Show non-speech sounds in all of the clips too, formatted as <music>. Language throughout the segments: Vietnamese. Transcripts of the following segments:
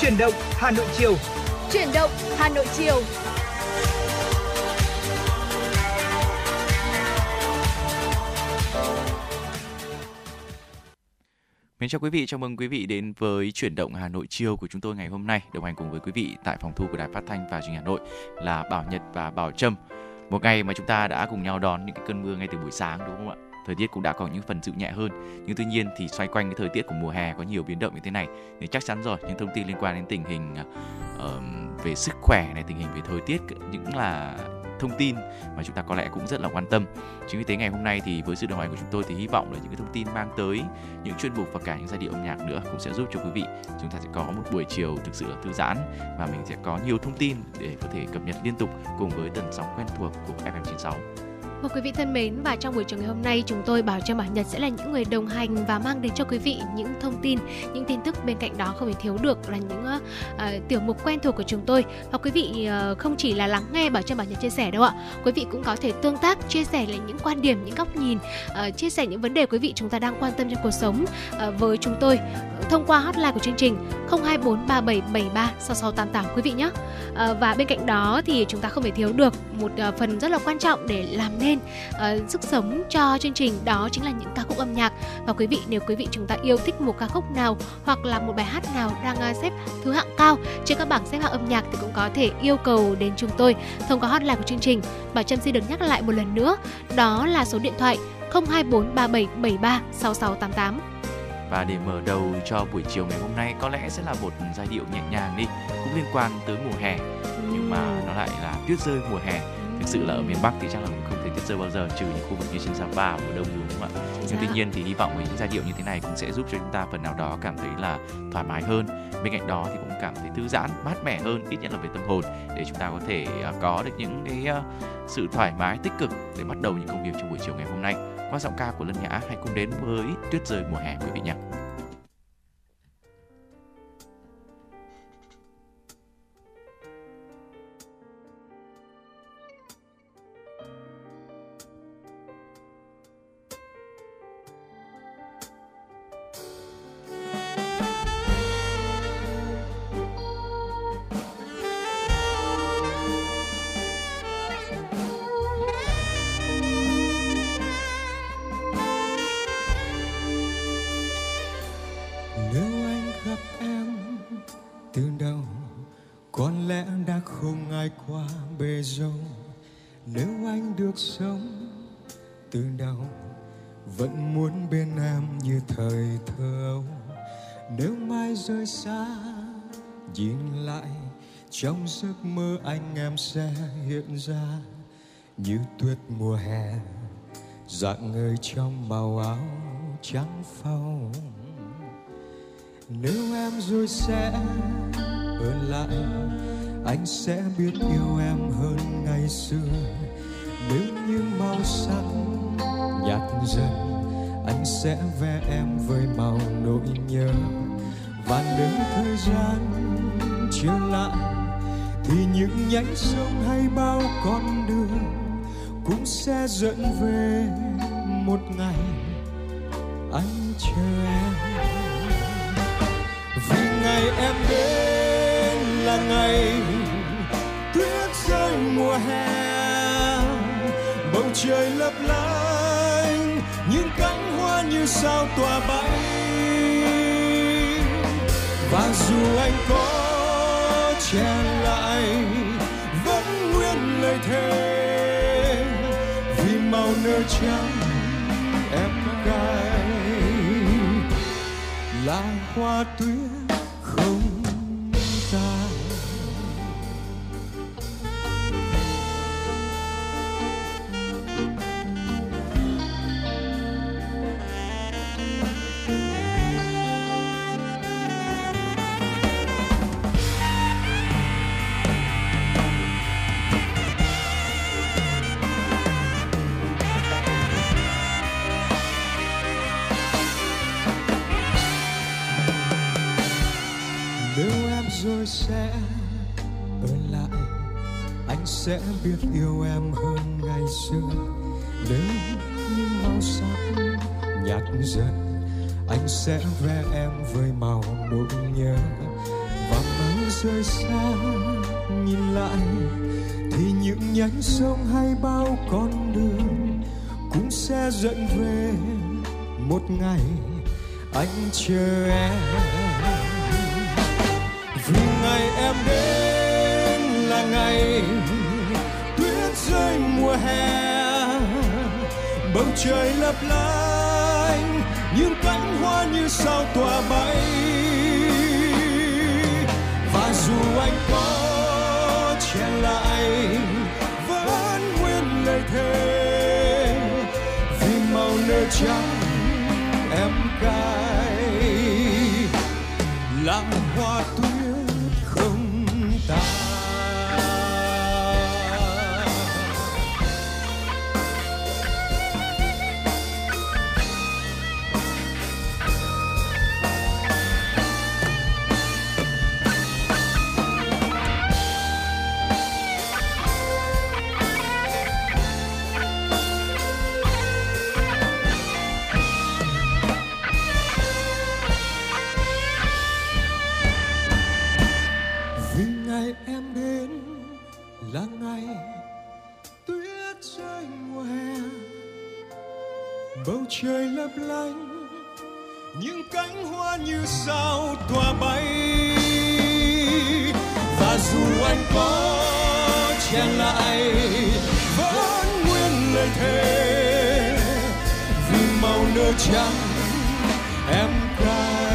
Chuyển động Hà Nội chiều. Chuyển động Hà Nội chiều. Mến chào quý vị, chào mừng quý vị đến với chuyển động Hà Nội chiều của chúng tôi ngày hôm nay. Đồng hành cùng với quý vị tại phòng thu của Đài Phát thanh và Truyền hình Hà Nội là Bảo Nhật và Bảo Trâm. Một ngày mà chúng ta đã cùng nhau đón những cái cơn mưa ngay từ buổi sáng đúng không ạ? Thời tiết cũng đã có những phần dịu nhẹ hơn. Nhưng tuy nhiên thì xoay quanh cái thời tiết của mùa hè có nhiều biến động như thế này thì chắc chắn rồi những thông tin liên quan đến tình hình uh, về sức khỏe này, tình hình về thời tiết những là thông tin mà chúng ta có lẽ cũng rất là quan tâm. Chính vì thế ngày hôm nay thì với sự đồng hành của chúng tôi thì hy vọng là những cái thông tin mang tới những chuyên mục và cả những giai điệu âm nhạc nữa cũng sẽ giúp cho quý vị chúng ta sẽ có một buổi chiều thực sự là thư giãn và mình sẽ có nhiều thông tin để có thể cập nhật liên tục cùng với tần sóng quen thuộc của FM96. Và quý vị thân mến và trong buổi chiều ngày hôm nay chúng tôi bảo cho Bảo Nhật sẽ là những người đồng hành và mang đến cho quý vị những thông tin, những tin tức bên cạnh đó không thể thiếu được là những uh, tiểu mục quen thuộc của chúng tôi. Và quý vị uh, không chỉ là lắng nghe Bảo cho Bảo Nhật chia sẻ đâu ạ. Quý vị cũng có thể tương tác, chia sẻ lại những quan điểm, những góc nhìn, uh, chia sẻ những vấn đề quý vị chúng ta đang quan tâm trong cuộc sống uh, với chúng tôi thông qua hotline của chương trình 02437736688 quý vị nhé. Uh, và bên cạnh đó thì chúng ta không thể thiếu được một uh, phần rất là quan trọng để làm nên uh, sức sống cho chương trình đó chính là những ca khúc âm nhạc. Và quý vị nếu quý vị chúng ta yêu thích một ca khúc nào hoặc là một bài hát nào đang uh, xếp thứ hạng cao trên các bảng xếp hạng âm nhạc thì cũng có thể yêu cầu đến chúng tôi thông qua hotline của chương trình. Bảo trâm xin được nhắc lại một lần nữa đó là số điện thoại 02437736688 và để mở đầu cho buổi chiều ngày hôm nay có lẽ sẽ là một giai điệu nhẹ nhàng đi cũng liên quan tới mùa hè. Nhưng mà nó lại là tuyết rơi mùa hè thực sự là ở miền Bắc thì chắc là thấy tuyết rơi bao giờ trừ những khu vực như trên Sapa mùa đông đúng không ạ? Nhưng tuy nhiên thì hy vọng với những giai điệu như thế này cũng sẽ giúp cho chúng ta phần nào đó cảm thấy là thoải mái hơn. Bên cạnh đó thì cũng cảm thấy thư giãn mát mẻ hơn ít nhất là về tâm hồn để chúng ta có thể à, có được những cái uh, sự thoải mái tích cực để bắt đầu những công việc trong buổi chiều ngày hôm nay. Qua giọng ca của Lân Nhã hãy cùng đến với tuyết rơi mùa hè quý vị nhé được sống. Từ đầu, vẫn muốn bên em như thời thơ. Ấu nếu mai rơi xa, nhìn lại, trong giấc mơ anh em sẽ hiện ra như tuyết mùa hè, dạng người trong màu áo trắng phau. Nếu em rồi sẽ ở lại, anh sẽ biết yêu em hơn ngày xưa nếu như màu sắc nhạt dần, anh sẽ vẽ em với màu nỗi nhớ. Và nếu thời gian trở lại thì những nhánh sông hay bao con đường cũng sẽ dẫn về một ngày anh chờ em. Vì ngày em đến là ngày tuyết rơi mùa hè trời lấp lánh, những cánh hoa như sao tỏa bay. Và dù anh có che lại vẫn nguyên lời thề. Vì màu nơ trắng em cài là hoa tuyết tôi sẽ quay lại. Anh sẽ biết yêu em hơn ngày xưa. Nếu như màu sắc nhạt dần, anh sẽ vẽ em với màu nỗi nhớ. Và rời xa, nhìn lại, thì những nhánh sông hay bao con đường cũng sẽ dẫn về một ngày anh chờ em ngày em đến là ngày tuyết rơi mùa hè. Bầu trời lấp lánh, những cánh hoa như sao tỏa bay. Và dù anh có che lại, vẫn nguyên lời thề. Vì màu nơ trắng em cài lấp lánh những cánh hoa như sao tỏa bay. Và dù anh có chen lại vẫn nguyên lời thề, vì màu nơ trắng em cài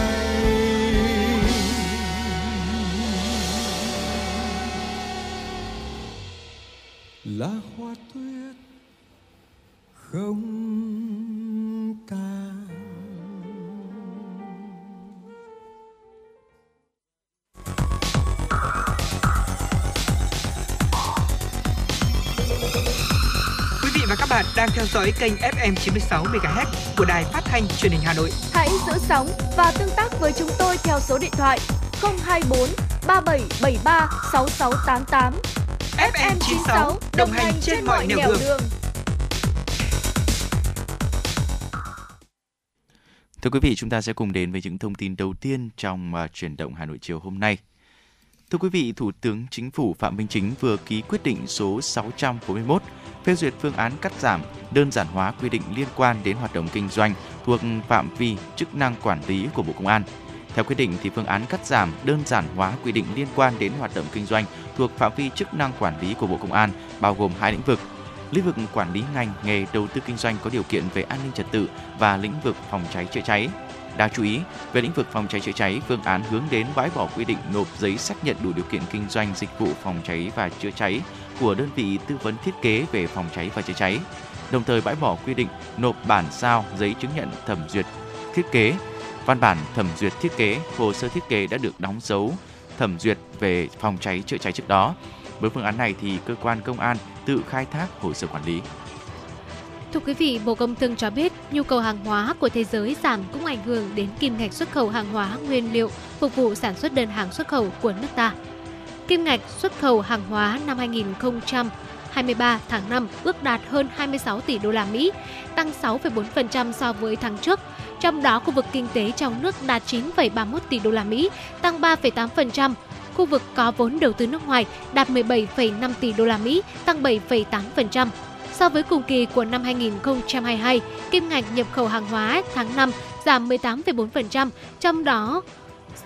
là hoa tuyết không đang theo dõi kênh FM 96 MHz của đài phát thanh truyền hình Hà Nội. Hãy giữ sóng và tương tác với chúng tôi theo số điện thoại 024 3773 6688. FM 96 đồng hành trên mọi nẻo đường. Thưa quý vị, chúng ta sẽ cùng đến với những thông tin đầu tiên trong uh, chuyển động Hà Nội chiều hôm nay. Thưa quý vị, Thủ tướng Chính phủ Phạm Minh Chính vừa ký quyết định số 641 phê duyệt phương án cắt giảm, đơn giản hóa quy định liên quan đến hoạt động kinh doanh thuộc phạm vi chức năng quản lý của Bộ Công an. Theo quyết định thì phương án cắt giảm, đơn giản hóa quy định liên quan đến hoạt động kinh doanh thuộc phạm vi chức năng quản lý của Bộ Công an bao gồm hai lĩnh vực: lĩnh vực quản lý ngành nghề đầu tư kinh doanh có điều kiện về an ninh trật tự và lĩnh vực phòng cháy chữa cháy. Đáng chú ý, về lĩnh vực phòng cháy chữa cháy, phương án hướng đến bãi bỏ quy định nộp giấy xác nhận đủ điều kiện kinh doanh dịch vụ phòng cháy và chữa cháy của đơn vị tư vấn thiết kế về phòng cháy và chữa cháy. Đồng thời bãi bỏ quy định nộp bản sao giấy chứng nhận thẩm duyệt thiết kế, văn bản thẩm duyệt thiết kế, hồ sơ thiết kế đã được đóng dấu thẩm duyệt về phòng cháy chữa cháy trước đó. Với phương án này thì cơ quan công an tự khai thác hồ sơ quản lý. Thưa quý vị, Bộ Công Thương cho biết nhu cầu hàng hóa của thế giới giảm cũng ảnh hưởng đến kim ngạch xuất khẩu hàng hóa nguyên liệu phục vụ sản xuất đơn hàng xuất khẩu của nước ta. Kim ngạch xuất khẩu hàng hóa năm 2023 tháng 5 ước đạt hơn 26 tỷ đô la Mỹ, tăng 6,4% so với tháng trước. Trong đó, khu vực kinh tế trong nước đạt 9,31 tỷ đô la Mỹ, tăng 3,8%. Khu vực có vốn đầu tư nước ngoài đạt 17,5 tỷ đô la Mỹ, tăng 7,8%. So với cùng kỳ của năm 2022, kim ngạch nhập khẩu hàng hóa tháng 5 giảm 18,4%, trong đó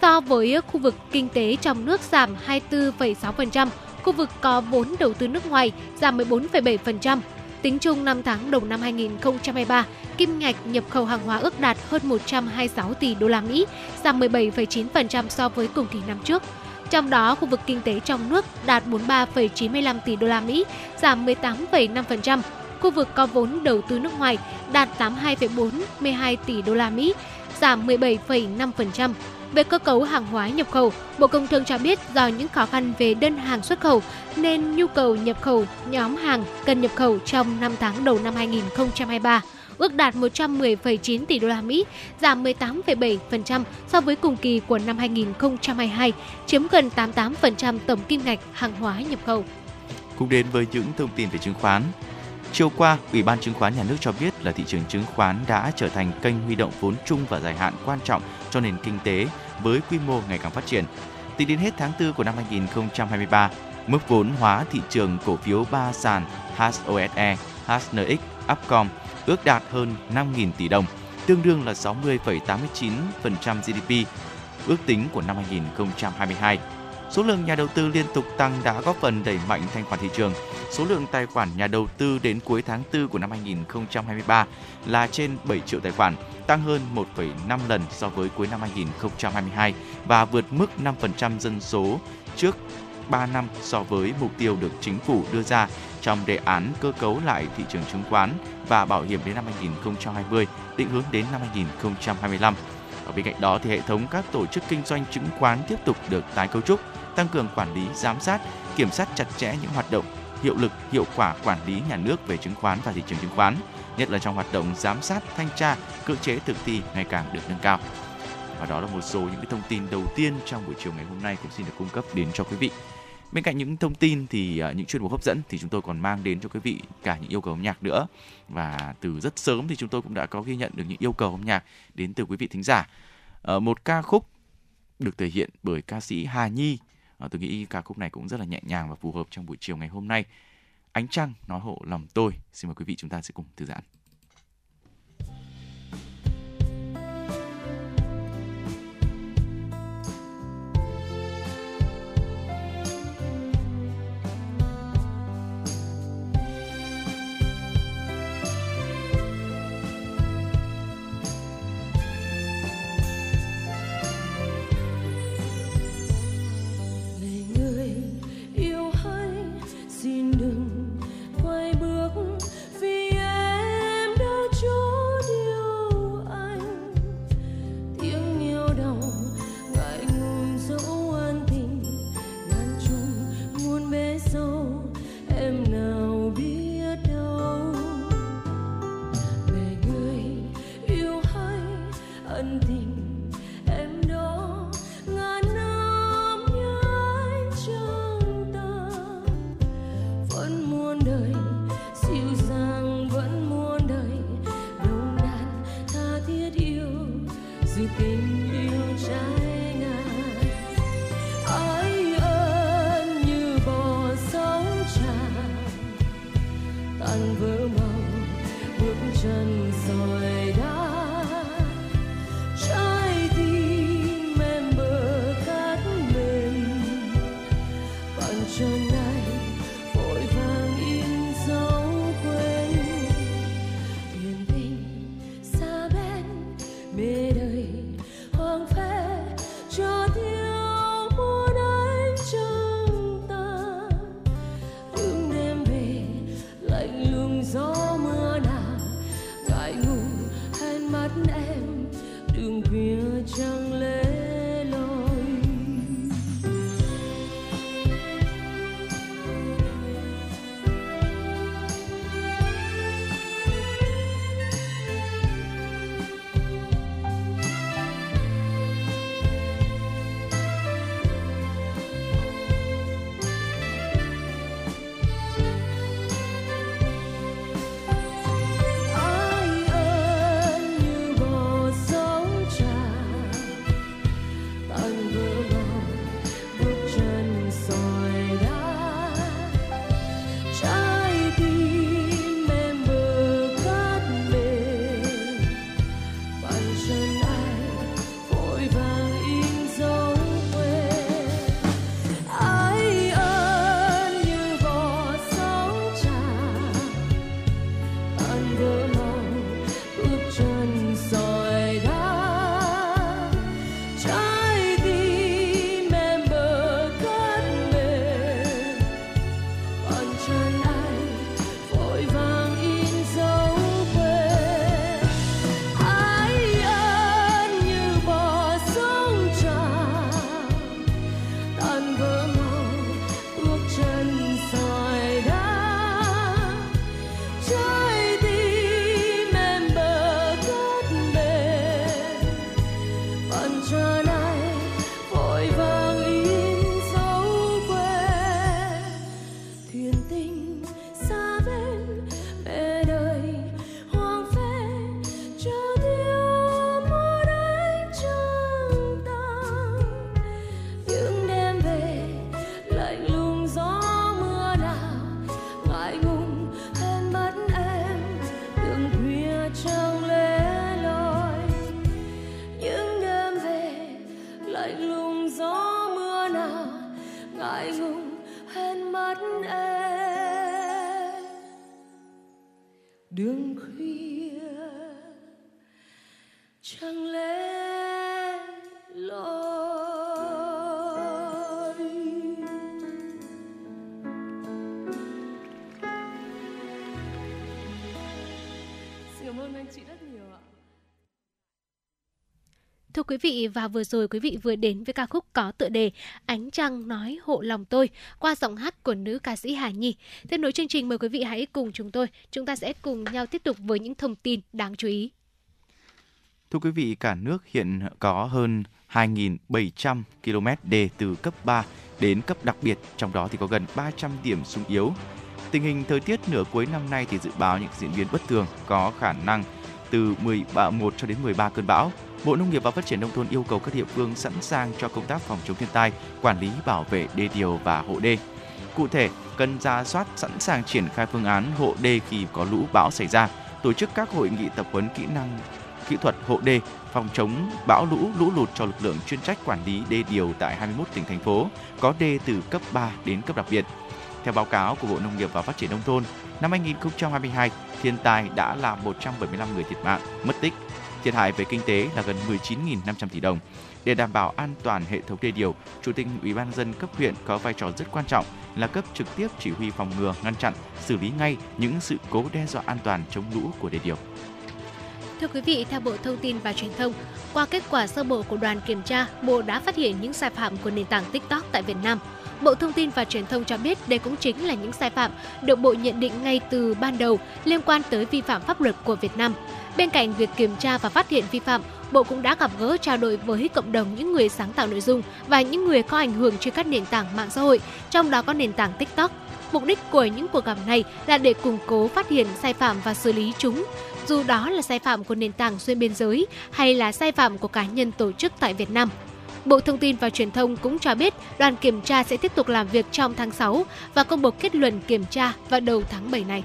so với khu vực kinh tế trong nước giảm 24,6%, khu vực có vốn đầu tư nước ngoài giảm 14,7%. Tính chung 5 tháng đầu năm 2023, kim ngạch nhập khẩu hàng hóa ước đạt hơn 126 tỷ đô la Mỹ, giảm 17,9% so với cùng kỳ năm trước. Trong đó, khu vực kinh tế trong nước đạt 43,95 tỷ đô la Mỹ, giảm 18,5%. Khu vực có vốn đầu tư nước ngoài đạt 82,42 tỷ đô la Mỹ, giảm 17,5%. Về cơ cấu hàng hóa nhập khẩu, Bộ Công Thương cho biết do những khó khăn về đơn hàng xuất khẩu nên nhu cầu nhập khẩu nhóm hàng cần nhập khẩu trong 5 tháng đầu năm 2023 ước đạt 110,9 tỷ đô la Mỹ, giảm 18,7% so với cùng kỳ của năm 2022, chiếm gần 88% tổng kim ngạch hàng hóa nhập khẩu. Cũng đến với những thông tin về chứng khoán. Chiều qua, Ủy ban Chứng khoán Nhà nước cho biết là thị trường chứng khoán đã trở thành kênh huy động vốn chung và dài hạn quan trọng cho nền kinh tế với quy mô ngày càng phát triển. Tính đến hết tháng 4 của năm 2023, mức vốn hóa thị trường cổ phiếu ba sàn HOSE, HNX, Upcom ước đạt hơn 5.000 tỷ đồng, tương đương là 60,89% GDP ước tính của năm 2022. Số lượng nhà đầu tư liên tục tăng đã góp phần đẩy mạnh thanh khoản thị trường. Số lượng tài khoản nhà đầu tư đến cuối tháng 4 của năm 2023 là trên 7 triệu tài khoản, tăng hơn 1,5 lần so với cuối năm 2022 và vượt mức 5% dân số trước 3 năm so với mục tiêu được chính phủ đưa ra trong đề án cơ cấu lại thị trường chứng khoán và bảo hiểm đến năm 2020, định hướng đến năm 2025. Ở bên cạnh đó thì hệ thống các tổ chức kinh doanh chứng khoán tiếp tục được tái cấu trúc, tăng cường quản lý, giám sát, kiểm soát chặt chẽ những hoạt động hiệu lực, hiệu quả quản lý nhà nước về chứng khoán và thị trường chứng khoán, nhất là trong hoạt động giám sát, thanh tra, cưỡng chế thực thi ngày càng được nâng cao. Và đó là một số những cái thông tin đầu tiên trong buổi chiều ngày hôm nay cũng xin được cung cấp đến cho quý vị. Bên cạnh những thông tin thì à, những chuyên mục hấp dẫn thì chúng tôi còn mang đến cho quý vị cả những yêu cầu âm nhạc nữa. Và từ rất sớm thì chúng tôi cũng đã có ghi nhận được những yêu cầu âm nhạc đến từ quý vị thính giả. Ờ, một ca khúc được thể hiện bởi ca sĩ Hà Nhi. Ờ, tôi nghĩ ca khúc này cũng rất là nhẹ nhàng và phù hợp trong buổi chiều ngày hôm nay. Ánh trăng nói hộ lòng tôi. Xin mời quý vị chúng ta sẽ cùng thư giãn. Thưa quý vị, và vừa rồi quý vị vừa đến với ca khúc có tựa đề Ánh Trăng Nói Hộ Lòng Tôi qua giọng hát của nữ ca sĩ Hà Nhi. Tiếp nối chương trình mời quý vị hãy cùng chúng tôi, chúng ta sẽ cùng nhau tiếp tục với những thông tin đáng chú ý. Thưa quý vị, cả nước hiện có hơn 2.700 km đề từ cấp 3 đến cấp đặc biệt, trong đó thì có gần 300 điểm sung yếu. Tình hình thời tiết nửa cuối năm nay thì dự báo những diễn biến bất thường có khả năng từ 11 cho đến 13 cơn bão. Bộ Nông nghiệp và Phát triển nông thôn yêu cầu các địa phương sẵn sàng cho công tác phòng chống thiên tai, quản lý bảo vệ đê điều và hộ đê. Cụ thể, cần ra soát sẵn sàng triển khai phương án hộ đê khi có lũ bão xảy ra, tổ chức các hội nghị tập huấn kỹ năng kỹ thuật hộ đê, phòng chống bão lũ, lũ lụt cho lực lượng chuyên trách quản lý đê điều tại 21 tỉnh thành phố, có đê từ cấp 3 đến cấp đặc biệt. Theo báo cáo của Bộ Nông nghiệp và Phát triển nông thôn, năm 2022, thiên tai đã làm 175 người thiệt mạng, mất tích. Thiệt hại về kinh tế là gần 19.500 tỷ đồng. Để đảm bảo an toàn hệ thống đê điều, Chủ tịch Ủy ban dân cấp huyện có vai trò rất quan trọng là cấp trực tiếp chỉ huy phòng ngừa, ngăn chặn, xử lý ngay những sự cố đe dọa an toàn chống lũ của đê điều. Thưa quý vị, theo Bộ Thông tin và Truyền thông, qua kết quả sơ bộ của đoàn kiểm tra, Bộ đã phát hiện những sai phạm của nền tảng TikTok tại Việt Nam. Bộ Thông tin và Truyền thông cho biết đây cũng chính là những sai phạm được Bộ nhận định ngay từ ban đầu liên quan tới vi phạm pháp luật của Việt Nam. Bên cạnh việc kiểm tra và phát hiện vi phạm, Bộ cũng đã gặp gỡ trao đổi với cộng đồng những người sáng tạo nội dung và những người có ảnh hưởng trên các nền tảng mạng xã hội, trong đó có nền tảng TikTok. Mục đích của những cuộc gặp này là để củng cố phát hiện sai phạm và xử lý chúng, dù đó là sai phạm của nền tảng xuyên biên giới hay là sai phạm của cá nhân tổ chức tại Việt Nam. Bộ Thông tin và Truyền thông cũng cho biết đoàn kiểm tra sẽ tiếp tục làm việc trong tháng 6 và công bố kết luận kiểm tra vào đầu tháng 7 này.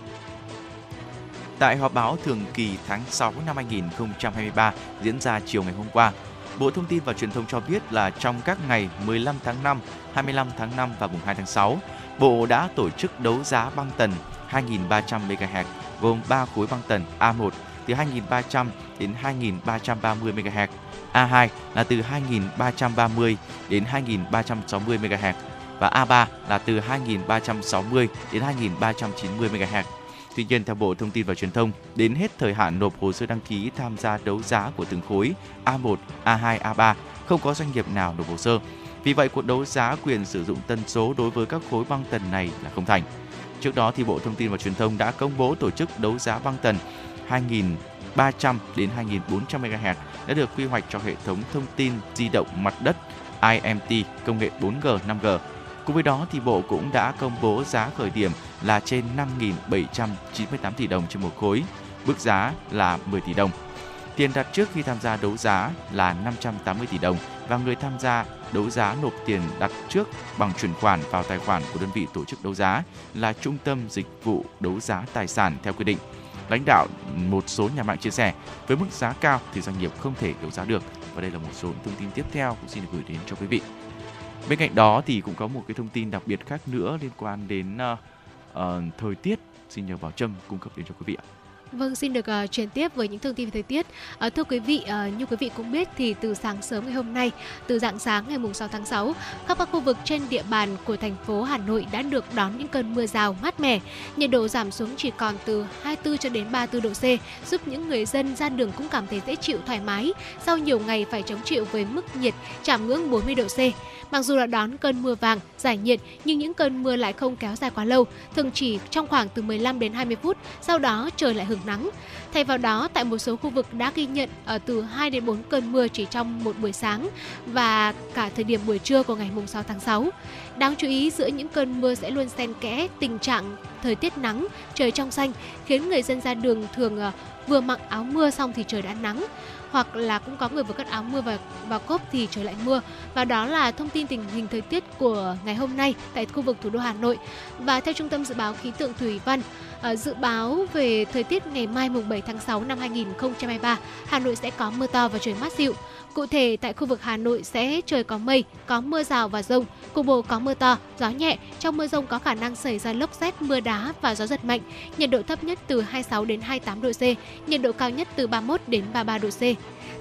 Tại họp báo thường kỳ tháng 6 năm 2023 diễn ra chiều ngày hôm qua, Bộ Thông tin và Truyền thông cho biết là trong các ngày 15 tháng 5, 25 tháng 5 và mùng 2 tháng 6, Bộ đã tổ chức đấu giá băng tần 2.300 MHz gồm 3 khối băng tần A1 từ 2.300 đến 2.330 MHz, A2 là từ 2.330 đến 2.360 MHz và A3 là từ 2.360 đến 2.390 MHz. Tuy nhiên, theo Bộ Thông tin và Truyền thông, đến hết thời hạn nộp hồ sơ đăng ký tham gia đấu giá của từng khối A1, A2, A3, không có doanh nghiệp nào nộp hồ sơ. Vì vậy, cuộc đấu giá quyền sử dụng tân số đối với các khối băng tần này là không thành. Trước đó, thì Bộ Thông tin và Truyền thông đã công bố tổ chức đấu giá băng tần 2.300 đến 2.400 MHz đã được quy hoạch cho hệ thống thông tin di động mặt đất IMT công nghệ 4G, 5G. Cùng với đó thì Bộ cũng đã công bố giá khởi điểm là trên 5.798 tỷ đồng trên một khối, mức giá là 10 tỷ đồng. Tiền đặt trước khi tham gia đấu giá là 580 tỷ đồng và người tham gia đấu giá nộp tiền đặt trước bằng chuyển khoản vào tài khoản của đơn vị tổ chức đấu giá là Trung tâm Dịch vụ Đấu giá Tài sản theo quy định. Lãnh đạo một số nhà mạng chia sẻ, với mức giá cao thì doanh nghiệp không thể đấu giá được. Và đây là một số thông tin tiếp theo cũng xin được gửi đến cho quý vị. Bên cạnh đó thì cũng có một cái thông tin đặc biệt khác nữa liên quan đến uh, uh, thời tiết. Xin nhờ Bảo Trâm cung cấp đến cho quý vị ạ. Vâng, xin được ờ, uh, truyền tiếp với những thông tin về thời tiết. Uh, thưa quý vị, uh, như quý vị cũng biết thì từ sáng sớm ngày hôm nay, từ dạng sáng ngày mùng 6 tháng 6, khắp các khu vực trên địa bàn của thành phố Hà Nội đã được đón những cơn mưa rào mát mẻ. Nhiệt độ giảm xuống chỉ còn từ 24 cho đến 34 độ C, giúp những người dân ra đường cũng cảm thấy dễ chịu thoải mái sau nhiều ngày phải chống chịu với mức nhiệt chạm ngưỡng 40 độ C. Mặc dù là đón cơn mưa vàng, giải nhiệt, nhưng những cơn mưa lại không kéo dài quá lâu, thường chỉ trong khoảng từ 15 đến 20 phút, sau đó trời lại hứng nắng. Thay vào đó, tại một số khu vực đã ghi nhận ở từ 2 đến 4 cơn mưa chỉ trong một buổi sáng và cả thời điểm buổi trưa của ngày mùng 6 tháng 6. Đáng chú ý giữa những cơn mưa sẽ luôn xen kẽ tình trạng thời tiết nắng, trời trong xanh khiến người dân ra đường thường ờ, vừa mặc áo mưa xong thì trời đã nắng hoặc là cũng có người vừa cất áo mưa và vào cốp thì trời lại mưa. Và đó là thông tin tình hình thời tiết của ngày hôm nay tại khu vực thủ đô Hà Nội. Và theo Trung tâm Dự báo Khí tượng Thủy văn, ờ, dự báo về thời tiết ngày mai mùng 7 tháng 6 năm 2023, Hà Nội sẽ có mưa to và trời mát dịu. Cụ thể, tại khu vực Hà Nội sẽ trời có mây, có mưa rào và rông, cục bộ có mưa to, gió nhẹ. Trong mưa rông có khả năng xảy ra lốc xét, mưa đá và gió giật mạnh. Nhiệt độ thấp nhất từ 26 đến 28 độ C, nhiệt độ cao nhất từ 31 đến 33 độ C.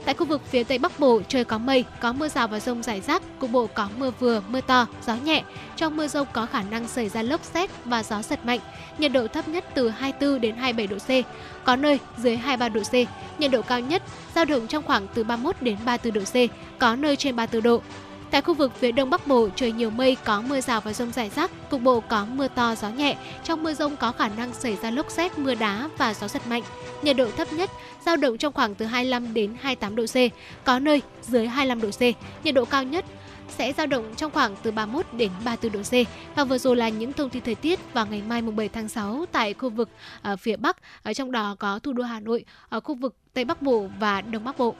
Tại khu vực phía Tây Bắc Bộ, trời có mây, có mưa rào và rông rải rác, cục bộ có mưa vừa, mưa to, gió nhẹ. Trong mưa rông có khả năng xảy ra lốc xét và gió giật mạnh. Nhiệt độ thấp nhất từ 24 đến 27 độ C, có nơi dưới 23 độ C. Nhiệt độ cao nhất dao động trong khoảng từ 31 đến 34 độ C, có nơi trên 34 độ. Tại khu vực phía Đông Bắc Bộ, trời nhiều mây, có mưa rào và rông rải rác, cục bộ có mưa to, gió nhẹ. Trong mưa rông có khả năng xảy ra lốc xét, mưa đá và gió giật mạnh. Nhiệt độ thấp nhất giao động trong khoảng từ 25 đến 28 độ C, có nơi dưới 25 độ C. Nhiệt độ cao nhất sẽ dao động trong khoảng từ 31 đến 34 độ C. Và vừa rồi là những thông tin thời tiết vào ngày mai mùng 7 tháng 6 tại khu vực ở phía Bắc, ở trong đó có thủ đô Hà Nội, ở khu vực Tây Bắc Bộ và Đông Bắc Bộ.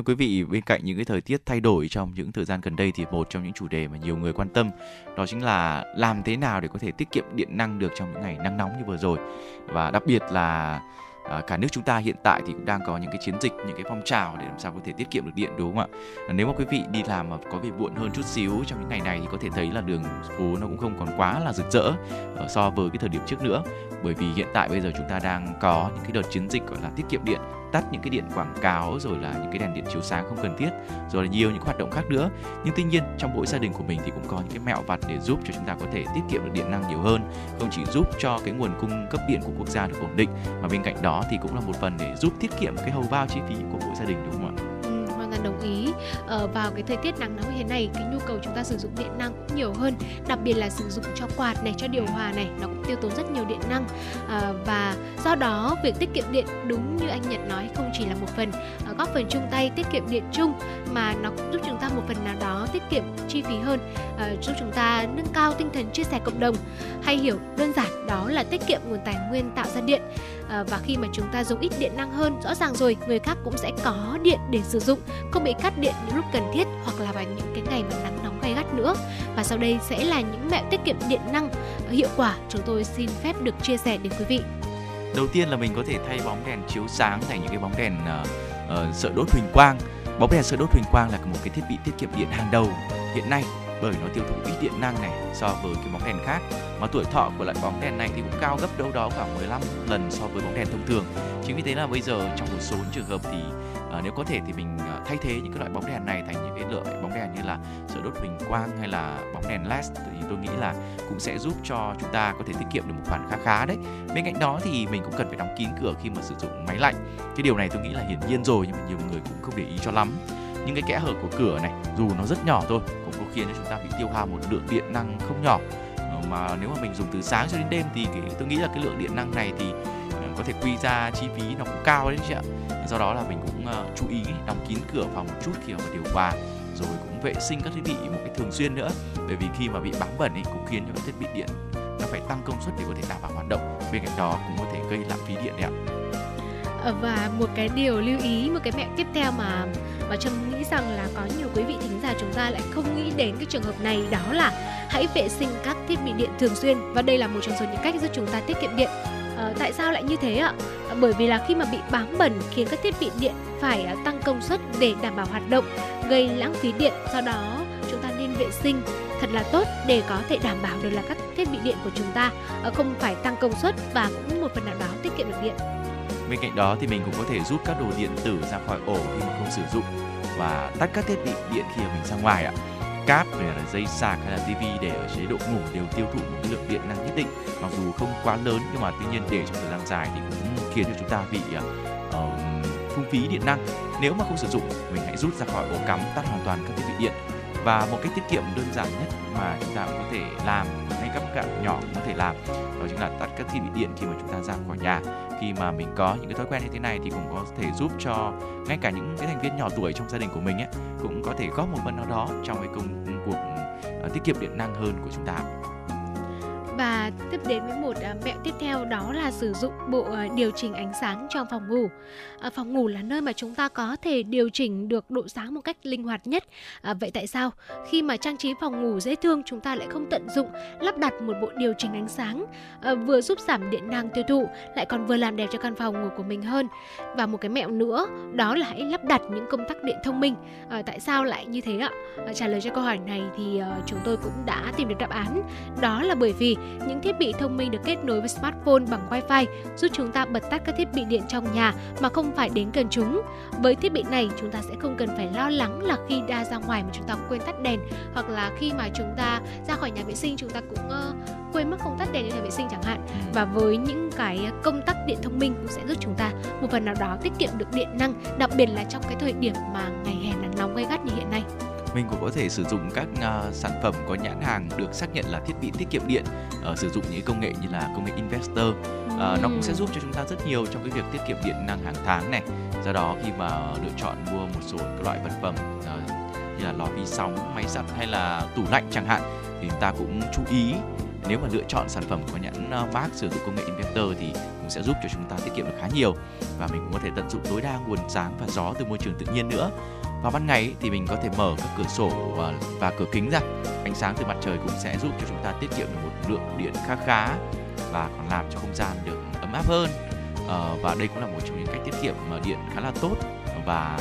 Thưa quý vị, bên cạnh những cái thời tiết thay đổi trong những thời gian gần đây thì một trong những chủ đề mà nhiều người quan tâm đó chính là làm thế nào để có thể tiết kiệm điện năng được trong những ngày nắng nóng như vừa rồi. Và đặc biệt là à, cả nước chúng ta hiện tại thì cũng đang có những cái chiến dịch những cái phong trào để làm sao có thể tiết kiệm được điện đúng không ạ? À, nếu mà quý vị đi làm mà có về muộn hơn chút xíu trong những ngày này thì có thể thấy là đường phố nó cũng không còn quá là rực rỡ ờ, so với cái thời điểm trước nữa. Bởi vì hiện tại bây giờ chúng ta đang có những cái đợt chiến dịch gọi là tiết kiệm điện tắt những cái điện quảng cáo, rồi là những cái đèn điện chiếu sáng không cần thiết, rồi là nhiều những hoạt động khác nữa nhưng tuy nhiên, trong mỗi gia đình của mình thì cũng có những cái mẹo vặt để giúp cho chúng ta có thể tiết kiệm được điện năng nhiều hơn không chỉ giúp cho cái nguồn cung cấp điện của quốc gia được ổn định, mà bên cạnh đó thì cũng là một phần để giúp tiết kiệm cái hầu bao chi phí của mỗi gia đình, đúng không ạ? Vâng, ừ, toàn đồng ý ờ, vào cái thời tiết nắng nóng như thế này cái nhu cầu chúng ta sử dụng điện năng cũng nhiều hơn đặc biệt là sử dụng cho quạt này cho điều hòa này nó cũng tiêu tốn rất nhiều điện năng. À, và do đó việc tiết kiệm điện đúng như anh Nhật nói không chỉ là một phần ờ, góp phần chung tay tiết kiệm điện chung mà nó cũng giúp chúng ta một phần nào đó tiết kiệm chi phí hơn ờ, giúp chúng ta nâng cao tinh thần chia sẻ cộng đồng. Hay hiểu đơn giản đó là tiết kiệm nguồn tài nguyên tạo ra điện à, và khi mà chúng ta dùng ít điện năng hơn rõ ràng rồi người khác cũng sẽ có điện để sử dụng. Không bị cắt điện những lúc cần thiết hoặc là vào những cái ngày mà nắng nóng gay gắt nữa. Và sau đây sẽ là những mẹo tiết kiệm điện năng ờ, hiệu quả. Chúng tôi xin phép được chia sẻ đến quý vị. Đầu tiên là mình có thể thay bóng đèn chiếu sáng thành những cái bóng đèn uh, uh, sợi đốt huỳnh quang. Bóng đèn sợi đốt huỳnh quang là một cái thiết bị tiết kiệm điện hàng đầu hiện nay bởi nó tiêu thụ ít điện năng này so với cái bóng đèn khác. Mà tuổi thọ của loại bóng đèn này thì cũng cao gấp đâu đó khoảng 15 lần so với bóng đèn thông thường. Chính vì thế là bây giờ trong một số trường hợp thì à, nếu có thể thì mình à, thay thế những cái loại bóng đèn này thành những cái loại bóng đèn như là sợi đốt huỳnh quang hay là bóng đèn led thì tôi nghĩ là cũng sẽ giúp cho chúng ta có thể tiết kiệm được một khoản khá khá đấy. Bên cạnh đó thì mình cũng cần phải đóng kín cửa khi mà sử dụng máy lạnh. Cái điều này tôi nghĩ là hiển nhiên rồi nhưng mà nhiều người cũng không để ý cho lắm những cái kẽ hở của cửa này dù nó rất nhỏ thôi cũng có khiến cho chúng ta bị tiêu hao một lượng điện năng không nhỏ. Ờ, mà nếu mà mình dùng từ sáng cho đến đêm thì cái, tôi nghĩ là cái lượng điện năng này thì ờ, có thể quy ra chi phí nó cũng cao đấy chị ạ. Do đó là mình cũng uh, chú ý đóng kín cửa phòng một chút khi mà điều hòa rồi cũng vệ sinh các thiết bị một cách thường xuyên nữa. Bởi vì khi mà bị bám bẩn thì cũng khiến cho các thiết bị điện nó phải tăng công suất để có thể đảm bảo hoạt động. Bên cạnh đó cũng có thể gây lãng phí điện đấy ạ. Ờ, và một cái điều lưu ý một cái mẹo tiếp theo mà mà trâm nghĩ rằng là có nhiều quý vị thính giả chúng ta lại không nghĩ đến cái trường hợp này đó là hãy vệ sinh các thiết bị điện thường xuyên. Và đây là một trong số những cách giúp chúng ta tiết kiệm điện. À, tại sao lại như thế ạ? À, bởi vì là khi mà bị bám bẩn khiến các thiết bị điện phải tăng công suất để đảm bảo hoạt động gây lãng phí điện. Do đó chúng ta nên vệ sinh thật là tốt để có thể đảm bảo được là các thiết bị điện của chúng ta không phải tăng công suất và cũng một phần nào đó tiết kiệm được điện. Bên cạnh đó thì mình cũng có thể rút các đồ điện tử ra khỏi ổ khi mà không sử dụng và tắt các thiết bị điện khi mà mình ra ngoài ạ. Cáp hay là dây sạc hay là tivi để ở chế độ ngủ đều tiêu thụ một cái lượng điện năng nhất định mặc dù không quá lớn nhưng mà tuy nhiên để trong thời gian dài thì cũng khiến cho chúng ta bị uh, phung phí điện năng. Nếu mà không sử dụng mình hãy rút ra khỏi ổ cắm tắt hoàn toàn các thiết bị điện và một cách tiết kiệm đơn giản nhất mà chúng ta cũng có thể làm ngay các bạn nhỏ cũng có thể làm đó chính là tắt các thiết bị điện khi mà chúng ta ra khỏi nhà khi mà mình có những cái thói quen như thế này thì cũng có thể giúp cho ngay cả những cái thành viên nhỏ tuổi trong gia đình của mình ấy cũng có thể góp một phần nào đó trong cái công cuộc uh, tiết kiệm điện năng hơn của chúng ta. Và tiếp đến với một à, mẹo tiếp theo đó là sử dụng bộ à, điều chỉnh ánh sáng trong phòng ngủ. À, phòng ngủ là nơi mà chúng ta có thể điều chỉnh được độ sáng một cách linh hoạt nhất. À, vậy tại sao khi mà trang trí phòng ngủ dễ thương chúng ta lại không tận dụng lắp đặt một bộ điều chỉnh ánh sáng à, vừa giúp giảm điện năng tiêu thụ lại còn vừa làm đẹp cho căn phòng ngủ của mình hơn. Và một cái mẹo nữa đó là hãy lắp đặt những công tắc điện thông minh. À, tại sao lại như thế ạ? À, trả lời cho câu hỏi này thì ờ, chúng tôi cũng đã tìm được đáp án. Đó là bởi vì những thiết bị thông minh được kết nối với smartphone bằng wifi giúp chúng ta bật tắt các thiết bị điện trong nhà mà không phải đến gần chúng. Với thiết bị này chúng ta sẽ không cần phải lo lắng là khi ra ra ngoài mà chúng ta quên tắt đèn hoặc là khi mà chúng ta ra khỏi nhà vệ sinh chúng ta cũng uh, quên mất không tắt đèn trong nhà vệ sinh chẳng hạn. Và với những cái công tắc điện thông minh cũng sẽ giúp chúng ta một phần nào đó tiết kiệm được điện năng, đặc biệt là trong cái thời điểm mà ngày hè nắng nóng gay gắt như hiện nay mình cũng có thể sử dụng các uh, sản phẩm có nhãn hàng được xác nhận là thiết bị tiết kiệm điện uh, sử dụng những công nghệ như là công nghệ investor. Uh, nó cũng sẽ giúp cho chúng ta rất nhiều trong cái việc tiết kiệm điện năng hàng tháng này. Do đó khi mà lựa chọn mua một số các loại vật phẩm uh, như là lò vi sóng máy giặt hay là tủ lạnh chẳng hạn thì chúng ta cũng chú ý nếu mà lựa chọn sản phẩm có nhãn mác sử dụng công nghệ investor thì cũng sẽ giúp cho chúng ta tiết kiệm được khá nhiều. Và mình cũng có thể tận dụng tối đa nguồn sáng và gió từ môi trường tự nhiên nữa vào ban ngày thì mình có thể mở các cửa sổ và, và cửa kính ra. Ánh sáng từ mặt trời cũng sẽ giúp cho chúng ta tiết kiệm được một lượng điện khá khá và còn làm cho không gian được ấm áp hơn. À, và đây cũng là một trong những cách tiết kiệm điện khá là tốt và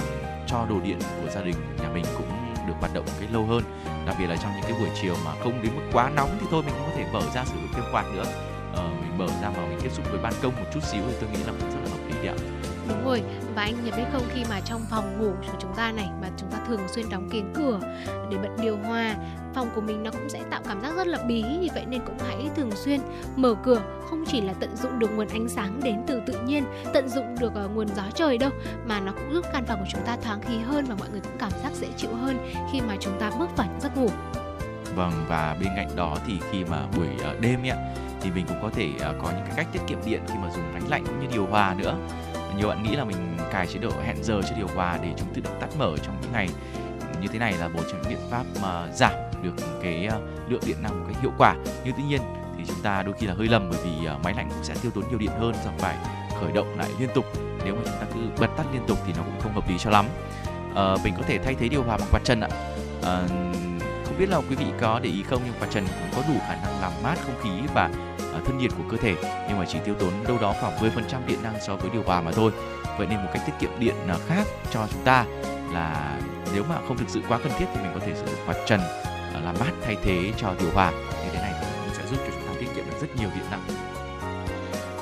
cho đồ điện của gia đình nhà mình cũng được hoạt động cái lâu hơn. Đặc biệt là trong những cái buổi chiều mà không đến mức quá nóng thì thôi mình cũng có thể mở ra sử dụng thêm quạt nữa. À, mình mở ra mà mình tiếp xúc với ban công một chút xíu thì tôi nghĩ là cũng rất là hợp lý đấy ạ đúng rồi. Và anh nhận biết không khi mà trong phòng ngủ của chúng ta này mà chúng ta thường xuyên đóng kín cửa để bật điều hòa phòng của mình nó cũng sẽ tạo cảm giác rất là bí. Vì vậy nên cũng hãy thường xuyên mở cửa không chỉ là tận dụng được nguồn ánh sáng đến từ tự nhiên tận dụng được uh, nguồn gió trời đâu mà nó cũng giúp căn phòng của chúng ta thoáng khí hơn và mọi người cũng cảm giác dễ chịu hơn khi mà chúng ta bước vào những giấc ngủ. Vâng và bên cạnh đó thì khi mà buổi ờ, đêm nhé thì mình cũng có thể ờ, có những cái cách tiết kiệm điện khi mà dùng máy lạnh cũng như điều hòa nữa nhiều bạn nghĩ là mình cài chế độ hẹn giờ cho điều hòa để chúng tự động tắt mở trong những ngày như thế này là một trong những biện pháp mà giảm được cái ờ, lượng điện năng một cách hiệu quả. Nhưng tuy nhiên thì chúng ta đôi khi là hơi lầm bởi vì ờ, máy lạnh cũng sẽ tiêu tốn nhiều điện hơn do phải khởi động lại liên tục. Nếu mà chúng ta cứ bật tắt liên tục thì nó cũng không hợp lý cho lắm. À, mình có thể thay thế điều hòa bằng quạt trần ạ. À, biết là quý vị có để ý không, nhưng quạt trần cũng có đủ khả năng làm mát không khí và à, thân nhiệt của cơ thể nhưng mà chỉ tiêu tốn đâu đó khoảng 10% điện năng so với điều hòa mà thôi. Vậy nên một cách tiết kiệm điện à, khác cho chúng ta là nếu mà không thực sự quá cần thiết thì mình có thể sử dụng quạt trần à, làm mát thay thế cho điều hòa. Như thế này thì cũng sẽ giúp cho chúng ta tiết kiệm được rất nhiều điện.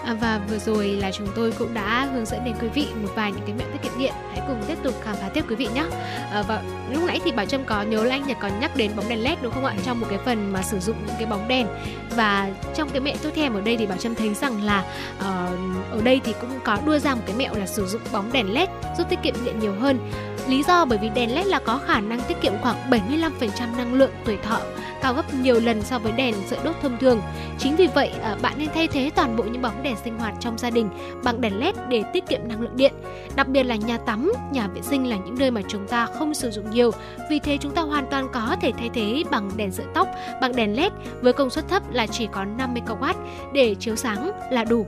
À, và vừa rồi là chúng tôi cũng đã hướng dẫn đến quý vị một vài những cái mẹo tiết kiệm điện. Hãy cùng tiếp tục khám phá tiếp quý vị nhé. À, và lúc nãy thì bảo trâm có nhớ là anh nhật còn nhắc đến bóng đèn led đúng không ạ? Trong một cái phần mà sử dụng những cái bóng đèn. Và trong cái mẹo tiếp theo ở đây thì bảo trâm thấy rằng là uh, ở đây thì cũng có đưa ra một cái mẹo là sử dụng bóng đèn led giúp tiết kiệm điện nhiều hơn. Lý do bởi vì đèn LED là có khả năng tiết kiệm khoảng 75% năng lượng tuổi thọ, cao gấp nhiều lần so với đèn sợi đốt thông thường. Chính vì vậy, à, bạn nên thay thế toàn bộ những bóng đèn sinh hoạt trong gia đình bằng đèn LED để tiết kiệm năng lượng điện. Đặc biệt là nhà tắm, nhà vệ sinh là những nơi mà chúng ta không sử dụng nhiều. Vì thế chúng ta hoàn toàn có thể thay thế bằng đèn sợi tóc, bằng đèn LED với công suất thấp là chỉ có 50kW để chiếu sáng là đủ.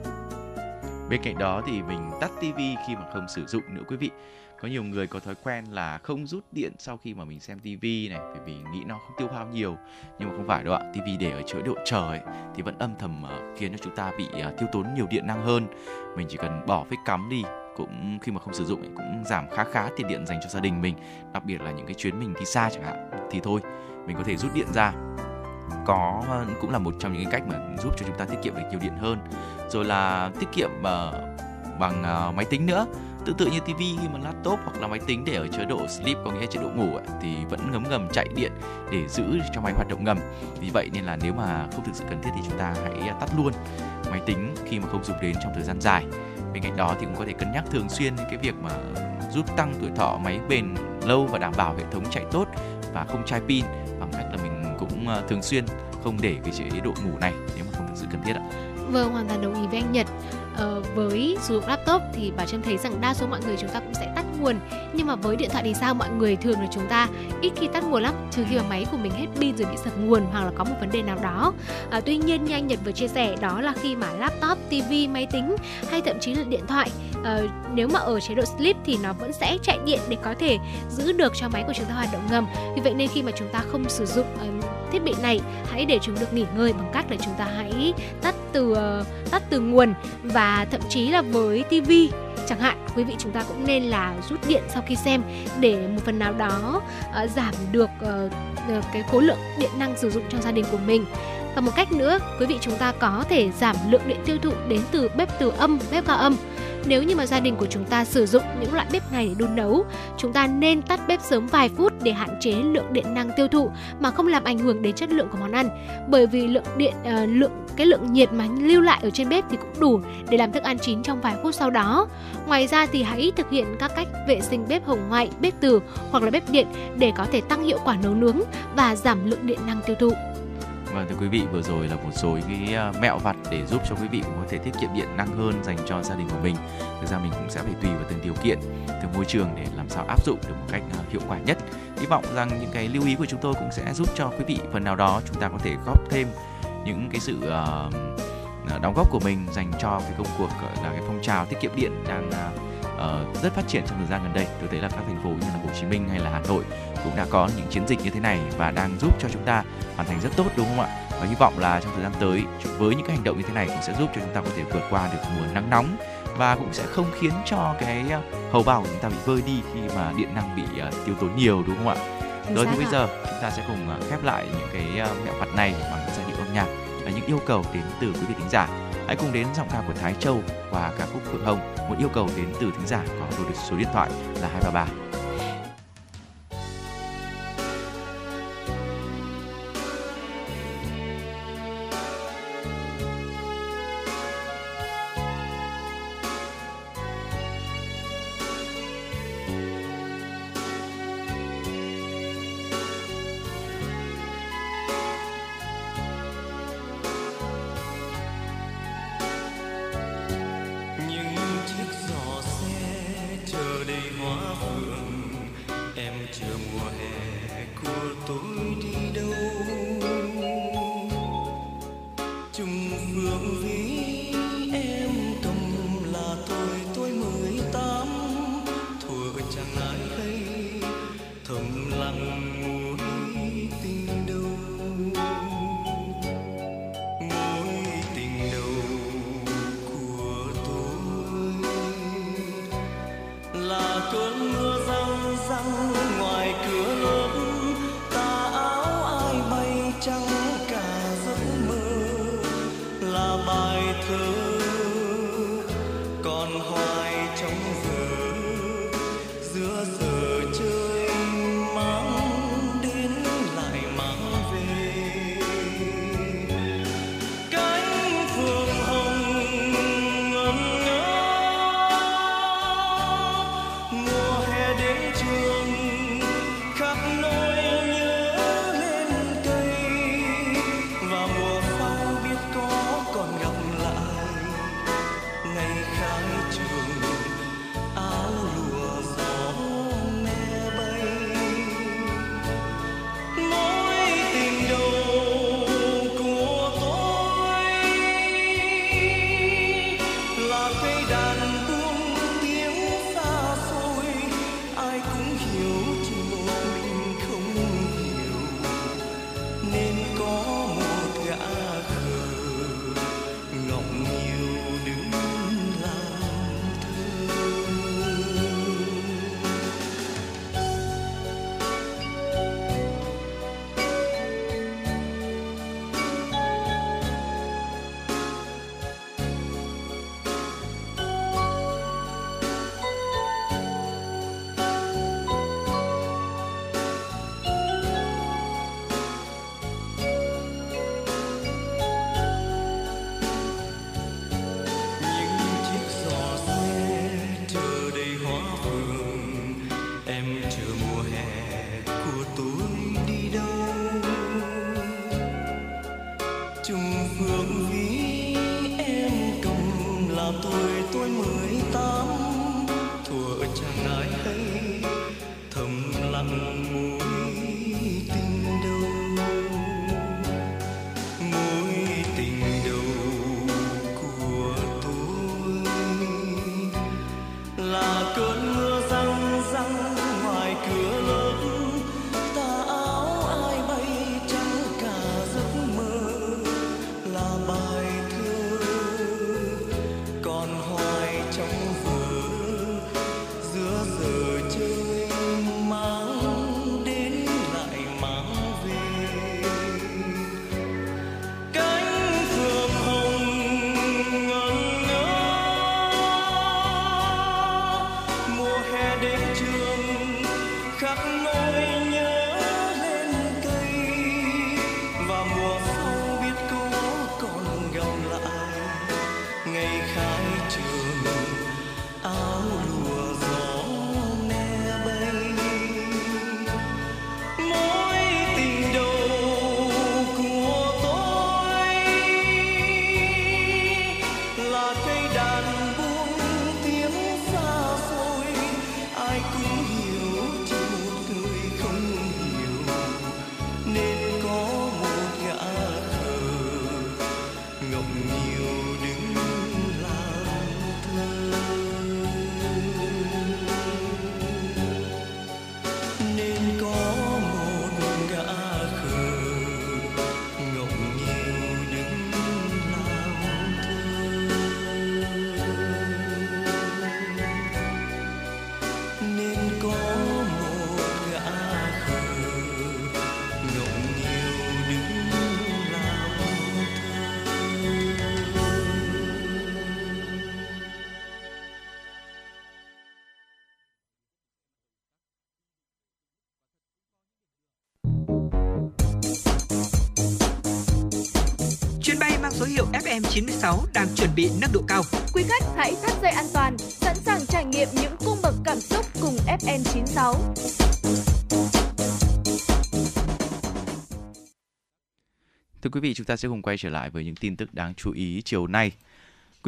Bên cạnh đó thì mình tắt tivi khi mà không sử dụng nữa quý vị có nhiều người có thói quen là không rút điện sau khi mà mình xem tivi này bởi vì nghĩ nó không tiêu hao nhiều. Nhưng mà không phải đâu ạ tivi để ở chế độ chờ ấy, thì vẫn âm thầm uh, khiến cho chúng ta bị uh, tiêu tốn nhiều điện năng hơn. Mình chỉ cần bỏ phích cắm đi cũng khi mà không sử dụng ấy, cũng giảm khá khá tiền điện dành cho gia đình mình đặc biệt là những cái chuyến mình đi xa chẳng hạn. Thì thôi mình có thể rút điện ra. Có ờ, cũng là một trong những cái cách mà giúp cho chúng ta tiết kiệm được nhiều điện hơn. Rồi là tiết kiệm uh, bằng uh, máy tính nữa. Tương tự như TV khi mà laptop hoặc là máy tính để ở chế độ sleep có nghĩa chế độ ngủ ấy, thì vẫn ngấm ngầm chạy điện để giữ cho máy hoạt động ngầm. Vì vậy nên là nếu mà không thực sự cần thiết thì chúng ta hãy tắt luôn máy tính khi mà không dùng đến trong thời gian dài. Bên cạnh đó thì cũng có thể cân nhắc thường xuyên cái việc mà giúp tăng tuổi thọ máy bền lâu và đảm bảo hệ thống chạy tốt và không chai pin bằng cách là mình cũng ờ, thường xuyên không để cái chế độ ngủ này nếu mà không thực sự cần thiết ạ. Vâng, hoàn toàn đồng ý với anh Nhật ờ, với sử dụng laptop thì bà trâm thấy rằng đa số mọi người chúng ta cũng sẽ tắt nguồn. Nhưng mà với điện thoại thì sao? Mọi người thường là chúng ta ít khi tắt nguồn lắm trừ khi mà máy của mình hết pin rồi bị sập nguồn hoặc là có một vấn đề nào đó. À, tuy nhiên như anh nhật vừa chia sẻ đó là khi mà laptop tv máy tính hay thậm chí là điện thoại à, nếu mà ở chế độ sleep thì nó vẫn sẽ chạy điện để có thể giữ được cho máy của chúng ta hoạt động ngầm. Vì vậy nên khi mà chúng ta không sử dụng uh, thiết bị này hãy để chúng được nghỉ ngơi bằng cách là chúng ta hãy tắt từ ờ, tắt từ nguồn và thậm chí là với tivi chẳng hạn quý vị chúng ta cũng nên là rút điện sau khi xem để một phần nào đó uh, giảm được uh, cái khối lượng điện năng sử dụng trong gia đình của mình và một cách nữa quý vị chúng ta có thể giảm lượng điện tiêu thụ đến từ bếp từ âm bếp ga âm. Nếu như mà gia đình của chúng ta sử dụng những loại bếp này để đun nấu chúng ta nên tắt bếp sớm vài phút để hạn chế lượng điện năng tiêu thụ mà không làm ảnh hưởng đến chất lượng của món ăn. Bởi vì lượng điện uh, lượng cái lượng nhiệt mà lưu lại ở trên bếp thì cũng đủ để làm thức ăn chín trong vài phút sau đó. Ngoài ra thì hãy thực hiện các cách vệ sinh bếp hồng ngoại bếp từ hoặc là bếp điện để có thể tăng hiệu quả nấu nướng và giảm lượng điện năng tiêu thụ. Vâng thưa quý vị, vừa rồi là một số cái à, mẹo vặt để giúp cho quý vị cũng có thể tiết kiệm điện năng hơn dành cho gia đình của mình. Thực ra mình cũng sẽ phải tùy vào từng điều kiện, từng môi trường để làm sao áp dụng được một cách à, hiệu quả nhất. Hy vọng rằng những cái lưu ý của chúng tôi cũng sẽ giúp cho quý vị phần nào đó chúng ta có thể góp thêm những cái sự à, đóng góp của mình dành cho cái công cuộc là cái phong trào tiết kiệm điện đang ờ, rất phát triển trong thời gian gần đây. Tôi thấy là các thành phố như là Hồ Chí Minh hay là Hà Nội cũng đã có những chiến dịch như thế này và đang giúp cho chúng ta hoàn thành rất tốt đúng không ạ? Và hy vọng là trong thời gian tới với những cái hành động như thế này cũng sẽ giúp cho chúng ta có thể vượt qua được mùa nắng nóng và cũng sẽ không khiến cho cái ờ, hầu bao của chúng ta bị vơi đi khi mà điện năng bị ờ, tiêu tốn nhiều đúng không ạ? Chính Rồi thì bây giờ chúng ta sẽ cùng khép lại những cái mẹo vặt này bằng giai điệu âm nhạc là những yêu cầu đến từ quý vị thính giả. Hãy cùng đến giọng ca của Thái Châu và ca khúc Phượng Hồng, một yêu cầu đến từ thính giả có số số điện thoại là 233 FM96 đang chuẩn bị nâng độ cao. Quý khách hãy thắt dây an toàn, sẵn sàng trải nghiệm những cung bậc cảm xúc cùng FN96. Thưa quý vị, chúng ta sẽ cùng quay trở lại với những tin tức đáng chú ý chiều nay.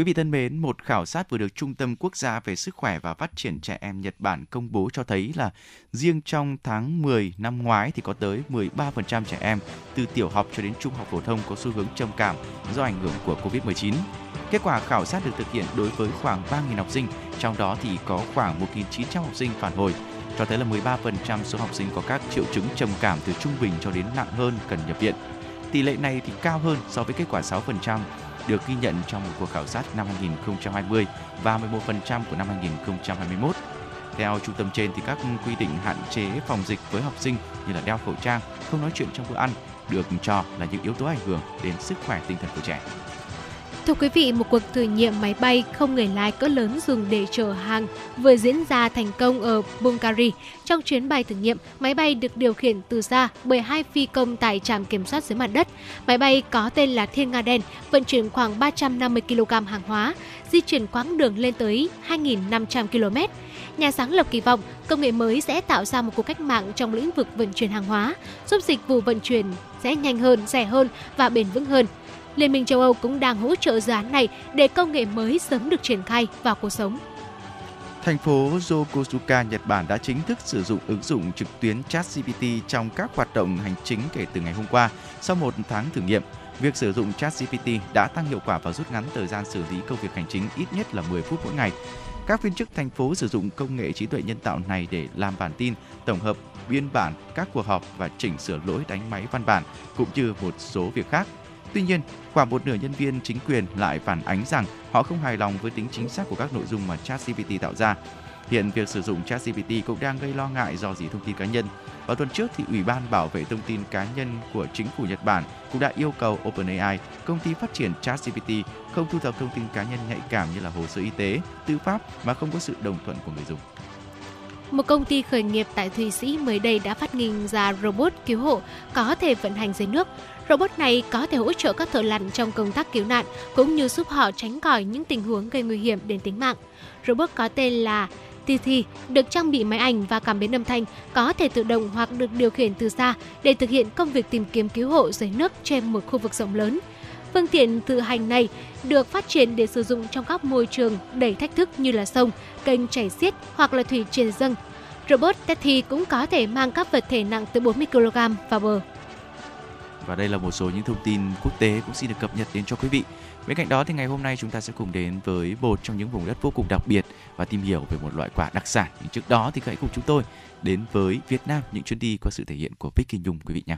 Quý vị thân mến, một khảo sát vừa được Trung tâm Quốc gia về Sức khỏe và Phát triển Trẻ Em Nhật Bản công bố cho thấy là riêng trong tháng 10 năm ngoái thì có tới 13% trẻ em từ tiểu học cho đến trung học phổ thông có xu hướng trầm cảm do ảnh hưởng của Covid-19. Kết quả khảo sát được thực hiện đối với khoảng 3.000 học sinh, trong đó thì có khoảng 1.900 học sinh phản hồi, cho thấy là 13% số học sinh có các triệu chứng trầm cảm từ trung bình cho đến nặng hơn cần nhập viện. Tỷ lệ này thì cao hơn so với kết quả 6% được ghi nhận trong một cuộc khảo sát năm 2020 và 11% của năm 2021. Theo trung tâm trên thì các quy định hạn chế phòng dịch với học sinh như là đeo khẩu trang, không nói chuyện trong bữa ăn được cho là những yếu tố ảnh hưởng đến sức khỏe tinh thần của trẻ. Thưa quý vị, một cuộc thử nghiệm máy bay không người lái cỡ lớn dùng để chở hàng vừa diễn ra thành công ở Bulgaria. Trong chuyến bay thử nghiệm, máy bay được điều khiển từ xa bởi hai phi công tại trạm kiểm soát dưới mặt đất. Máy bay có tên là Thiên Nga Đen, vận chuyển khoảng 350 kg hàng hóa, di chuyển quãng đường lên tới 2.500 km. Nhà sáng lập kỳ vọng công nghệ mới sẽ tạo ra một cuộc cách mạng trong lĩnh vực vận chuyển hàng hóa, giúp dịch vụ vận chuyển sẽ nhanh hơn, rẻ hơn và bền vững hơn. Liên minh châu Âu cũng đang hỗ trợ dự án này để công nghệ mới sớm được triển khai vào cuộc sống. Thành phố Yokosuka, Nhật Bản đã chính thức sử dụng ứng dụng trực tuyến ChatGPT trong các hoạt động hành chính kể từ ngày hôm qua. Sau một tháng thử nghiệm, việc sử dụng ChatGPT đã tăng hiệu quả và rút ngắn thời gian xử lý công việc hành chính ít nhất là 10 phút mỗi ngày. Các viên chức thành phố sử dụng công nghệ trí tuệ nhân tạo này để làm bản tin, tổng hợp biên bản các cuộc họp và chỉnh sửa lỗi đánh máy văn bản cũng như một số việc khác. Tuy nhiên, khoảng một nửa nhân viên chính quyền lại phản ánh rằng họ không hài lòng với tính chính xác của các nội dung mà ChatGPT tạo ra. Hiện việc sử dụng ChatGPT cũng đang gây lo ngại do dỉ thông tin cá nhân. Vào tuần trước thì Ủy ban bảo vệ thông tin cá nhân của chính phủ Nhật Bản cũng đã yêu cầu OpenAI, công ty phát triển ChatGPT, không thu thập thông tin cá nhân nhạy cảm như là hồ sơ y tế, tư pháp mà không có sự đồng thuận của người dùng. Một công ty khởi nghiệp tại Thụy Sĩ mới đây đã phát minh ra robot cứu hộ có thể vận hành dưới nước. Robot này có thể hỗ trợ các thợ lặn trong công tác cứu nạn cũng như giúp họ tránh khỏi những tình huống gây nguy hiểm đến tính mạng. Robot có tên là Tithi được trang bị máy ảnh và cảm biến âm thanh, có thể tự động hoặc được điều khiển từ xa để thực hiện công việc tìm kiếm cứu hộ dưới nước trên một khu vực rộng lớn. Phương tiện tự hành này được phát triển để sử dụng trong các môi trường đầy thách thức như là sông, kênh chảy xiết hoặc là thủy triền dâng. Robot Teddy cũng có thể mang các vật thể nặng từ 40 kg vào bờ. Và đây là một số những thông tin quốc tế cũng xin được cập nhật đến cho quý vị. Bên cạnh đó thì ngày hôm nay chúng ta sẽ cùng đến với một trong những vùng đất vô cùng đặc biệt và tìm hiểu về một loại quả đặc sản. Nhưng trước đó thì hãy cùng chúng tôi đến với Việt Nam, những chuyến đi qua sự thể hiện của Vicky Nhung, quý vị nhé.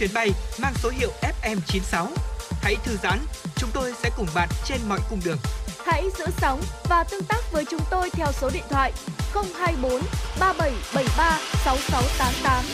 Chuyến bay mang số hiệu FM96. Hãy thư giãn, chúng tôi sẽ cùng bạn trên mọi cung đường. Hãy giữ sóng và tương tác với chúng tôi theo số điện thoại 024 3773 6688.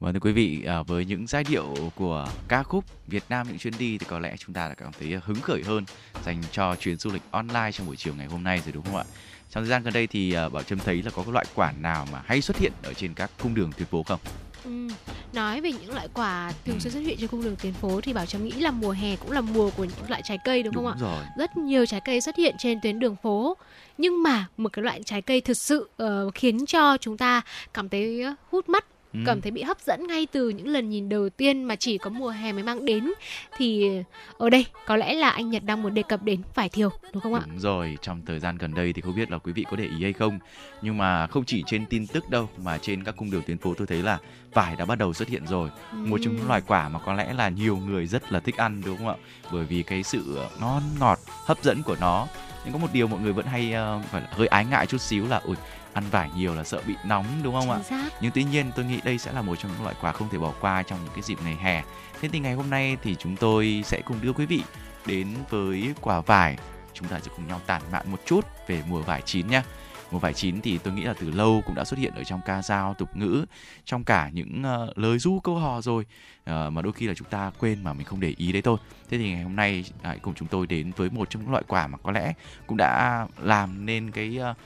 Vâng thưa quý vị, à, với những giai điệu của ca khúc Việt Nam những chuyến đi thì có lẽ chúng ta đã cảm thấy hứng khởi hơn dành cho chuyến du lịch online trong buổi chiều ngày hôm nay rồi đúng không ạ? Trong thời gian gần đây thì à, Bảo Trâm thấy là có cái loại quả nào mà hay xuất hiện ở trên các cung đường tuyến phố không? Ừ. Nói về những loại quả thường xuyên xuất hiện trên cung đường tuyến phố thì Bảo Trâm nghĩ là mùa hè cũng là mùa của những loại trái cây đúng, không ạ? rồi. Rất nhiều trái cây xuất hiện trên tuyến đường phố. Nhưng mà một cái loại trái cây thực sự ờ, khiến cho chúng ta cảm thấy hút mắt Ừ. cảm thấy bị hấp dẫn ngay từ những lần nhìn đầu tiên mà chỉ có mùa hè mới mang đến. Thì ở đây có lẽ là anh Nhật đang muốn đề cập đến vải thiều đúng không ạ? Đúng rồi, trong thời gian gần đây thì không biết là quý vị có để ý hay không. Nhưng mà không chỉ trên tin tức đâu Mà trên các cung đường tuyến phố tôi thấy là vải đã bắt đầu xuất hiện rồi. Một trong những loài quả mà có lẽ là nhiều người rất là thích ăn đúng không ạ? Bởi vì cái sự ngon ngọt, hấp dẫn của nó. Nhưng có một điều mọi người vẫn hay ờ, phải là hơi ái ngại chút xíu là Ui, ăn vải nhiều là sợ bị nóng đúng không ạ? Chính xác. nhưng tuy nhiên tôi nghĩ đây sẽ là một trong những loại quà không thể bỏ qua trong những cái dịp ngày hè. Thế thì ngày hôm nay thì chúng tôi sẽ cùng đưa quý vị đến với quả vải. Chúng ta sẽ cùng nhau tản mạn một chút về mùa vải chín nhé mùa vải chín thì tôi nghĩ là từ lâu cũng đã xuất hiện ở trong ca dao tục ngữ trong cả những uh, lời du câu hò rồi. Uh, mà đôi khi là chúng ta quên mà mình không để ý đấy thôi. Thế thì ngày hôm nay hãy cùng chúng tôi đến với một trong những loại quả mà có lẽ cũng đã làm nên cái uh,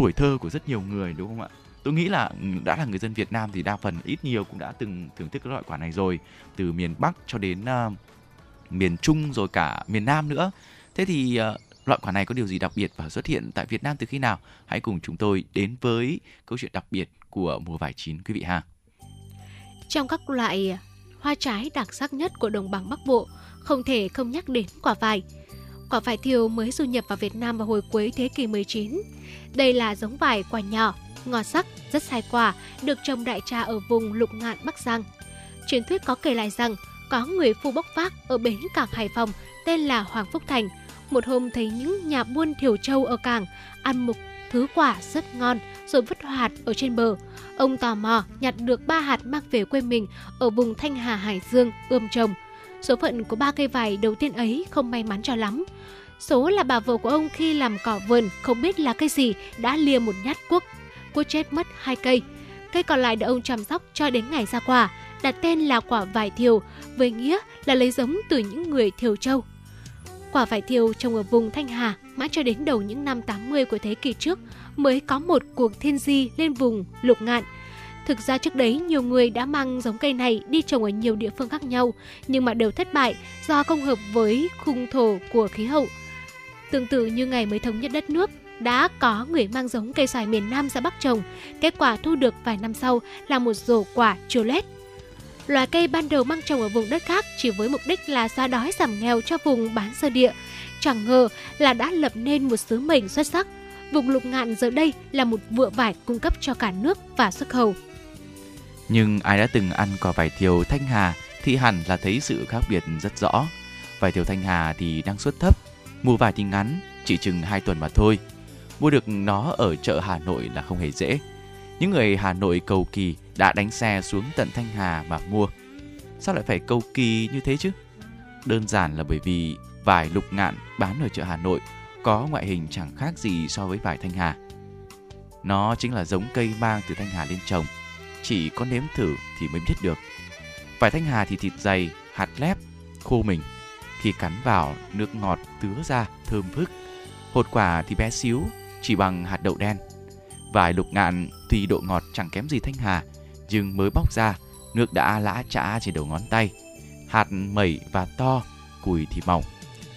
tuổi thơ của rất nhiều người đúng không ạ? Tôi nghĩ là ừ, đã là người dân Việt Nam thì đa phần ít nhiều cũng đã từng thưởng thức cái loại quả này rồi từ miền Bắc cho đến uh, miền Trung rồi cả miền Nam nữa. Thế thì uh, loại quả này có điều gì đặc biệt và xuất hiện tại Việt Nam từ khi nào? Hãy cùng chúng tôi đến với câu chuyện đặc biệt của mùa vải chín quý vị ha. Trong các loại hoa trái đặc sắc nhất của đồng bằng Bắc Bộ không thể không nhắc đến quả vải quả vải thiều mới du nhập vào Việt Nam vào hồi cuối thế kỷ 19 đây là giống vải quả nhỏ ngọt sắc, rất sai quả, được trồng đại trà ở vùng Lục Ngạn, Bắc Giang. Truyền thuyết có kể lại rằng, có người phu bốc vác ở bến cảng Hải Phòng tên là Hoàng Phúc Thành. Một hôm thấy những nhà buôn thiểu châu ở cảng ăn một thứ quả rất ngon rồi vứt hạt ở trên bờ. Ông tò mò nhặt được ba hạt mang về quê mình ở vùng Thanh Hà Hải Dương ươm trồng. Số phận của ba cây vải đầu tiên ấy không may mắn cho lắm. Số là bà vợ của ông khi làm cỏ vườn không biết là cây gì đã lìa một nhát cuốc cuốc chết mất hai cây. Cây còn lại được ông chăm sóc cho đến ngày ra quả, đặt tên là quả vải thiều, với nghĩa là lấy giống từ những người thiều châu. Quả vải thiều trồng ở vùng Thanh Hà mãi cho đến đầu những năm 80 của thế kỷ trước mới có một cuộc thiên di lên vùng lục ngạn. Thực ra trước đấy nhiều người đã mang giống cây này đi trồng ở nhiều địa phương khác nhau nhưng mà đều thất bại do không hợp với khung thổ của khí hậu. Tương tự như ngày mới thống nhất đất nước, đã có người mang giống cây xoài miền Nam ra Bắc trồng. Kết quả thu được vài năm sau là một rổ quả chua lét Loài cây ban đầu mang trồng ở vùng đất khác chỉ với mục đích là xóa đói giảm nghèo cho vùng bán sơ địa. Chẳng ngờ là đã lập nên một sứ mệnh xuất sắc. Vùng lục ngạn giờ đây là một vựa vải cung cấp cho cả nước và xuất khẩu. Nhưng ai đã từng ăn quả vải thiều Thanh Hà thì hẳn là thấy sự khác biệt rất rõ. Vải thiều Thanh Hà thì năng suất thấp, mùa vải thì ngắn, chỉ chừng 2 tuần mà thôi. Mua được nó ở chợ Hà Nội là không hề dễ. Những người Hà Nội cầu kỳ đã đánh xe xuống tận Thanh Hà mà mua. Sao lại phải cầu kỳ như thế chứ? Đơn giản là bởi vì vải lục ngạn bán ở chợ Hà Nội có ngoại hình chẳng khác gì so với vải Thanh Hà. Nó chính là giống cây mang từ Thanh Hà lên trồng. Chỉ có nếm thử thì mới biết được. Vải Thanh Hà thì thịt dày, hạt lép, khô mình. Khi cắn vào, nước ngọt tứa ra, thơm phức. Hột quả thì bé xíu, chỉ bằng hạt đậu đen. Vải lục ngạn tuy độ ngọt chẳng kém gì thanh hà, nhưng mới bóc ra, nước đã lã chã trên đầu ngón tay. Hạt mẩy và to, cùi thì mỏng.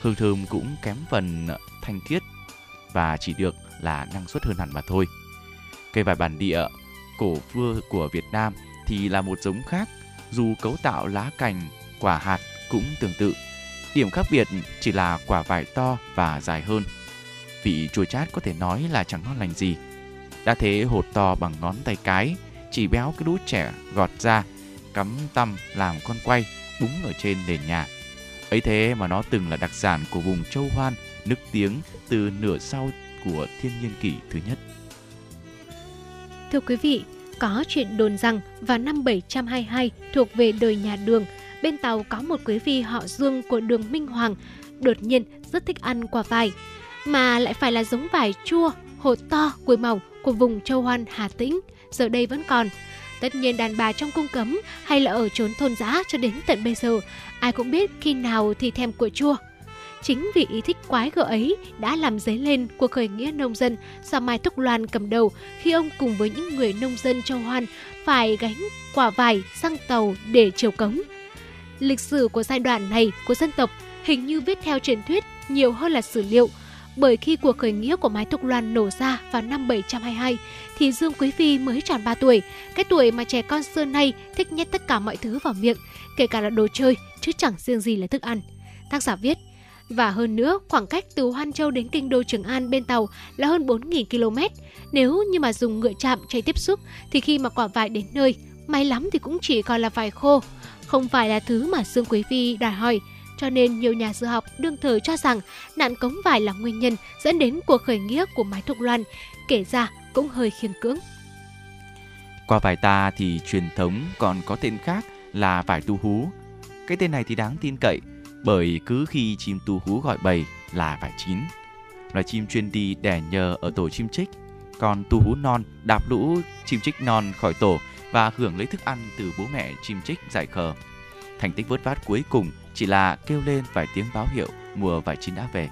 Hương thơm cũng kém phần thanh thiết và chỉ được là năng suất hơn hẳn mà thôi. Cây vải bản địa cổ vưa của Việt Nam thì là một giống khác, dù cấu tạo lá cành, quả hạt cũng tương tự. Điểm khác biệt chỉ là quả vải to và dài hơn vị chua chát có thể nói là chẳng ngon lành gì. Đã thế hột to bằng ngón tay cái, chỉ béo cái đũa trẻ gọt ra, cắm tăm làm con quay, búng ở trên nền nhà. Ấy thế mà nó từng là đặc sản của vùng châu Hoan, nức tiếng từ nửa sau của thiên nhiên kỷ thứ nhất. Thưa quý vị, có chuyện đồn rằng vào năm 722 thuộc về đời nhà Đường, bên Tàu có một quý phi họ Dương của Đường Minh Hoàng, đột nhiên rất thích ăn quả vải mà lại phải là giống vải chua, hột to, cuối màu của vùng châu Hoan Hà Tĩnh, giờ đây vẫn còn. Tất nhiên đàn bà trong cung cấm hay là ở trốn thôn giã cho đến tận bây giờ, ai cũng biết khi nào thì thèm của chua. Chính vì ý thích quái gở ấy đã làm dấy lên cuộc khởi nghĩa nông dân do Mai Thúc Loan cầm đầu khi ông cùng với những người nông dân châu Hoan phải gánh quả vải sang tàu để chiều cống. Lịch sử của giai đoạn này của dân tộc hình như viết theo truyền thuyết nhiều hơn là sử liệu – bởi khi cuộc khởi nghĩa của Mai Thục Loan nổ ra vào năm 722 thì Dương Quý Phi mới tròn 3 tuổi, cái tuổi mà trẻ con xưa nay thích nhét tất cả mọi thứ vào miệng, kể cả là đồ chơi, chứ chẳng riêng gì là thức ăn. Tác giả viết, và hơn nữa, khoảng cách từ Hoan Châu đến kinh đô Trường An bên tàu là hơn 4.000 km. Nếu như mà dùng ngựa chạm chạy tiếp xúc thì khi mà quả vải đến nơi, may lắm thì cũng chỉ còn là vải khô. Không phải là thứ mà Dương Quý Phi đòi hỏi, cho nên nhiều nhà sử học đương thời cho rằng nạn cống vải là nguyên nhân dẫn đến cuộc khởi nghĩa của Mái Thục Loan, kể ra cũng hơi khiên cưỡng. Qua vải ta thì truyền thống còn có tên khác là vải tu hú. Cái tên này thì đáng tin cậy bởi cứ khi chim tu hú gọi bầy là vải chín. loài chim chuyên đi đẻ nhờ ở tổ chim trích. Còn tu hú non đạp lũ chim trích non khỏi tổ và hưởng lấy thức ăn từ bố mẹ chim trích giải khờ. Thành tích vớt vát cuối cùng chỉ là kêu lên vài tiếng báo hiệu mùa vải chín đã về.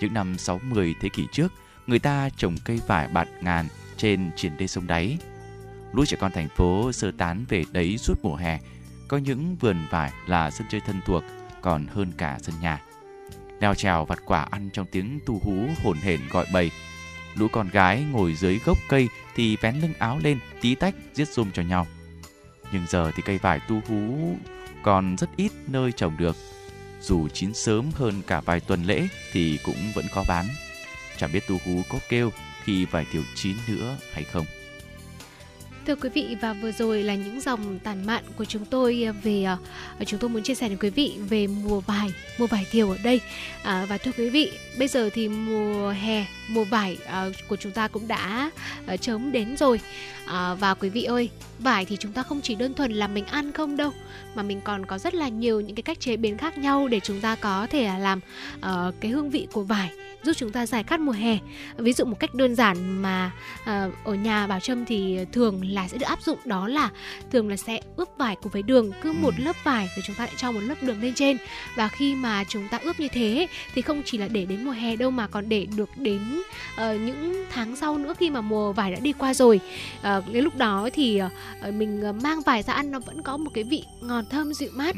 Những năm 60 thế kỷ trước, người ta trồng cây vải bạt ngàn trên triển đê sông đáy. Lũ trẻ con thành phố sơ tán về đấy suốt mùa hè. Có những vườn vải là sân chơi thân thuộc còn hơn cả sân nhà. Leo trèo vặt quả ăn trong tiếng tu hú hồn hển gọi bầy. Lũ con gái ngồi dưới gốc cây thì vén lưng áo lên, tí tách giết rôm cho nhau. Nhưng giờ thì cây vải tu hú còn rất ít nơi trồng được. Dù chín sớm hơn cả vài tuần lễ thì cũng vẫn khó bán. Chẳng biết tu hú có kêu khi vải thiểu chín nữa hay không. Thưa quý vị và vừa rồi là những dòng tản mạn của chúng tôi về uh, chúng tôi muốn chia sẻ đến quý vị về mùa vải, mùa vải thiều ở đây. À, và thưa quý vị, bây giờ thì mùa hè, mùa vải uh, của chúng ta cũng đã uh, chớm đến rồi. À, và quý vị ơi, vải thì chúng ta không chỉ đơn thuần là mình ăn không đâu mà mình còn có rất là nhiều những cái cách chế biến khác nhau để chúng ta có thể làm uh, cái hương vị của vải giúp chúng ta giải khát mùa hè. Ví dụ một cách đơn giản mà uh, ở nhà bảo trâm thì thường là sẽ được áp dụng đó là thường là sẽ ướp vải cùng với đường cứ một lớp vải thì chúng ta lại cho một lớp đường lên trên. Và khi mà chúng ta ướp như thế thì không chỉ là để đến mùa hè đâu mà còn để được đến uh, những tháng sau nữa khi mà mùa vải đã đi qua rồi. Uh, đến lúc đó thì uh, mình mang vải ra ăn nó vẫn có một cái vị ngọt thơm dịu mát.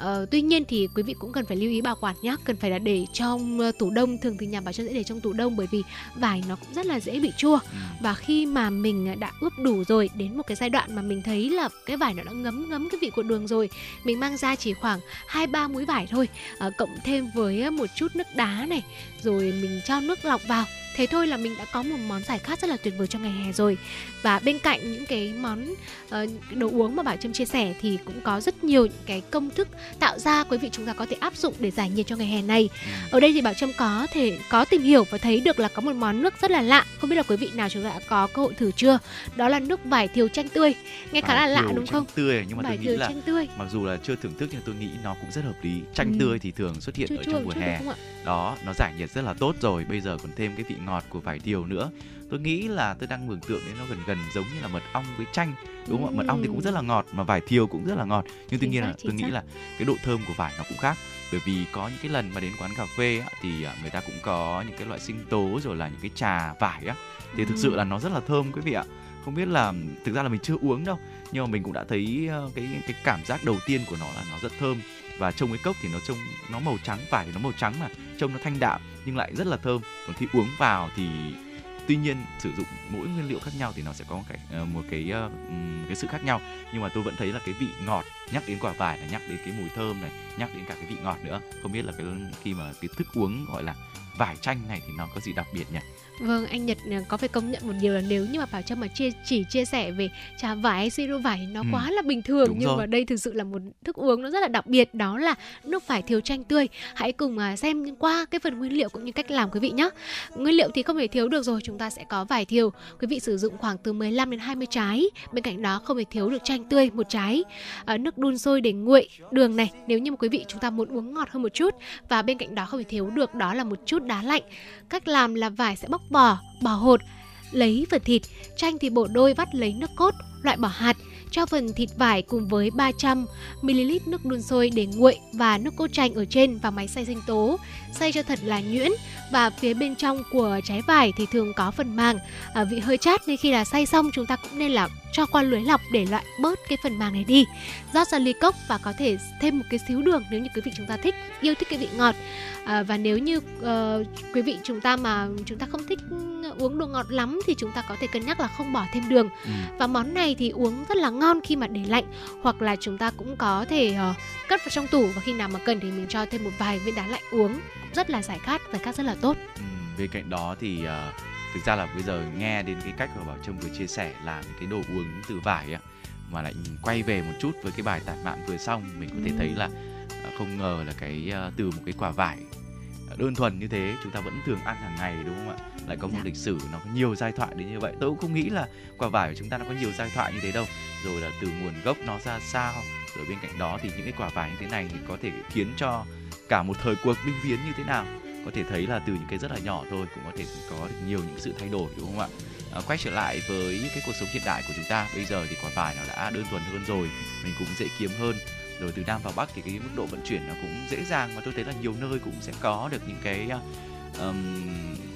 Uh, tuy nhiên thì quý vị cũng cần phải lưu ý bảo quản nhé cần phải là để trong uh, tủ đông thường thì nhà bảo chân sẽ để trong tủ đông bởi vì vải nó cũng rất là dễ bị chua. Và khi mà mình đã ướp đủ rồi đến một cái giai đoạn mà mình thấy là cái vải nó đã ngấm ngấm cái vị của đường rồi mình mang ra chỉ khoảng hai ba múi vải thôi. Uh, cộng thêm với một chút nước đá này rồi mình cho nước lọc vào. Thế thôi là mình đã có một món giải khát rất là tuyệt vời trong ngày hè rồi. Và bên cạnh những cái món uh, đồ uống mà bảo trâm chia sẻ thì cũng có rất nhiều những cái công thức tạo ra quý vị chúng ta có thể áp dụng để giải nhiệt cho ngày hè này. Ở đây thì bảo trâm có thể có tìm hiểu và thấy được là có một món nước rất là lạ. Không biết là quý vị nào chúng ta đã có cơ hội thử chưa? Đó là nước vải thiều chanh tươi. Nghe khá là lạ đúng không? tươi nhưng mà vải tôi nghĩ là chanh tươi. mặc dù là chưa thưởng thức nhưng tôi nghĩ nó cũng rất hợp lý. Chanh Ừ. tươi thì thường xuất hiện chua ở chua trong mùa hè. đó nó giải nhiệt rất là tốt rồi bây giờ còn thêm cái vị ngọt của vải thiều nữa. Tôi nghĩ là tôi đang mường tượng đến nó gần gần giống như là mật ong với chanh đúng không ạ? Mật ong thì cũng rất là ngọt mà vải thiều cũng rất là ngọt. Nhưng tuy nhiên là tôi nghĩ là cái độ thơm của vải nó cũng khác. Bởi vì có những cái lần mà đến quán cà phê thì à, người ta cũng có những cái loại sinh tố rồi là những cái trà vải á. Thì thực sự là nó rất là thơm quý vị ạ. Không biết là thực ra là mình chưa uống đâu nhưng mà mình cũng đã thấy cái cái cảm giác đầu tiên của nó là nó rất thơm và trông cái cốc thì nó trông, nó màu trắng, vải thì nó màu trắng mà, trông nó thanh đạm nhưng lại rất là thơm. Còn khi uống vào thì tuy nhiên sử dụng mỗi nguyên liệu khác nhau thì nó sẽ có ờ, một cái ờ, một cái cái sự khác nhau. Nhưng mà tôi vẫn thấy là cái vị ngọt, nhắc đến quả vải là nhắc đến cái mùi thơm này, nhắc đến cả cái vị ngọt nữa. Không biết là cái, khi mà cái thức uống gọi là vải chanh này thì nó có gì đặc biệt nhỉ? Vâng, anh Nhật ờ, có phải công nhận một điều là nếu như mà Bảo Trâm mà chia chỉ chia sẻ về trà vải hay siro vải nó Ừ. quá là bình thường nhưng rồi. mà đây thực sự là một thức uống nó rất là đặc biệt đó là nước vải thiều chanh tươi. Hãy cùng à, xem qua cái phần nguyên liệu cũng như cách làm quý vị nhé. Nguyên liệu thì không thể thiếu được rồi, chúng ta sẽ có vải thiều. Quý vị sử dụng khoảng từ 15 đến 20 trái. Bên cạnh đó không thể thiếu được chanh tươi một trái. À, nước đun sôi để nguội đường này nếu như mà quý vị chúng ta muốn uống ngọt hơn một chút và bên cạnh đó không thể thiếu được đó là một chút đá lạnh. Cách làm là vải sẽ bóc bỏ bỏ hột, lấy phần thịt, chanh thì bổ đôi vắt lấy nước cốt, loại bỏ hạt, cho phần thịt vải cùng với 300 ml nước đun sôi để nguội và nước cốt chanh ở trên vào máy xay sinh tố, xay cho thật là nhuyễn và phía bên trong của trái vải thì thường có phần màng, à, vị hơi chát nên khi là xay xong chúng ta cũng nên là cho qua lưới lọc để loại bớt cái phần màng này đi. Rót ra ly cốc và có thể thêm một cái xíu đường nếu như quý vị chúng ta thích, yêu thích cái vị ngọt. À, và nếu như ờ, quý vị chúng ta mà chúng ta không thích ừ, uống đồ ngọt lắm thì chúng ta có thể cân nhắc là không bỏ thêm đường Ừ. và món này thì uống rất là ngon khi mà để lạnh hoặc là chúng ta cũng có thể ờ, cất vào trong tủ và khi nào mà cần thì mình cho thêm một vài viên đá lạnh uống cũng rất là giải khát giải khát rất là tốt. Ừ, bên cạnh đó thì ờ, thực ra là bây giờ nghe đến cái cách mà Bảo Trâm vừa chia sẻ làm những cái đồ uống từ vải á mà lại quay về một chút với cái bài tản mạn vừa xong mình có thể thấy là ờ, không ngờ là cái từ một cái quả vải đơn thuần như thế chúng ta vẫn thường ăn hàng ngày đúng không ạ? Lại có một Dạ. lịch sử nó có nhiều giai thoại đến như vậy. Tôi cũng không nghĩ là quả vải của chúng ta nó có nhiều giai thoại như thế đâu. Rồi là từ nguồn gốc nó ra sao rồi bên cạnh đó thì những cái quả vải như thế này thì có thể khiến cho cả một thời cuộc binh biến như thế nào. Có thể thấy là từ những cái rất là nhỏ thôi cũng có thể có được nhiều những sự thay đổi đúng không ạ? À, quay trở lại với cái cuộc sống hiện đại của chúng ta bây giờ thì quả vải nó đã đơn thuần hơn rồi mình cũng dễ kiếm hơn rồi từ nam vào bắc thì cái mức độ vận chuyển nó cũng dễ dàng và tôi thấy là nhiều nơi cũng sẽ có được những cái um,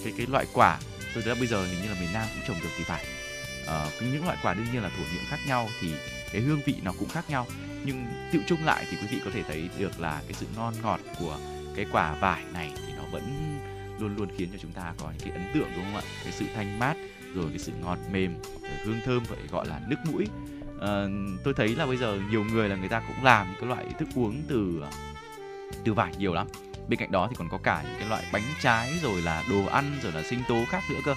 cái cái loại quả. Tôi thấy là bây giờ hình như là miền nam cũng trồng được thì phải. Uh, những loại quả đương nhiên là thổ nhưỡng khác nhau thì cái hương vị nó cũng khác nhau. Nhưng tự chung lại thì quý vị có thể thấy được là cái sự ngon ngọt của cái quả vải này thì nó vẫn luôn luôn khiến cho chúng ta có những cái ấn tượng đúng không ạ? Cái sự thanh mát rồi cái sự ngọt mềm rồi hương thơm vậy gọi là nước mũi à, tôi thấy là bây giờ nhiều người là người ta cũng làm những cái loại thức uống từ từ vải nhiều lắm. Bên cạnh đó thì còn có cả những cái loại bánh trái rồi là đồ ăn rồi là sinh tố khác nữa cơ.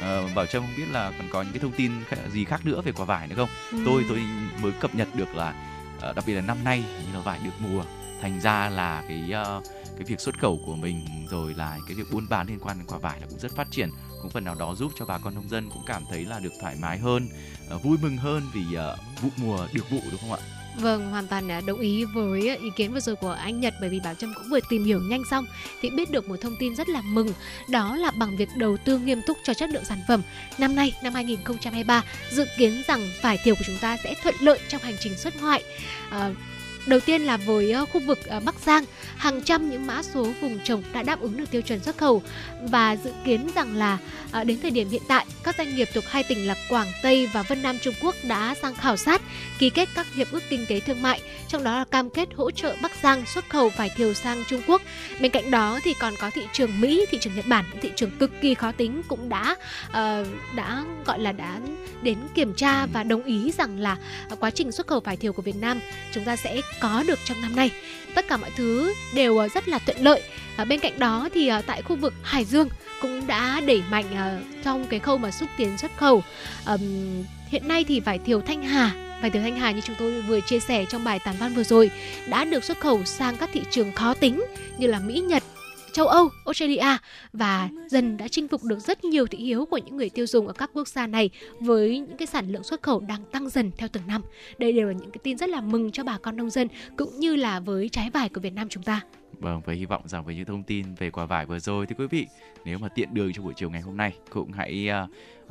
À, bảo trâm không biết là còn có những cái thông tin gì khác nữa về quả vải nữa không? Ừ. tôi tôi mới cập nhật được là ờ, đặc biệt là năm nay như là vải được mùa thành ra là cái uh, cái việc xuất khẩu của mình rồi là cái việc buôn bán liên quan đến quả vải là cũng rất phát triển. Cũng phần nào đó giúp cho bà con nông dân cũng cảm thấy là được thoải mái hơn Ờ, vui mừng hơn vì ờ, vụ mùa được vụ đúng không ạ Vâng, hoàn toàn à, đồng ý với ờ, ý kiến vừa rồi của anh Nhật bởi vì Bảo Trâm cũng vừa tìm hiểu nhanh xong thì biết được một thông tin rất là mừng đó là bằng việc đầu tư nghiêm túc cho chất lượng sản phẩm. Năm nay, năm 2023 dự kiến rằng vải thiều của chúng ta sẽ thuận lợi trong hành trình xuất ngoại. À, Đầu tiên là với khu vực ờ, Bắc Giang, hàng trăm những mã số vùng trồng đã đáp ứng được tiêu chuẩn xuất khẩu và dự kiến rằng là ờ, đến thời điểm hiện tại, các doanh nghiệp thuộc hai tỉnh là Quảng Tây và Vân Nam Trung Quốc đã sang khảo sát, ký kết các hiệp ước kinh tế thương mại, trong đó là cam kết hỗ trợ Bắc Giang xuất khẩu vải thiều sang Trung Quốc. Bên cạnh đó thì còn có thị trường Mỹ, thị trường Nhật Bản, thị trường cực kỳ khó tính cũng đã uh, đã gọi là đã đến kiểm tra và đồng ý rằng là quá trình xuất khẩu vải thiều của Việt Nam chúng ta sẽ có được trong năm nay. Tất cả mọi thứ đều ờ, rất là thuận lợi. À, bên cạnh đó thì à, tại khu vực Hải Dương cũng đã đẩy mạnh à, trong cái khâu mà xúc tiến xuất khẩu. à, hiện nay thì vải thiều Thanh Hà vải thiều Thanh Hà như chúng tôi vừa chia sẻ trong bài tản văn vừa rồi đã được xuất khẩu sang các thị trường khó tính như là Mỹ, Nhật, châu Âu, Australia và dần đã chinh phục được rất nhiều thị hiếu của những người tiêu dùng ở các quốc gia này với những cái sản lượng xuất khẩu đang tăng dần theo từng năm. Đây đều là những cái tin rất là mừng cho bà con nông dân cũng như là với trái vải của Việt Nam chúng ta. Vâng, và hy vọng rằng với những thông tin về quả vải vừa rồi thì quý vị nếu mà tiện đường trong buổi chiều ngày hôm nay cũng hãy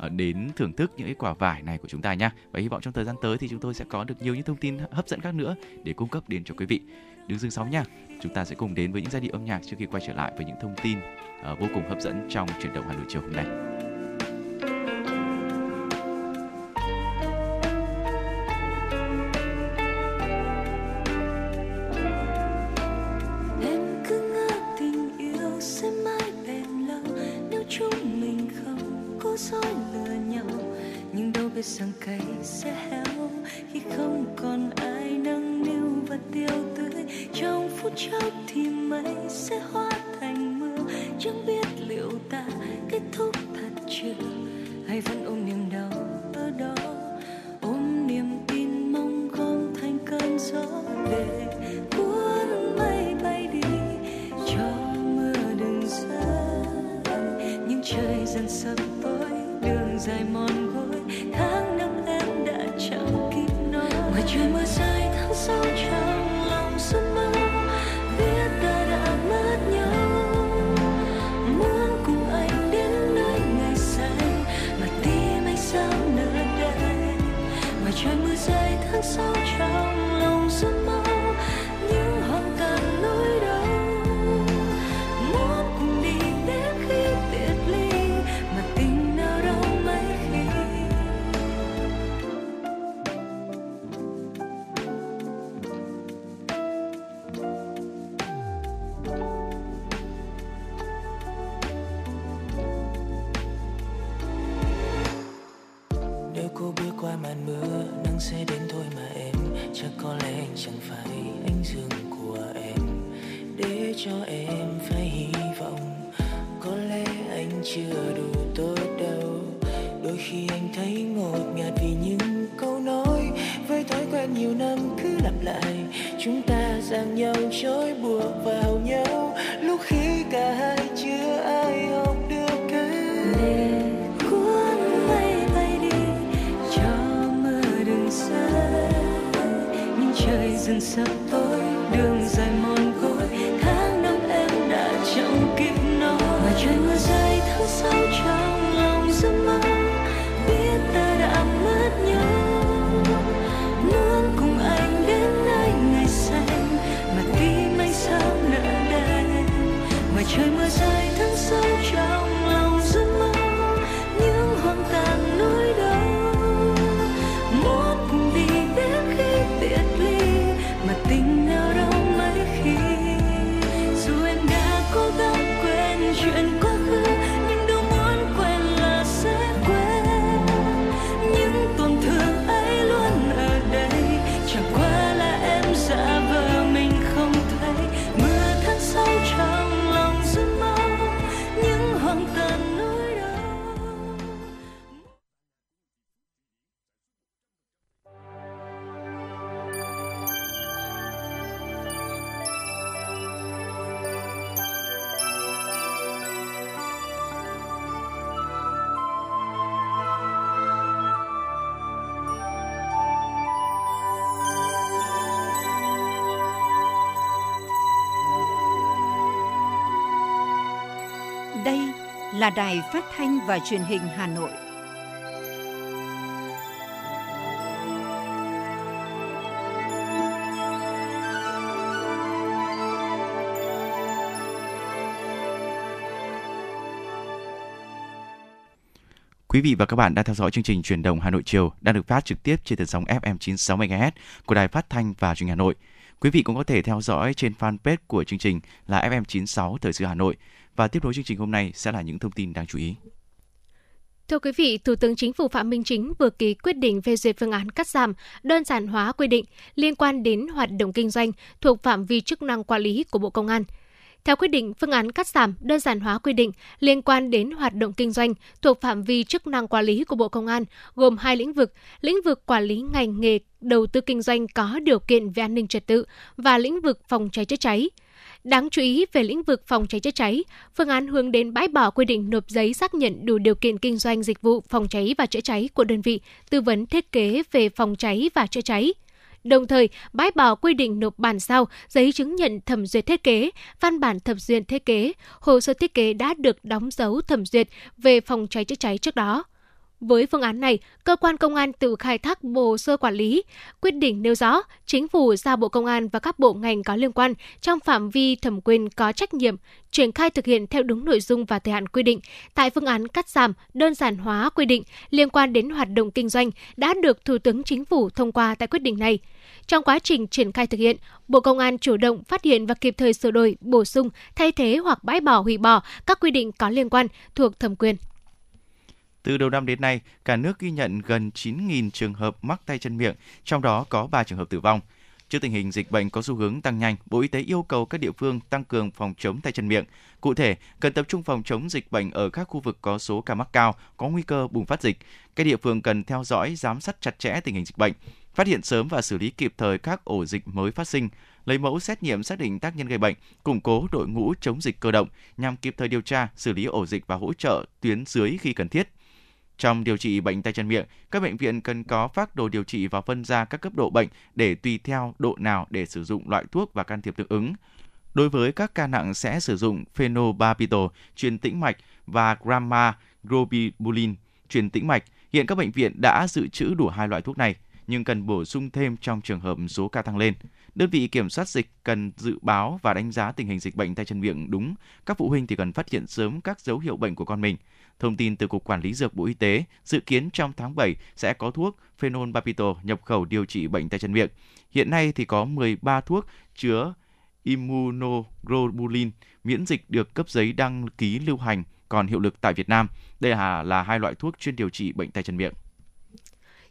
uh, đến thưởng thức những cái quả vải này của chúng ta nhé. Và hy vọng trong thời gian tới thì chúng tôi sẽ có được nhiều những thông tin hấp dẫn khác nữa để cung cấp đến cho quý vị. Đừng dừng sóng nha. Chúng ta sẽ cùng đến với những giai điệu âm nhạc trước khi quay trở lại với những thông tin uh, vô cùng hấp dẫn trong chuyển động Hà Nội chiều hôm nay. Là Đài Phát thanh và Truyền hình Hà Nội. Quý vị và các bạn đang theo dõi chương trình truyền động Hà Nội chiều đang được phát trực tiếp trên tần sóng FM 96 MHz của Đài Phát thanh và Truyền hình Hà Nội. Quý vị cũng có thể theo dõi trên fanpage của chương trình là FM96 Thời sự Hà Nội và tiếp nối chương trình hôm nay sẽ là những thông tin đáng chú ý. Thưa quý vị, Thủ tướng Chính phủ Phạm Minh Chính vừa ký quyết định phê duyệt phương án cắt giảm, đơn giản hóa quy định liên quan đến hoạt động kinh doanh thuộc phạm vi chức năng quản lý của Bộ Công an. Theo quyết định, phương án cắt giảm, đơn giản hóa quy định liên quan đến hoạt động kinh doanh thuộc phạm vi chức năng quản lý của Bộ Công an gồm hai lĩnh vực, lĩnh vực quản lý ngành nghề đầu tư kinh doanh có điều kiện về an ninh trật tự và lĩnh vực phòng cháy chữa cháy. Đáng chú ý về lĩnh vực phòng cháy chữa cháy, phương án hướng đến bãi bỏ quy định nộp giấy xác nhận đủ điều kiện kinh doanh dịch vụ phòng cháy và chữa cháy của đơn vị tư vấn thiết kế về phòng cháy và chữa cháy. Đồng thời, bãi bỏ quy định nộp bản sao, giấy chứng nhận thẩm duyệt thiết kế, văn bản thẩm duyệt thiết kế, hồ sơ thiết kế đã được đóng dấu thẩm duyệt về phòng cháy chữa cháy trước đó. Với phương án này, cơ quan công an tự khai thác hồ sơ quản lý. Quyết định nêu rõ, chính phủ giao Bộ Công an và các bộ ngành có liên quan trong phạm vi thẩm quyền có trách nhiệm triển khai thực hiện theo đúng nội dung và thời hạn quy định tại phương án cắt giảm, đơn giản hóa quy định liên quan đến hoạt động kinh doanh đã được Thủ tướng Chính phủ thông qua tại quyết định này. Trong quá trình triển khai thực hiện, Bộ Công an chủ động phát hiện và kịp thời sửa đổi, bổ sung, thay thế hoặc bãi bỏ hủy bỏ các quy định có liên quan thuộc thẩm quyền. Từ đầu năm đến nay, cả nước ghi nhận gần 9.000 trường hợp mắc tay chân miệng, trong đó có 3 trường hợp tử vong. Trước tình hình dịch bệnh có xu hướng tăng nhanh, Bộ Y tế yêu cầu các địa phương tăng cường phòng chống tay chân miệng. Cụ thể, cần tập trung phòng chống dịch bệnh ở các khu vực có số ca mắc cao, có nguy cơ bùng phát dịch. Các địa phương cần theo dõi, giám sát chặt chẽ tình hình dịch bệnh, phát hiện sớm và xử lý kịp thời các ổ dịch mới phát sinh, lấy mẫu xét nghiệm xác định tác nhân gây bệnh, củng cố đội ngũ chống dịch cơ động nhằm kịp thời điều tra, xử lý ổ dịch và hỗ trợ tuyến dưới khi cần thiết. Trong điều trị bệnh tay chân miệng, các bệnh viện cần có phác đồ điều trị và phân ra các cấp độ bệnh để tùy theo độ nào để sử dụng loại thuốc và can thiệp tương ứng. Đối với các ca nặng sẽ sử dụng phenobarbital truyền tĩnh mạch và gamma globulin truyền tĩnh mạch. Hiện các bệnh viện đã dự trữ đủ hai loại thuốc này, nhưng cần bổ sung thêm trong trường hợp số ca tăng lên. Đơn vị kiểm soát dịch cần dự báo và đánh giá tình hình dịch bệnh tay chân miệng đúng. Các phụ huynh thì cần phát hiện sớm các dấu hiệu bệnh của con mình. Thông tin từ Cục Quản lý Dược Bộ Y tế, dự kiến trong tháng 7 sẽ có thuốc Phenobarbital nhập khẩu điều trị bệnh tay chân miệng. Hiện nay thì có 13 thuốc chứa immunoglobulin miễn dịch được cấp giấy đăng ký lưu hành còn hiệu lực tại Việt Nam. Đây là, là hai loại thuốc chuyên điều trị bệnh tay chân miệng.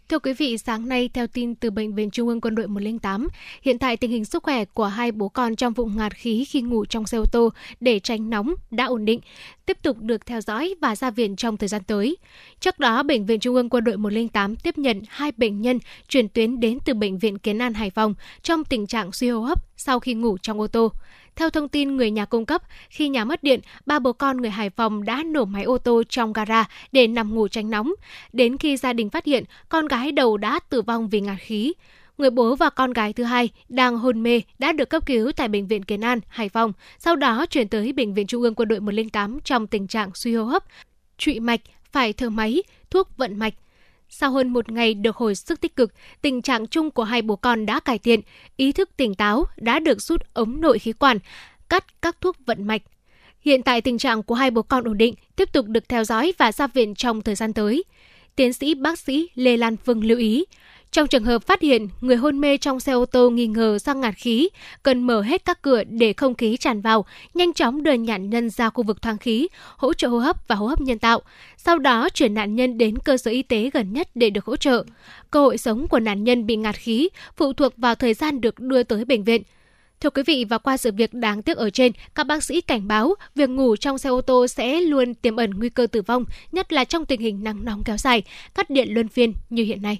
Thưa quý vị, sáng nay theo tin từ Bệnh viện Trung ương Quân đội 108, hiện tại tình hình sức khỏe của hai bố con trong vụ ngạt khí khi ngủ trong xe ô tô để tránh nóng đã ổn định, tiếp tục được theo dõi và ra viện trong thời gian tới. Trước đó, Bệnh viện Trung ương Quân đội 108 tiếp nhận hai bệnh nhân chuyển tuyến đến từ Bệnh viện Kiến An Hải Phòng trong tình trạng suy hô hấp sau khi ngủ trong ô tô. Theo thông tin người nhà cung cấp, khi nhà mất điện, ba bố con người Hải Phòng đã nổ máy ô tô trong gara để nằm ngủ tránh nóng. Đến khi gia đình phát hiện, con gái đầu đã tử vong vì ngạt khí. Người bố và con gái thứ hai đang hôn mê đã được cấp cứu tại Bệnh viện Kiến An, Hải Phòng, sau đó chuyển tới Bệnh viện Trung ương Quân đội 108 trong tình trạng suy hô hấp, trụy mạch, phải thở máy, thuốc vận mạch. Sau hơn một ngày được hồi sức tích cực, tình trạng chung của hai bố con đã cải thiện, ý thức tỉnh táo đã được rút ống nội khí quản, cắt các thuốc vận mạch. Hiện tại tình trạng của hai bố con ổn định, tiếp tục được theo dõi và ra viện trong thời gian tới. Tiến sĩ bác sĩ Lê Lan Phương lưu ý, trong trường hợp phát hiện người hôn mê trong xe ô tô nghi ngờ sang ngạt khí, cần mở hết các cửa để không khí tràn vào, nhanh chóng đưa nạn nhân ra khu vực thoáng khí, hỗ trợ hô hấp và hô hấp nhân tạo. Sau đó chuyển nạn nhân đến cơ sở y tế gần nhất để được hỗ trợ. Cơ hội sống của nạn nhân bị ngạt khí phụ thuộc vào thời gian được đưa tới bệnh viện. Thưa quý vị, và qua sự việc đáng tiếc ở trên, các bác sĩ cảnh báo việc ngủ trong xe ô tô sẽ luôn tiềm ẩn nguy cơ tử vong, nhất là trong tình hình nắng nóng kéo dài, cắt điện luân phiên như hiện nay.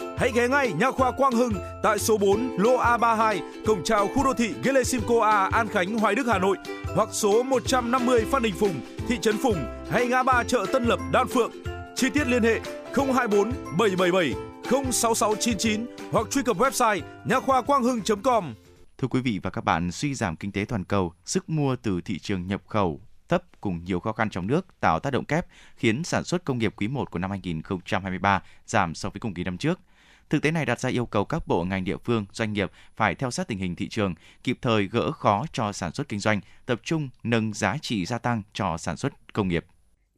Hãy ghé ngay Nha khoa Quang Hưng tại số 4 lô A32, cổng chào khu đô thị Gelesimco A, An Khánh, Hoài Đức, Hà Nội hoặc số 150 Phan Đình Phùng, thị trấn Phùng hay ngã ba chợ Tân Lập, Đan Phượng. Chi tiết liên hệ 024 777 06699 hoặc truy cập website nha khoa quang hưng.com. Thưa quý vị và các bạn, suy giảm kinh tế toàn cầu, sức mua từ thị trường nhập khẩu thấp cùng nhiều khó khăn trong nước tạo tác động kép khiến sản xuất công nghiệp quý 1 của năm 2023 giảm so với cùng kỳ năm trước. Thực tế này đặt ra yêu cầu các bộ ngành địa phương, doanh nghiệp phải theo sát tình hình thị trường, kịp thời gỡ khó cho sản xuất kinh doanh, tập trung nâng giá trị gia tăng cho sản xuất công nghiệp.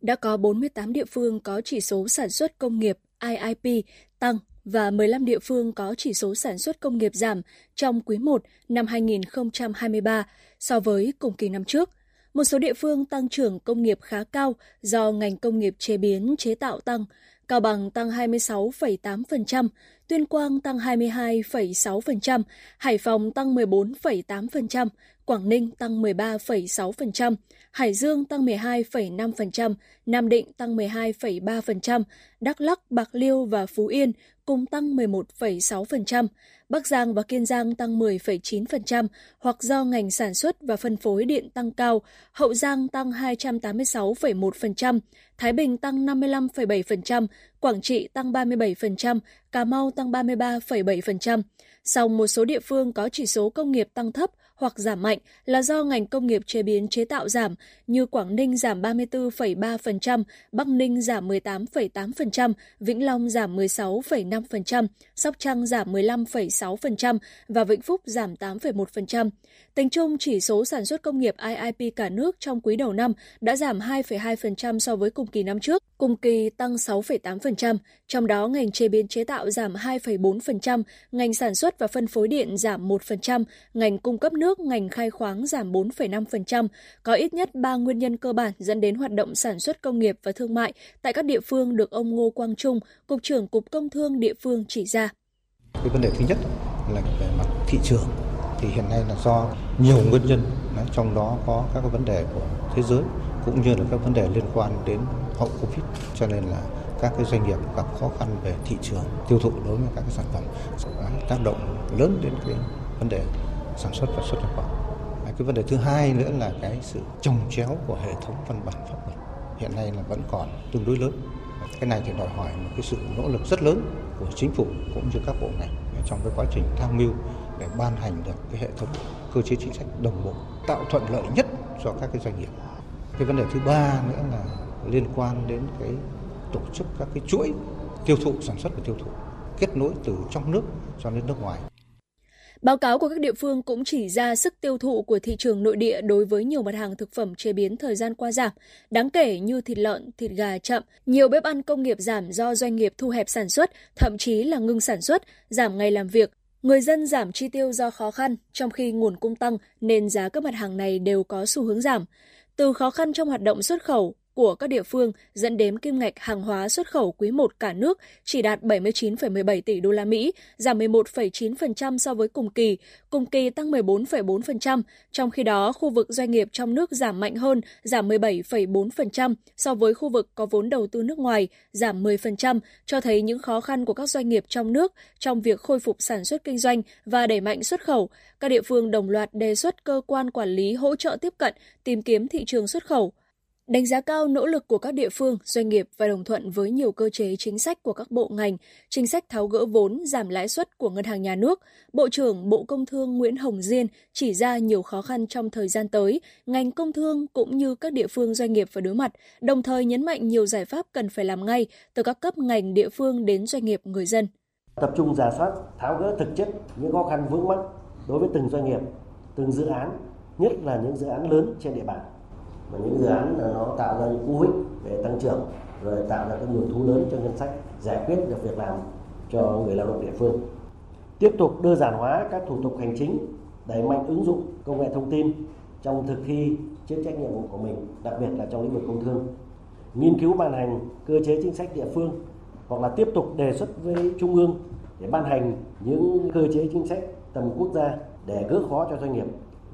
Đã có 48 địa phương có chỉ số sản xuất công nghiệp IIP tăng và 15 địa phương có chỉ số sản xuất công nghiệp giảm trong quý 1 năm 2023 so với cùng kỳ năm trước. Một số địa phương tăng trưởng công nghiệp khá cao do ngành công nghiệp chế biến chế tạo tăng, Cao Bằng tăng 26,8%, Tuyên Quang tăng 22,6%, Hải Phòng tăng 14,8%, Quảng Ninh tăng 13,6%, Hải Dương tăng 12,5%, Nam Định tăng 12,3%, Đắk Lắc, Bạc Liêu và Phú Yên cùng tăng 11,6%, Bắc Giang và Kiên Giang tăng 10,9% hoặc do ngành sản xuất và phân phối điện tăng cao, Hậu Giang tăng 286,1%, Thái Bình tăng 55,7%, Quảng Trị tăng 37%, Cà Mau tăng 33,7%. Song một số địa phương có chỉ số công nghiệp tăng thấp hoặc giảm mạnh là do ngành công nghiệp chế biến chế tạo giảm như Quảng Ninh giảm 34,3%, Bắc Ninh giảm 18,8%, Vĩnh Long giảm 16,5%, Sóc Trăng giảm 15,6% và Vĩnh Phúc giảm 8,1%. Tính chung, chỉ số sản xuất công nghiệp IIP cả nước trong quý đầu năm đã giảm 2,2% so với cùng kỳ năm trước, cùng kỳ tăng 6,8%, trong đó ngành chế biến chế tạo giảm 2,4%, ngành sản xuất và phân phối điện giảm 1%, ngành cung cấp nước, ngành khai khoáng giảm 4,5%. Có ít nhất 3 nguyên nhân cơ bản dẫn đến hoạt động sản xuất công nghiệp và thương mại tại các địa phương được ông Ngô Quang Trung, Cục trưởng Cục Công Thương địa phương chỉ ra. Cái vấn đề thứ nhất là về mặt thị trường thì hiện nay là do nhiều nguyên nhân trong đó có các vấn đề của thế giới cũng như là các vấn đề liên quan đến hậu covid cho nên là các cái doanh nghiệp gặp khó khăn về thị trường tiêu thụ đối với các cái sản phẩm tác động lớn đến cái vấn đề sản xuất và xuất nhập khẩu. Cái vấn đề thứ hai nữa là cái sự trồng chéo của hệ thống văn bản pháp luật hiện nay là vẫn còn tương đối lớn. Cái này thì đòi hỏi một cái sự nỗ lực rất lớn của chính phủ cũng như các bộ ngành trong cái quá trình tham mưu để ban hành được cái hệ thống cơ chế chính sách đồng bộ, tạo thuận lợi nhất cho các cái doanh nghiệp. Cái vấn đề thứ ba nữa là liên quan đến cái tổ chức các cái chuỗi tiêu thụ, sản xuất và tiêu thụ, kết nối từ trong nước cho đến nước ngoài. Báo cáo của các địa phương cũng chỉ ra sức tiêu thụ của thị trường nội địa đối với nhiều mặt hàng thực phẩm chế biến thời gian qua giảm, đáng kể như thịt lợn, thịt gà chậm. Nhiều bếp ăn công nghiệp giảm do doanh nghiệp thu hẹp sản xuất, thậm chí là ngưng sản xuất, giảm ngày làm việc. Người dân giảm chi tiêu do khó khăn, trong khi nguồn cung tăng nên giá các mặt hàng này đều có xu hướng giảm. Từ khó khăn trong hoạt động xuất khẩu, của các địa phương dẫn đến kim ngạch hàng hóa xuất khẩu quý 1 cả nước chỉ đạt 79,17 tỷ đô la Mỹ, giảm 11,9% so với cùng kỳ, cùng kỳ tăng 14,4%, trong khi đó khu vực doanh nghiệp trong nước giảm mạnh hơn, giảm 17,4% so với khu vực có vốn đầu tư nước ngoài, giảm 10%, cho thấy những khó khăn của các doanh nghiệp trong nước trong việc khôi phục sản xuất kinh doanh và đẩy mạnh xuất khẩu. Các địa phương đồng loạt đề xuất cơ quan quản lý hỗ trợ tiếp cận, tìm kiếm thị trường xuất khẩu, Đánh giá cao nỗ lực của các địa phương, doanh nghiệp và đồng thuận với nhiều cơ chế chính sách của các bộ ngành, chính sách tháo gỡ vốn, giảm lãi suất của Ngân hàng Nhà nước, Bộ trưởng Bộ Công Thương Nguyễn Hồng Diên chỉ ra nhiều khó khăn trong thời gian tới, ngành công thương cũng như các địa phương doanh nghiệp phải đối mặt, đồng thời nhấn mạnh nhiều giải pháp cần phải làm ngay từ các cấp ngành địa phương đến doanh nghiệp người dân. Tập trung giả soát, tháo gỡ thực chất những khó khăn vướng mắc đối với từng doanh nghiệp từng dự án, nhất là những dự án lớn trên địa bàn mà những dự án là nó tạo ra những cú hích về tăng trưởng rồi tạo ra các nguồn thu lớn cho ngân sách giải quyết được việc làm cho người lao động địa phương. Tiếp tục đơn giản hóa các thủ tục hành chính đẩy mạnh ứng dụng công nghệ thông tin trong thực thi chức trách nhiệm vụ của mình đặc biệt là trong lĩnh vực công thương. Nghiên cứu ban hành cơ chế chính sách địa phương hoặc là tiếp tục đề xuất với trung ương để ban hành những cơ chế chính sách tầm quốc gia để gỡ khó cho doanh nghiệp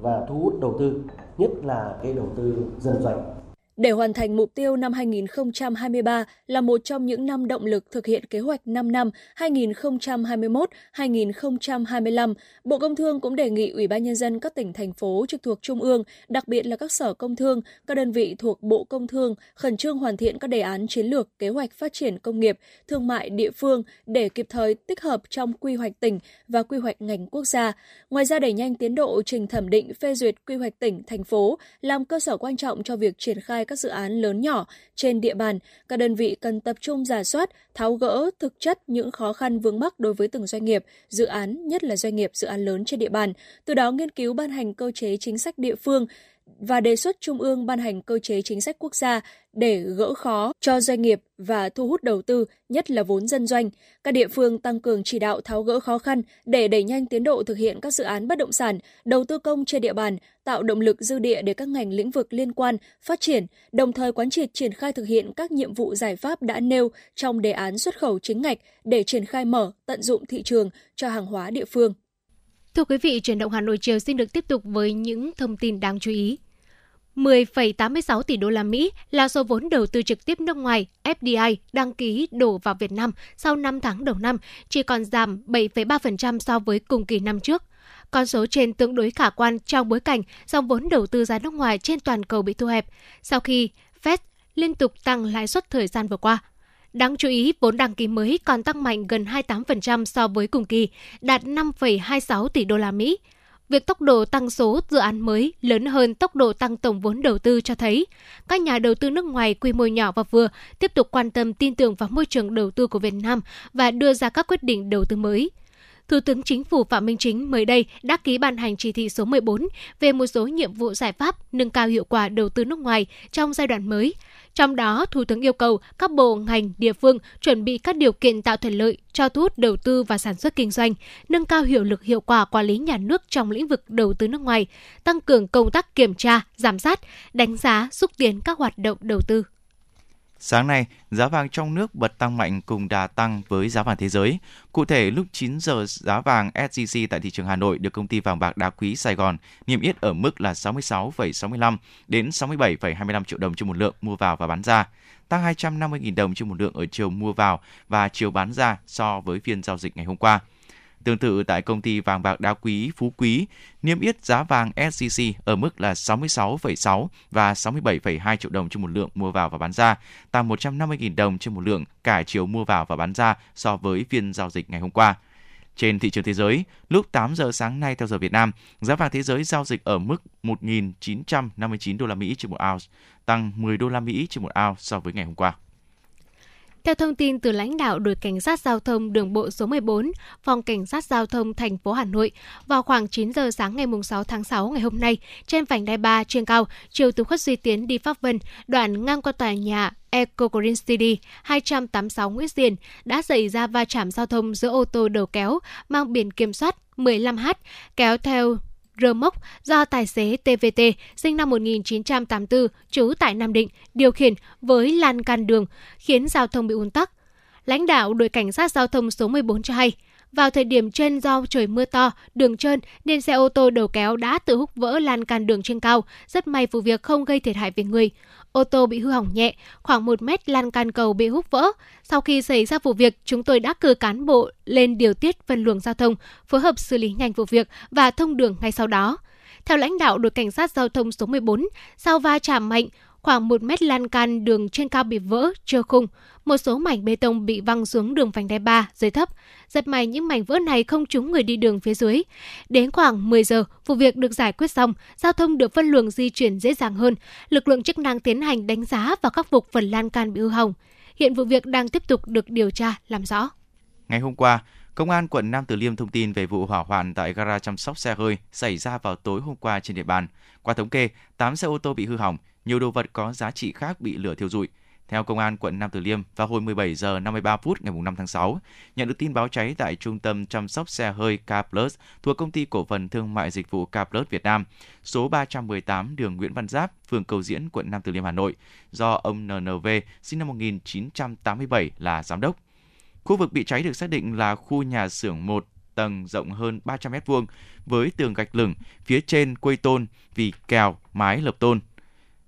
và thu hút đầu tư, nhất là cái đầu tư dân doanh. Để hoàn thành mục tiêu năm 2023 là một trong những năm động lực thực hiện kế hoạch 5 năm 2021-2025, Bộ Công Thương cũng đề nghị Ủy ban Nhân dân các tỉnh, thành phố trực thuộc Trung ương, đặc biệt là các sở công thương, các đơn vị thuộc Bộ Công Thương, khẩn trương hoàn thiện các đề án chiến lược, kế hoạch phát triển công nghiệp, thương mại địa phương để kịp thời tích hợp trong quy hoạch tỉnh và quy hoạch ngành quốc gia. Ngoài ra đẩy nhanh tiến độ trình thẩm định phê duyệt quy hoạch tỉnh, thành phố, làm cơ sở quan trọng cho việc triển khai các dự án lớn nhỏ trên địa bàn, các đơn vị cần tập trung giả soát, tháo gỡ thực chất những khó khăn vướng mắc đối với từng doanh nghiệp, dự án, nhất là doanh nghiệp dự án lớn trên địa bàn, từ đó nghiên cứu ban hành cơ chế chính sách địa phương và đề xuất Trung ương ban hành cơ chế chính sách quốc gia để gỡ khó cho doanh nghiệp và thu hút đầu tư, nhất là vốn dân doanh. Các địa phương tăng cường chỉ đạo tháo gỡ khó khăn để đẩy nhanh tiến độ thực hiện các dự án bất động sản, đầu tư công trên địa bàn, tạo động lực dư địa để các ngành lĩnh vực liên quan phát triển, đồng thời quán triệt triển khai thực hiện các nhiệm vụ giải pháp đã nêu trong đề án xuất khẩu chính ngạch để triển khai mở, tận dụng thị trường cho hàng hóa địa phương. Thưa quý vị, chuyển động Hà Nội chiều xin được tiếp tục với những thông tin đáng chú ý. 10,86 tỷ đô la Mỹ là số vốn đầu tư trực tiếp nước ngoài FDI đăng ký đổ vào Việt Nam sau 5 tháng đầu năm, chỉ còn giảm 7,3% so với cùng kỳ năm trước. Con số trên tương đối khả quan trong bối cảnh dòng vốn đầu tư ra nước ngoài trên toàn cầu bị thu hẹp sau khi Fed liên tục tăng lãi suất thời gian vừa qua. Đáng chú ý, vốn đăng ký mới còn tăng mạnh gần 28% so với cùng kỳ, đạt 5,26 tỷ đô la Mỹ. Việc tốc độ tăng số dự án mới lớn hơn tốc độ tăng tổng vốn đầu tư cho thấy các nhà đầu tư nước ngoài quy mô nhỏ và vừa tiếp tục quan tâm tin tưởng vào môi trường đầu tư của Việt Nam và đưa ra các quyết định đầu tư mới. Thủ tướng Chính phủ Phạm Minh Chính mới đây đã ký ban hành chỉ thị số 14 về một số nhiệm vụ giải pháp nâng cao hiệu quả đầu tư nước ngoài trong giai đoạn mới, trong đó, Thủ tướng yêu cầu các bộ ngành địa phương chuẩn bị các điều kiện tạo thuận lợi cho thu hút đầu tư và sản xuất kinh doanh, nâng cao hiệu lực hiệu quả quản lý nhà nước trong lĩnh vực đầu tư nước ngoài, tăng cường công tác kiểm tra, giám sát, đánh giá, xúc tiến các hoạt động đầu tư. Sáng nay, giá vàng trong nước bật tăng mạnh cùng đà tăng với giá vàng thế giới. Cụ thể, lúc 9 giờ giá vàng SJC tại thị trường Hà Nội được công ty vàng bạc đá quý Sài Gòn niêm yết ở mức là 66,65 đến 67,25 triệu đồng trên một lượng mua vào và bán ra, tăng 250.000 đồng trên một lượng ở chiều mua vào và chiều bán ra so với phiên giao dịch ngày hôm qua. Tương tự tại công ty vàng bạc đá quý Phú Quý, niêm yết giá vàng SJC ở mức là 66,6 và 67,2 triệu đồng trên một lượng mua vào và bán ra, tăng 150.000 đồng trên một lượng cả chiều mua vào và bán ra so với phiên giao dịch ngày hôm qua. Trên thị trường thế giới, lúc 8 giờ sáng nay theo giờ Việt Nam, giá vàng thế giới giao dịch ở mức 1.959 đô la Mỹ trên một ounce, tăng 10 đô la Mỹ trên một ounce so với ngày hôm qua. Theo thông tin từ lãnh đạo đội cảnh sát giao thông đường bộ số 14, phòng cảnh sát giao thông thành phố Hà Nội, vào khoảng 9 giờ sáng ngày 6 tháng 6 ngày hôm nay, trên vành đai 3 trên cao, chiều từ khuất Duy Tiến đi Pháp Vân, đoạn ngang qua tòa nhà Eco Green City 286 Nguyễn Diền đã xảy ra va chạm giao thông giữa ô tô đầu kéo mang biển kiểm soát 15H kéo theo rơ móc do tài xế TVT sinh năm 1984 trú tại Nam Định điều khiển với lan can đường khiến giao thông bị ùn tắc. Lãnh đạo đội cảnh sát giao thông số 14 cho hay, vào thời điểm trên do trời mưa to, đường trơn nên xe ô tô đầu kéo đã tự hút vỡ lan can đường trên cao. Rất may vụ việc không gây thiệt hại về người. Ô tô bị hư hỏng nhẹ, khoảng 1 mét lan can cầu bị hút vỡ. Sau khi xảy ra vụ việc, chúng tôi đã cử cán bộ lên điều tiết phân luồng giao thông, phối hợp xử lý nhanh vụ việc và thông đường ngay sau đó. Theo lãnh đạo đội cảnh sát giao thông số 14, sau va chạm mạnh, khoảng một mét lan can đường trên cao bị vỡ, trơ khung. Một số mảnh bê tông bị văng xuống đường vành đai 3 dưới thấp. Rất may những mảnh vỡ này không trúng người đi đường phía dưới. Đến khoảng 10 giờ, vụ việc được giải quyết xong, giao thông được phân luồng di chuyển dễ dàng hơn. Lực lượng chức năng tiến hành đánh giá và khắc phục phần lan can bị hư hỏng. Hiện vụ việc đang tiếp tục được điều tra, làm rõ. Ngày hôm qua, Công an quận Nam Từ Liêm thông tin về vụ hỏa hoạn tại gara chăm sóc xe hơi xảy ra vào tối hôm qua trên địa bàn. Qua thống kê, 8 xe ô tô bị hư hỏng, nhiều đồ vật có giá trị khác bị lửa thiêu rụi. Theo công an quận Nam Từ Liêm, vào hồi 17 giờ 53 phút ngày 5 tháng 6, nhận được tin báo cháy tại trung tâm chăm sóc xe hơi K Plus thuộc công ty cổ phần thương mại dịch vụ K Plus Việt Nam, số 318 đường Nguyễn Văn Giáp, phường Cầu Diễn, quận Nam Từ Liêm, Hà Nội, do ông NNV sinh năm 1987 là giám đốc. Khu vực bị cháy được xác định là khu nhà xưởng 1 tầng rộng hơn 300 m2 với tường gạch lửng, phía trên quây tôn vì kèo, mái lợp tôn.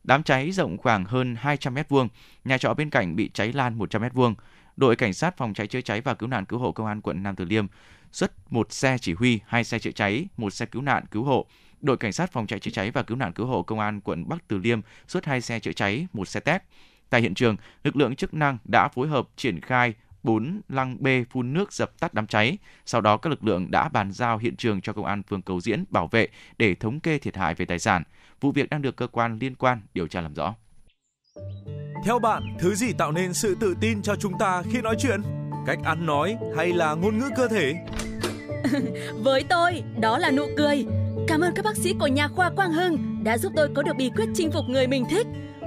Đám cháy rộng khoảng hơn 200 m2, nhà trọ bên cạnh bị cháy lan 100 m2. Đội cảnh sát phòng cháy chữa cháy và cứu nạn cứu hộ công an quận Nam Từ Liêm xuất một xe chỉ huy, hai xe chữa cháy, một xe cứu nạn cứu hộ. Đội cảnh sát phòng cháy chữa cháy và cứu nạn cứu hộ công an quận Bắc Từ Liêm xuất hai xe chữa cháy, một xe tét. Tại hiện trường, lực lượng chức năng đã phối hợp triển khai 4 lăng bê phun nước dập tắt đám cháy. Sau đó các lực lượng đã bàn giao hiện trường cho công an phường Cầu Diễn bảo vệ để thống kê thiệt hại về tài sản. Vụ việc đang được cơ quan liên quan điều tra làm rõ. Theo bạn, thứ gì tạo nên sự tự tin cho chúng ta khi nói chuyện? Cách ăn nói hay là ngôn ngữ cơ thể? <laughs> Với tôi, đó là nụ cười. Cảm ơn các bác sĩ của nhà khoa Quang Hưng đã giúp tôi có được bí quyết chinh phục người mình thích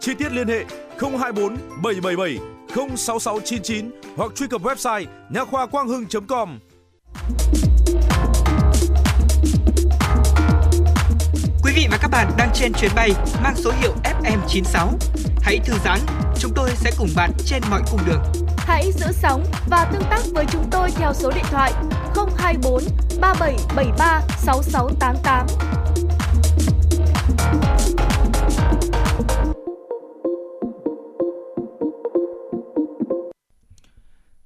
Chi tiết liên hệ 024 777 06699 hoặc truy cập website nha khoa quang hưng.com. Quý vị và các bạn đang trên chuyến bay mang số hiệu FM96. Hãy thư giãn, chúng tôi sẽ cùng bạn trên mọi cung đường. Hãy giữ sóng và tương tác với chúng tôi theo số điện thoại 024 3773 6688.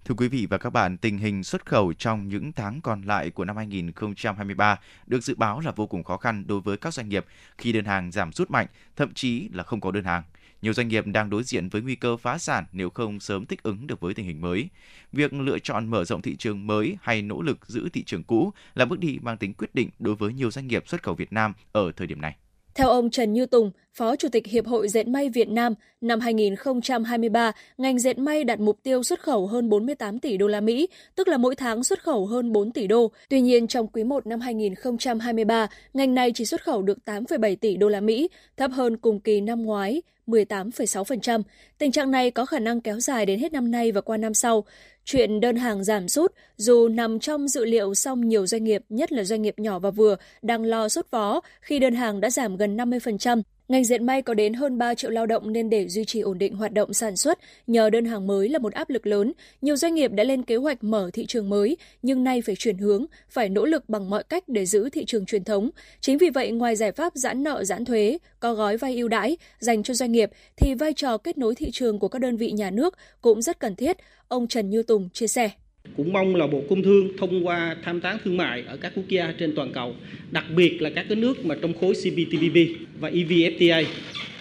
Thưa quý vị và các bạn, tình hình xuất khẩu trong những tháng còn lại của năm 2023 được dự báo là vô cùng khó khăn đối với các doanh nghiệp khi đơn hàng giảm sút mạnh, thậm chí là không có đơn hàng. Nhiều doanh nghiệp đang đối diện với nguy cơ phá sản nếu không sớm thích ứng được với tình hình mới. Việc lựa chọn mở rộng thị trường mới hay nỗ lực giữ thị trường cũ là bước đi mang tính quyết định đối với nhiều doanh nghiệp xuất khẩu Việt Nam ở thời điểm này. Theo ông Trần Như Tùng, Phó Chủ tịch Hiệp hội Dệt may Việt Nam, năm 2023, ngành dệt may đạt mục tiêu xuất khẩu hơn 48 tỷ đô la Mỹ, tức là mỗi tháng xuất khẩu hơn 4 tỷ đô. Tuy nhiên, trong quý 1 năm 2023, ngành này chỉ xuất khẩu được 8,7 tỷ đô la Mỹ, thấp hơn cùng kỳ năm ngoái 18,6%. Tình trạng này có khả năng kéo dài đến hết năm nay và qua năm sau. Chuyện đơn hàng giảm sút dù nằm trong dự liệu song nhiều doanh nghiệp, nhất là doanh nghiệp nhỏ và vừa, đang lo sốt vó khi đơn hàng đã giảm gần 50%. Ngành dệt may có đến hơn 3 triệu lao động nên để duy trì ổn định hoạt động sản xuất nhờ đơn hàng mới là một áp lực lớn. Nhiều doanh nghiệp đã lên kế hoạch mở thị trường mới nhưng nay phải chuyển hướng, phải nỗ lực bằng mọi cách để giữ thị trường truyền thống. Chính vì vậy ngoài giải pháp giãn nợ giãn thuế, có gói vay ưu đãi dành cho doanh nghiệp thì vai trò kết nối thị trường của các đơn vị nhà nước cũng rất cần thiết, ông Trần Như Tùng chia sẻ. Cũng mong là Bộ Công Thương thông qua tham tán thương mại ở các quốc gia trên toàn cầu, đặc biệt là các cái nước mà trong khối CPTPP và EVFTA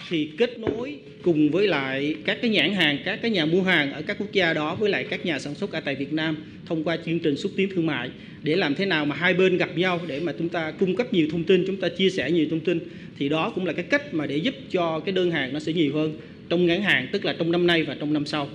thì kết nối cùng với lại các cái nhãn hàng, các cái nhà mua hàng ở các quốc gia đó với lại các nhà sản xuất ở tại Việt Nam thông qua chương trình xúc tiến thương mại để làm thế nào mà hai bên gặp nhau để mà chúng ta cung cấp nhiều thông tin, chúng ta chia sẻ nhiều thông tin thì đó cũng là cái cách mà để giúp cho cái đơn hàng nó sẽ nhiều hơn trong ngắn hạn tức là trong năm nay và trong năm sau.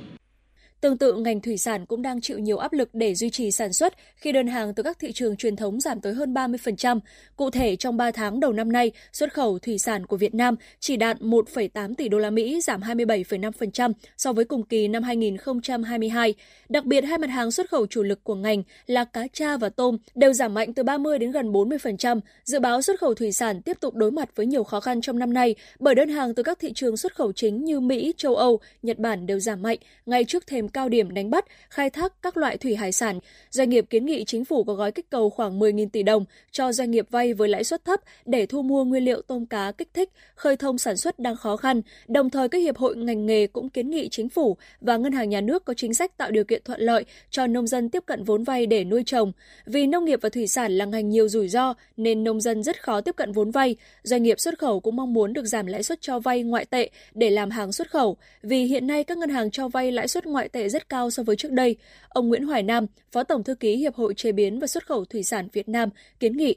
Tương tự, ngành thủy sản cũng đang chịu nhiều áp lực để duy trì sản xuất khi đơn hàng từ các thị trường truyền thống giảm tới hơn 30%. Cụ thể, trong 3 tháng đầu năm nay, xuất khẩu thủy sản của Việt Nam chỉ đạt 1,8 tỷ đô la Mỹ, giảm 27,5% so với cùng kỳ năm 2022. Đặc biệt, hai mặt hàng xuất khẩu chủ lực của ngành là cá tra và tôm đều giảm mạnh từ 30 đến gần 40%. Dự báo xuất khẩu thủy sản tiếp tục đối mặt với nhiều khó khăn trong năm nay bởi đơn hàng từ các thị trường xuất khẩu chính như Mỹ, châu Âu, Nhật Bản đều giảm mạnh ngay trước thềm cao điểm đánh bắt, khai thác các loại thủy hải sản. Doanh nghiệp kiến nghị chính phủ có gói kích cầu khoảng 10.000 tỷ đồng cho doanh nghiệp vay với lãi suất thấp để thu mua nguyên liệu tôm cá kích thích, khơi thông sản xuất đang khó khăn. Đồng thời các hiệp hội ngành nghề cũng kiến nghị chính phủ và ngân hàng nhà nước có chính sách tạo điều kiện thuận lợi cho nông dân tiếp cận vốn vay để nuôi trồng. Vì nông nghiệp và thủy sản là ngành nhiều rủi ro nên nông dân rất khó tiếp cận vốn vay. Doanh nghiệp xuất khẩu cũng mong muốn được giảm lãi suất cho vay ngoại tệ để làm hàng xuất khẩu, vì hiện nay các ngân hàng cho vay lãi suất ngoại tệ rất cao so với trước đây. Ông Nguyễn Hoài Nam, Phó Tổng thư ký Hiệp hội Chế biến và Xuất khẩu Thủy sản Việt Nam kiến nghị.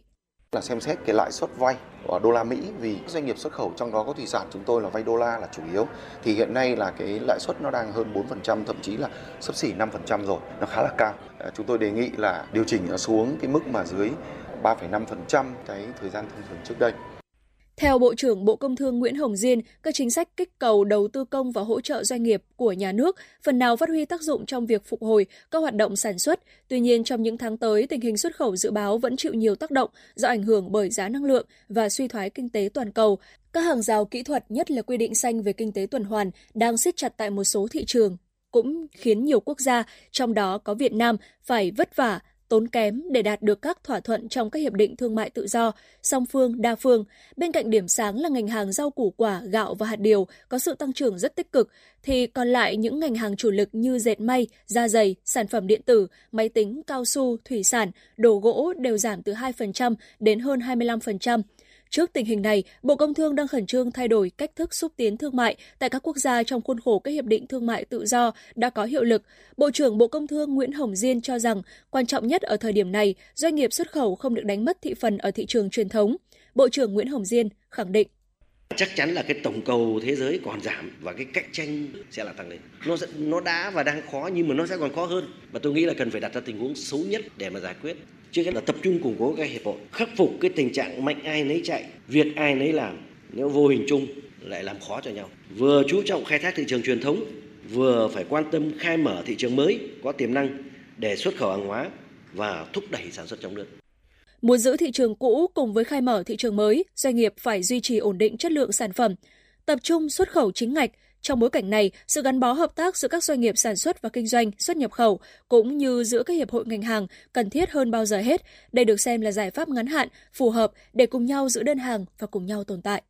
Là xem xét cái lãi suất vay ở đô la Mỹ vì doanh nghiệp xuất khẩu trong đó có thủy sản chúng tôi là vay đô la là chủ yếu. Thì hiện nay là cái lãi suất nó đang hơn 4% thậm chí là sấp xỉ 5% rồi. Nó khá là cao. À, chúng tôi đề nghị là điều chỉnh nó xuống cái mức mà dưới 3,5% cái thời gian thông thường trước đây theo Bộ trưởng Bộ Công Thương Nguyễn Hồng Diên, các chính sách kích cầu đầu tư công và hỗ trợ doanh nghiệp của nhà nước phần nào phát huy tác dụng trong việc phục hồi các hoạt động sản xuất. Tuy nhiên, trong những tháng tới, tình hình xuất khẩu dự báo vẫn chịu nhiều tác động do ảnh hưởng bởi giá năng lượng và suy thoái kinh tế toàn cầu. Các hàng rào kỹ thuật, nhất là quy định xanh về kinh tế tuần hoàn, đang siết chặt tại một số thị trường, cũng khiến nhiều quốc gia, trong đó có Việt Nam, phải vất vả tốn kém để đạt được các thỏa thuận trong các hiệp định thương mại tự do, song phương, đa phương. Bên cạnh điểm sáng là ngành hàng rau củ quả, gạo và hạt điều có sự tăng trưởng rất tích cực, thì còn lại những ngành hàng chủ lực như dệt may, da dày, sản phẩm điện tử, máy tính, cao su, thủy sản, đồ gỗ đều giảm từ 2% đến hơn 25%. Trước tình hình này, Bộ Công Thương đang khẩn trương thay đổi cách thức xúc tiến thương mại tại các quốc gia trong khuôn khổ các hiệp định thương mại tự do đã có hiệu lực. Bộ trưởng Bộ Công Thương Nguyễn Hồng Diên cho rằng quan trọng nhất ở thời điểm này, doanh nghiệp xuất khẩu không được đánh mất thị phần ở thị trường truyền thống. Bộ trưởng Nguyễn Hồng Diên khẳng định chắc chắn là cái tổng cầu thế giới còn giảm và cái cạnh tranh sẽ là tăng lên nó nó đã và đang khó nhưng mà nó sẽ còn khó hơn và tôi nghĩ là cần phải đặt ra tình huống xấu nhất để mà giải quyết trước hết là tập trung củng cố các hiệp hội khắc phục cái tình trạng mạnh ai nấy chạy việc ai nấy làm nếu vô hình chung lại làm khó cho nhau vừa chú trọng khai thác thị trường truyền thống vừa phải quan tâm khai mở thị trường mới có tiềm năng để xuất khẩu hàng hóa và thúc đẩy sản xuất trong nước Muốn giữ thị trường cũ cùng với khai mở thị trường mới, doanh nghiệp phải duy trì ổn định chất lượng sản phẩm, tập trung xuất khẩu chính ngạch. Trong bối cảnh này, sự gắn bó hợp tác giữa các doanh nghiệp sản xuất và kinh doanh, xuất nhập khẩu cũng như giữa các hiệp hội ngành hàng cần thiết hơn bao giờ hết. Đây được xem là giải pháp ngắn hạn, phù hợp để cùng nhau giữ đơn hàng và cùng nhau tồn tại.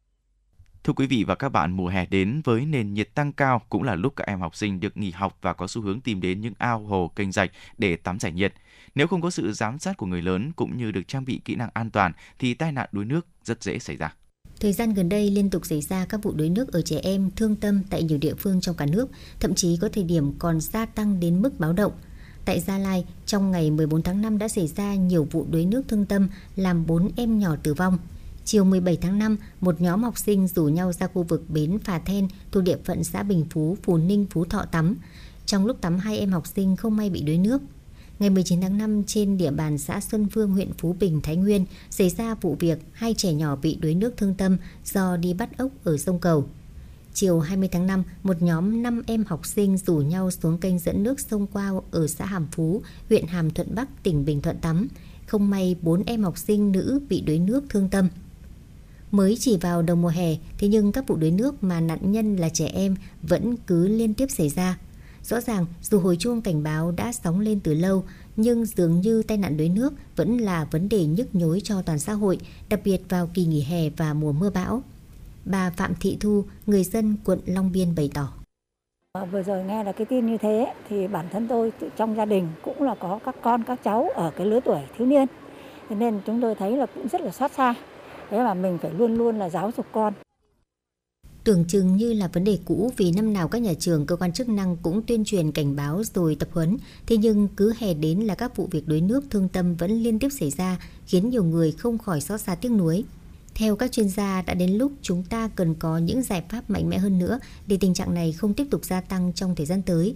Thưa quý vị và các bạn, mùa hè đến với nền nhiệt tăng cao cũng là lúc các em học sinh được nghỉ học và có xu hướng tìm đến những ao hồ kênh rạch để tắm giải nhiệt. Nếu không có sự giám sát của người lớn cũng như được trang bị kỹ năng an toàn thì tai nạn đuối nước rất dễ xảy ra. Thời gian gần đây liên tục xảy ra các vụ đuối nước ở trẻ em thương tâm tại nhiều địa phương trong cả nước, thậm chí có thời điểm còn gia tăng đến mức báo động. Tại Gia Lai, trong ngày 14 tháng 5 đã xảy ra nhiều vụ đuối nước thương tâm làm 4 em nhỏ tử vong. Chiều 17 tháng 5, một nhóm học sinh rủ nhau ra khu vực bến Phà Then thuộc địa phận xã Bình Phú, Phú Ninh, Phú Thọ tắm. Trong lúc tắm hai em học sinh không may bị đuối nước. Ngày 19 tháng 5 trên địa bàn xã Xuân Phương, huyện Phú Bình, Thái Nguyên xảy ra vụ việc hai trẻ nhỏ bị đuối nước thương tâm do đi bắt ốc ở sông Cầu. Chiều 20 tháng 5, một nhóm 5 em học sinh rủ nhau xuống kênh dẫn nước sông Quao ở xã Hàm Phú, huyện Hàm Thuận Bắc, tỉnh Bình Thuận tắm. Không may 4 em học sinh nữ bị đuối nước thương tâm. Mới chỉ vào đầu mùa hè, thế nhưng các vụ đuối nước mà nạn nhân là trẻ em vẫn cứ liên tiếp xảy ra. Rõ ràng dù hồi chuông cảnh báo đã sóng lên từ lâu, nhưng dường như tai nạn đuối nước vẫn là vấn đề nhức nhối cho toàn xã hội, đặc biệt vào kỳ nghỉ hè và mùa mưa bão. Bà Phạm Thị Thu, người dân quận Long Biên bày tỏ. Ờ, vừa rồi nghe là cái tin như thế thì bản thân tôi trong gia đình cũng là có các con các cháu ở cái lứa tuổi thiếu niên. nên chúng tôi thấy là cũng rất là xót xa. Thế mà mình phải luôn luôn là giáo dục con. Tưởng chừng như là vấn đề cũ vì năm nào các nhà trường, cơ quan chức năng cũng tuyên truyền cảnh báo rồi tập huấn, thế nhưng cứ hè đến là các vụ việc đuối nước thương tâm vẫn liên tiếp xảy ra, khiến nhiều người không khỏi xót xa tiếc nuối. Theo các chuyên gia, đã đến lúc chúng ta cần có những giải pháp mạnh mẽ hơn nữa để tình trạng này không tiếp tục gia tăng trong thời gian tới.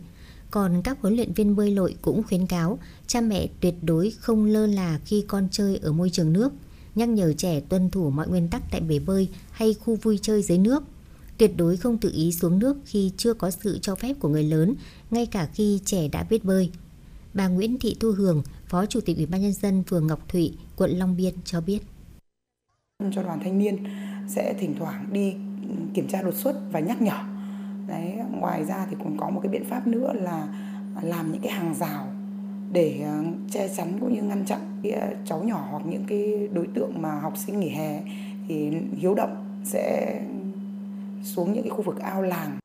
Còn các huấn luyện viên bơi lội cũng khuyến cáo cha mẹ tuyệt đối không lơ là khi con chơi ở môi trường nước, nhắc nhở trẻ tuân thủ mọi nguyên tắc tại bể bơi hay khu vui chơi dưới nước. Tuyệt đối không tự ý xuống nước khi chưa có sự cho phép của người lớn, ngay cả khi trẻ đã biết bơi. Bà Nguyễn Thị Thu Hường, Phó Chủ tịch Ủy ban nhân dân phường Ngọc Thụy, quận Long Biên cho biết. Cho đoàn thanh niên sẽ thỉnh thoảng đi kiểm tra đột xuất và nhắc nhở. Đấy, ngoài ra thì còn có một cái biện pháp nữa là làm những cái hàng rào để ờ, che chắn cũng như ngăn chặn cái ờ, cháu nhỏ hoặc những cái đối tượng mà học sinh nghỉ hè thì hiếu động sẽ xuống những cái khu vực ao làng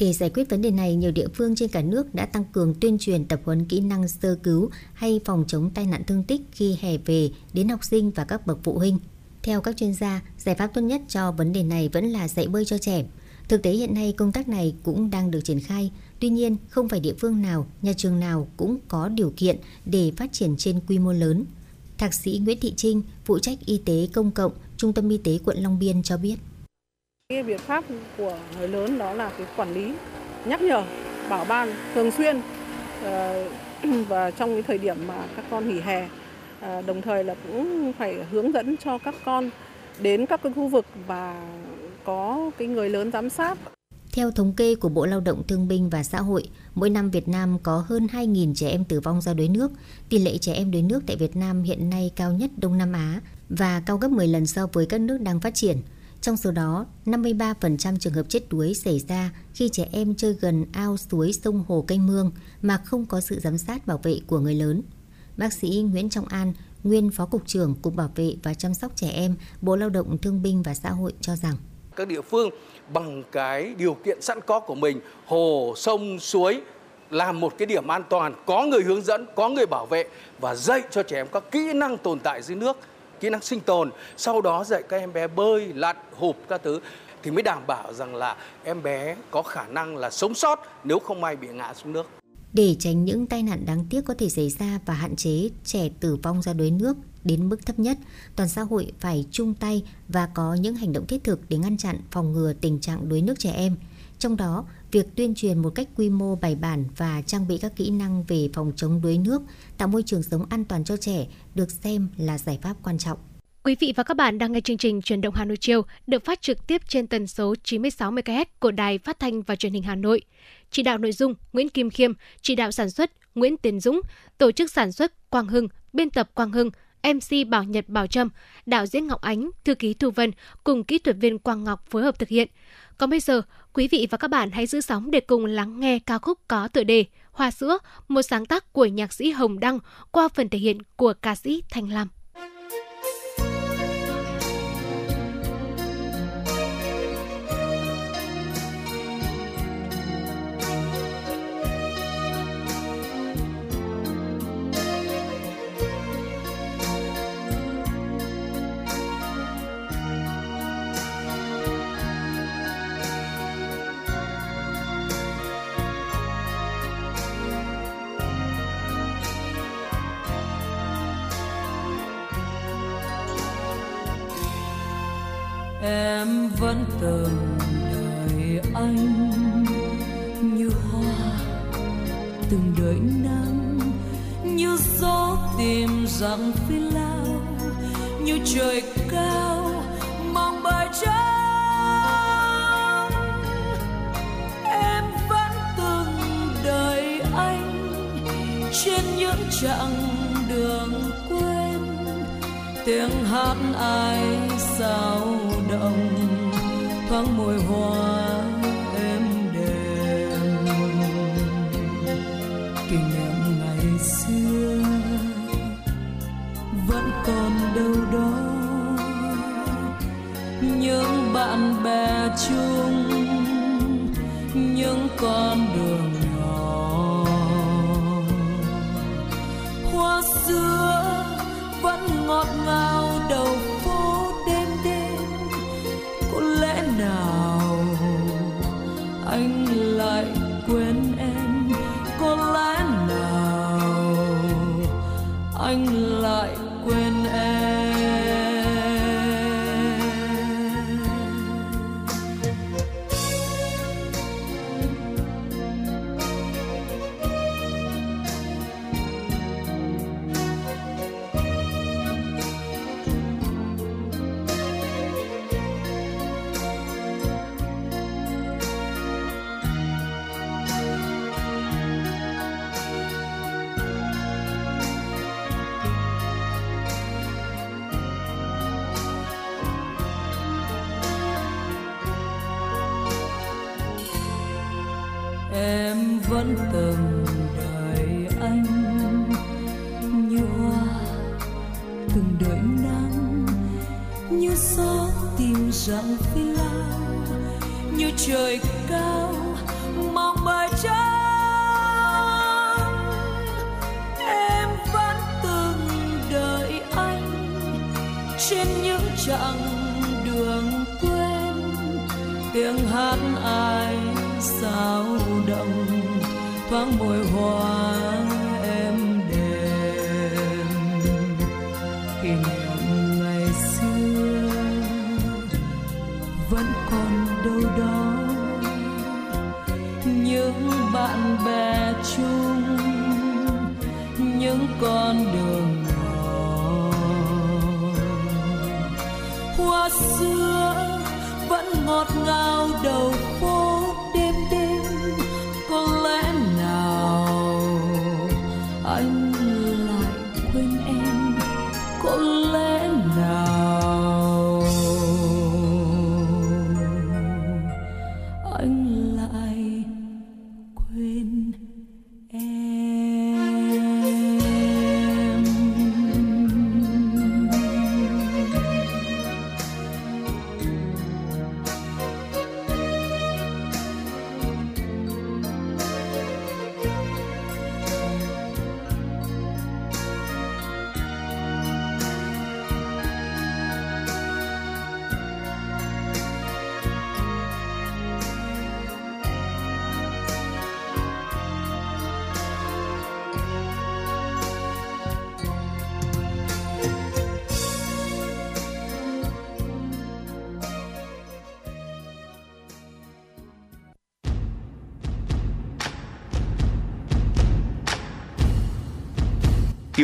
để giải quyết vấn đề này, nhiều địa phương trên cả nước đã tăng cường tuyên truyền tập huấn kỹ năng sơ cứu hay phòng chống tai nạn thương tích khi hè về đến học sinh và các bậc phụ huynh. Theo các chuyên gia, giải pháp tốt nhất cho vấn đề này vẫn là dạy bơi cho trẻ. Thực tế hiện nay công tác này cũng đang được triển khai, tuy nhiên không phải địa phương nào, nhà trường nào cũng có điều kiện để phát triển trên quy mô lớn. Thạc sĩ Nguyễn Thị Trinh, phụ trách y tế công cộng, Trung tâm Y tế quận Long Biên cho biết. Cái biện pháp của người lớn đó là cái quản lý, nhắc nhở, bảo ban thường xuyên ờ, <clears throat> và trong cái thời điểm mà các con nghỉ hè ờ, đồng thời là cũng phải hướng dẫn cho các con đến các cái khu vực và có cái người lớn giám sát. Theo thống kê của Bộ Lao động Thương binh và Xã hội, mỗi năm Việt Nam có hơn 2.000 trẻ em tử vong do đuối nước. Tỷ lệ trẻ em đuối nước tại Việt Nam hiện nay cao nhất Đông Nam Á và cao gấp 10 lần so với các nước đang phát triển. Trong số đó, 53% trường hợp chết đuối xảy ra khi trẻ em chơi gần ao suối sông hồ canh mương mà không có sự giám sát bảo vệ của người lớn. Bác sĩ Nguyễn Trọng An, nguyên Phó Cục trưởng Cục Bảo vệ và Chăm sóc Trẻ Em, Bộ Lao động Thương binh và Xã hội cho rằng các địa phương bằng cái điều kiện sẵn có của mình, hồ, sông, suối làm một cái điểm an toàn, có người hướng dẫn, có người bảo vệ và dạy cho trẻ em các kỹ năng tồn tại dưới nước kỹ năng sinh tồn sau đó dạy các em bé bơi lặn hụp các thứ thì mới đảm bảo rằng là em bé có khả năng là sống sót nếu không may bị ngã xuống nước để tránh những tai nạn đáng tiếc có thể xảy ra và hạn chế trẻ tử vong do đuối nước đến mức thấp nhất, toàn xã hội phải chung tay và có những hành động thiết thực để ngăn chặn phòng ngừa tình trạng đuối nước trẻ em. Trong đó, việc tuyên truyền một cách quy mô bài bản và trang bị các kỹ năng về phòng chống đuối nước, tạo môi trường sống an toàn cho trẻ được xem là giải pháp quan trọng. Quý vị và các bạn đang nghe chương trình Truyền động Hà Nội chiều được phát trực tiếp trên tần số 96 MHz của Đài Phát thanh và Truyền hình Hà Nội. Chỉ đạo nội dung Nguyễn Kim Khiêm, chỉ đạo sản xuất Nguyễn Tiến Dũng, tổ chức sản xuất Quang Hưng, biên tập Quang Hưng, MC Bảo Nhật Bảo Trâm, đạo diễn Ngọc Ánh, thư ký Thu Vân cùng kỹ thuật viên Quang Ngọc phối hợp thực hiện. Còn bây giờ, quý vị và các bạn hãy giữ sóng để cùng lắng nghe ca khúc có tựa đề Hoa sữa, một sáng tác của nhạc sĩ Hồng Đăng qua phần thể hiện của ca sĩ Thanh Lam. Rằng phi lao như trời cao mong bờ trắng. Em vẫn từng đợi anh trên những chặng đường quên. Tiếng hát ai sao động? Thoáng mùi hoa chẳng chặng đường quên tiếng hát ai sao động thoáng môi hoa em đềm kỷ niệm ngày xưa vẫn còn đâu đó, những bạn bè chung, những con hoa xưa vẫn ngọt ngào đầu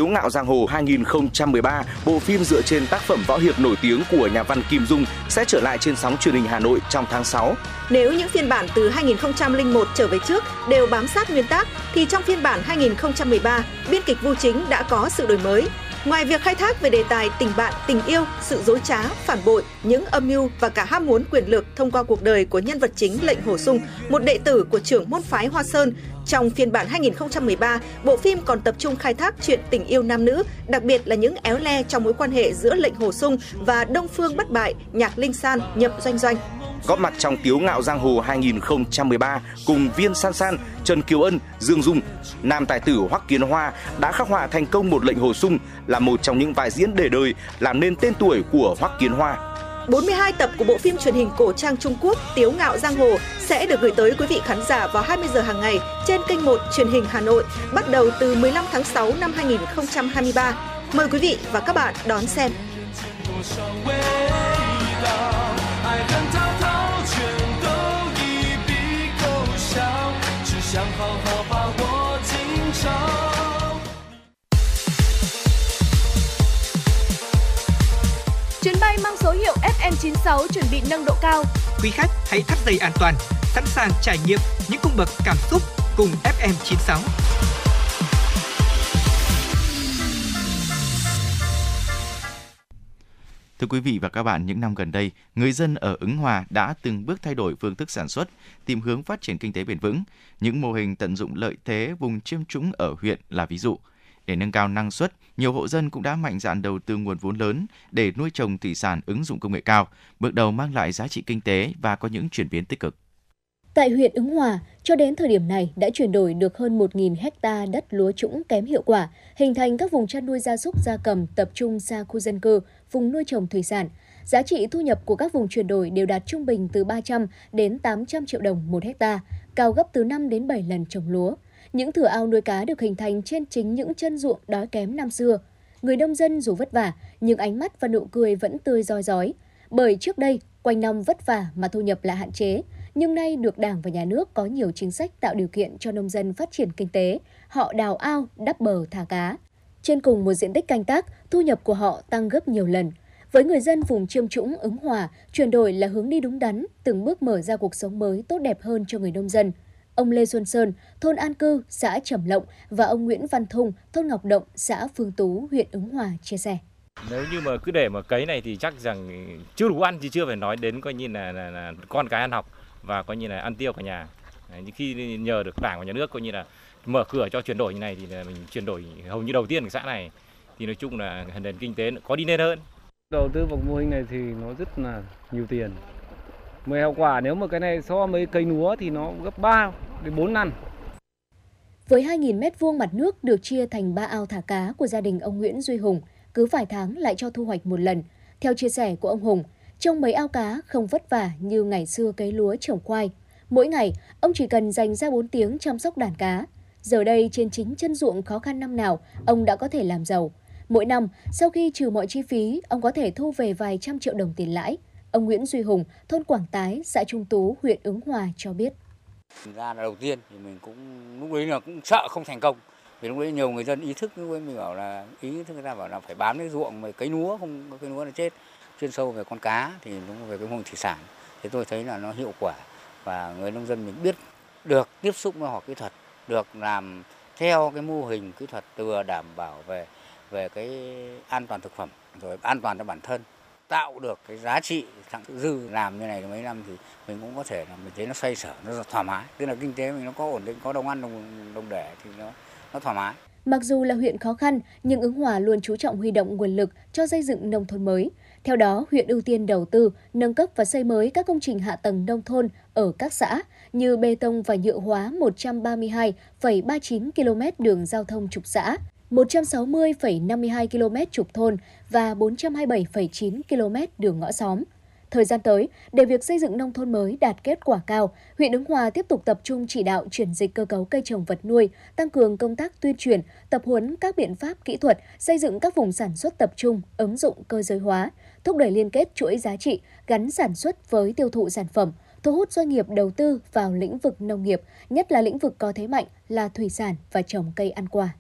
Hiếu ngạo giang hồ 2013, bộ phim dựa trên tác phẩm võ hiệp nổi tiếng của nhà văn Kim Dung sẽ trở lại trên sóng truyền hình Hà Nội trong tháng 6. Nếu những phiên bản từ 2001 trở về trước đều bám sát nguyên tác thì trong phiên bản 2013, biên kịch Vu Chính đã có sự đổi mới. Ngoài việc khai thác về đề tài tình bạn, tình yêu, sự dối trá, phản bội, những âm mưu và cả ham muốn quyền lực thông qua cuộc đời của nhân vật chính lệnh Hồ Sung, một đệ tử của trưởng môn phái Hoa Sơn, trong phiên bản 2013, bộ phim còn tập trung khai thác chuyện tình yêu nam nữ, đặc biệt là những éo le trong mối quan hệ giữa lệnh Hồ Sung và Đông Phương Bất Bại, Nhạc Linh San, Nhậm Doanh Doanh. Góp mặt trong Tiếu ngạo giang hồ 2013 cùng Viên San San, Trần Kiều Ân, Dương Dung, nam tài tử Hoắc Kiến Hoa đã khắc họa thành công một lệnh Hồ Sung là một trong những vai diễn để đời làm nên tên tuổi của Hoắc Kiến Hoa. 42 tập của bộ phim truyền hình cổ trang Trung Quốc, Tiếu ngạo giang hồ, sẽ được gửi tới quý vị khán giả vào 20 giờ hàng ngày trên kênh 1 truyền hình Hà Nội, bắt đầu từ 15 tháng 6 năm 2023. Mời quý vị và các bạn đón xem. Hãy 爱恨 Chuyến bay mang số hiệu FM96 chuẩn bị nâng độ cao. Quý khách hãy thắt dây an toàn, sẵn sàng trải nghiệm những cung bậc cảm xúc cùng FM96. Thưa quý vị và các bạn, những năm gần đây, người dân ở Ứng Hòa đã từng bước thay đổi phương thức sản xuất, tìm hướng phát triển kinh tế bền vững. Những mô hình tận dụng lợi thế vùng chiêm trũng ở huyện là ví dụ. Để nâng cao năng suất, nhiều hộ dân cũng đã mạnh dạn đầu tư nguồn vốn lớn để nuôi trồng thủy sản ứng dụng công nghệ cao, bước đầu mang lại giá trị kinh tế và có những chuyển biến tích cực. Tại huyện Ứng Hòa, cho đến thời điểm này đã chuyển đổi được hơn 1.000 hecta đất lúa trũng kém hiệu quả, hình thành các vùng chăn nuôi gia súc gia cầm tập trung xa khu dân cư, vùng nuôi trồng thủy sản. Giá trị thu nhập của các vùng chuyển đổi đều đạt trung bình từ 300 đến 800 triệu đồng một hecta, cao gấp từ 5 đến 7 lần trồng lúa. Những thửa ao nuôi cá được hình thành trên chính những chân ruộng đói kém năm xưa. Người nông dân dù vất vả, nhưng ánh mắt và nụ cười vẫn tươi roi rói. Bởi trước đây, quanh năm vất vả mà thu nhập lại hạn chế, nhưng nay được Đảng và Nhà nước có nhiều chính sách tạo điều kiện cho nông dân phát triển kinh tế, họ đào ao, đắp bờ thả cá. Trên cùng một diện tích canh tác, thu nhập của họ tăng gấp nhiều lần. Với người dân vùng chiêm trũng ứng hòa, chuyển đổi là hướng đi đúng đắn, từng bước mở ra cuộc sống mới tốt đẹp hơn cho người nông dân. Ông Lê Xuân Sơn, thôn An Cư, xã Trầm Lộng và ông Nguyễn Văn Thung, thôn Ngọc Động, xã Phương Tú, huyện Ứng Hòa chia sẻ. Nếu như mà cứ để mà cấy này thì chắc rằng chưa đủ ăn thì chưa phải nói đến coi như là, là, là con cái ăn học và coi như là ăn tiêu cả nhà. Đấy, khi nhờ được đảng và nhà nước coi như là mở cửa cho chuyển đổi như này thì là mình chuyển đổi hầu như đầu tiên của xã này thì nói chung là nền kinh tế có đi lên hơn. Đầu tư vào mô hình này thì nó rất là nhiều tiền. Mười hiệu quả nếu mà cái này so với cây lúa thì nó gấp 3 đến 4 lần. Với 2.000 mét vuông mặt nước được chia thành 3 ao thả cá của gia đình ông Nguyễn Duy Hùng, cứ vài tháng lại cho thu hoạch một lần. Theo chia sẻ của ông Hùng, trong mấy ao cá không vất vả như ngày xưa cấy lúa trồng khoai. Mỗi ngày, ông chỉ cần dành ra 4 tiếng chăm sóc đàn cá. Giờ đây trên chính chân ruộng khó khăn năm nào, ông đã có thể làm giàu. Mỗi năm, sau khi trừ mọi chi phí, ông có thể thu về vài trăm triệu đồng tiền lãi. Ông Nguyễn Duy Hùng, thôn Quảng Tái, xã Trung Tú, huyện Ứng Hòa cho biết. Thực ra là đầu tiên thì mình cũng lúc đấy là cũng sợ không thành công. Vì lúc đấy nhiều người dân ý thức lúc đấy mình bảo là ý thức người ta bảo là phải bám cái ruộng mà cấy lúa không có cây lúa là chết chuyên sâu về con cá thì đúng về cái mô hình thủy sản. Thì tôi thấy là nó hiệu quả và người nông dân mình biết được tiếp xúc với họ kỹ thuật được làm theo cái mô hình kỹ thuật vừa đảm bảo về về cái an toàn thực phẩm rồi an toàn cho bản thân tạo được cái giá trị thẳng dư làm như này mấy năm thì mình cũng có thể là mình thấy nó xoay sở nó thoải mái. Tức là kinh tế mình nó có ổn định có đồng ăn đồng đồng để thì nó nó thoải mái. Mặc dù là huyện khó khăn, nhưng Ứng Hòa luôn chú trọng huy động nguồn lực cho xây dựng nông thôn mới. Theo đó, huyện ưu tiên đầu tư, nâng cấp và xây mới các công trình hạ tầng nông thôn ở các xã như bê tông và nhựa hóa 132,39 km đường giao thông trục xã, 160,52 km trục thôn và 427,9 km đường ngõ xóm. Thời gian tới, để việc xây dựng nông thôn mới đạt kết quả cao, huyện Ứng Hòa tiếp tục tập trung chỉ đạo chuyển dịch cơ cấu cây trồng vật nuôi, tăng cường công tác tuyên truyền, tập huấn các biện pháp kỹ thuật, xây dựng các vùng sản xuất tập trung, ứng dụng cơ giới hóa, thúc đẩy liên kết chuỗi giá trị, gắn sản xuất với tiêu thụ sản phẩm, thu hút doanh nghiệp đầu tư vào lĩnh vực nông nghiệp, nhất là lĩnh vực có thế mạnh là thủy sản và trồng cây ăn quả.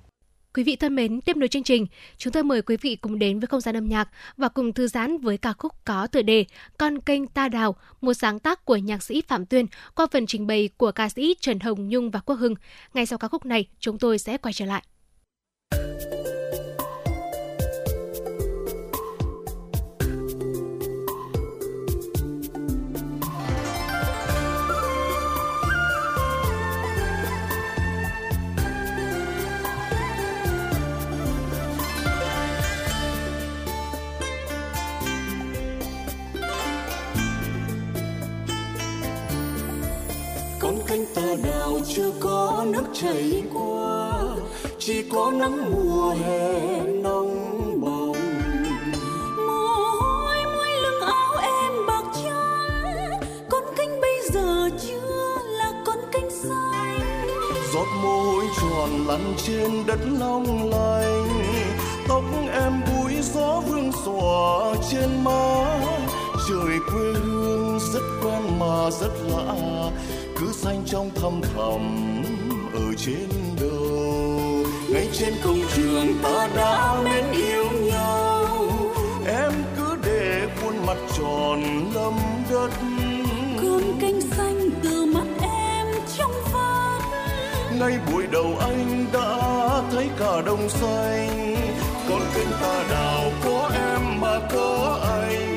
Quý vị thân mến, tiếp nối chương trình, chúng tôi mời quý vị cùng đến với không gian âm nhạc và cùng thư giãn với ca khúc có tựa đề Con kênh ta đào, một sáng tác của nhạc sĩ Phạm Tuyên qua phần trình bày của ca sĩ Trần Hồng Nhung và Quốc Hưng. Ngay sau ca khúc này, chúng tôi sẽ quay trở lại. Chưa có nước chảy qua, chỉ có nắng mùa hè nóng bỏng. Mồ hôi muối lưng áo em bạc trắng, con kênh bây giờ chưa là con kênh xanh. Giọt mồ hôi tròn lăn trên đất long lanh, tóc em búi gió vương xòa trên má. Trời quê hương rất quen mà rất lạ cứ xanh trong thăm thẳm ở trên đầu ngay trên công trường ta đã mến yêu nhau. Em cứ để khuôn mặt tròn lâm đất. Con kênh xanh từ mắt em trong vắt. Ngay buổi đầu anh đã thấy cả đồng xanh. Con kênh ta đào có em mà có anh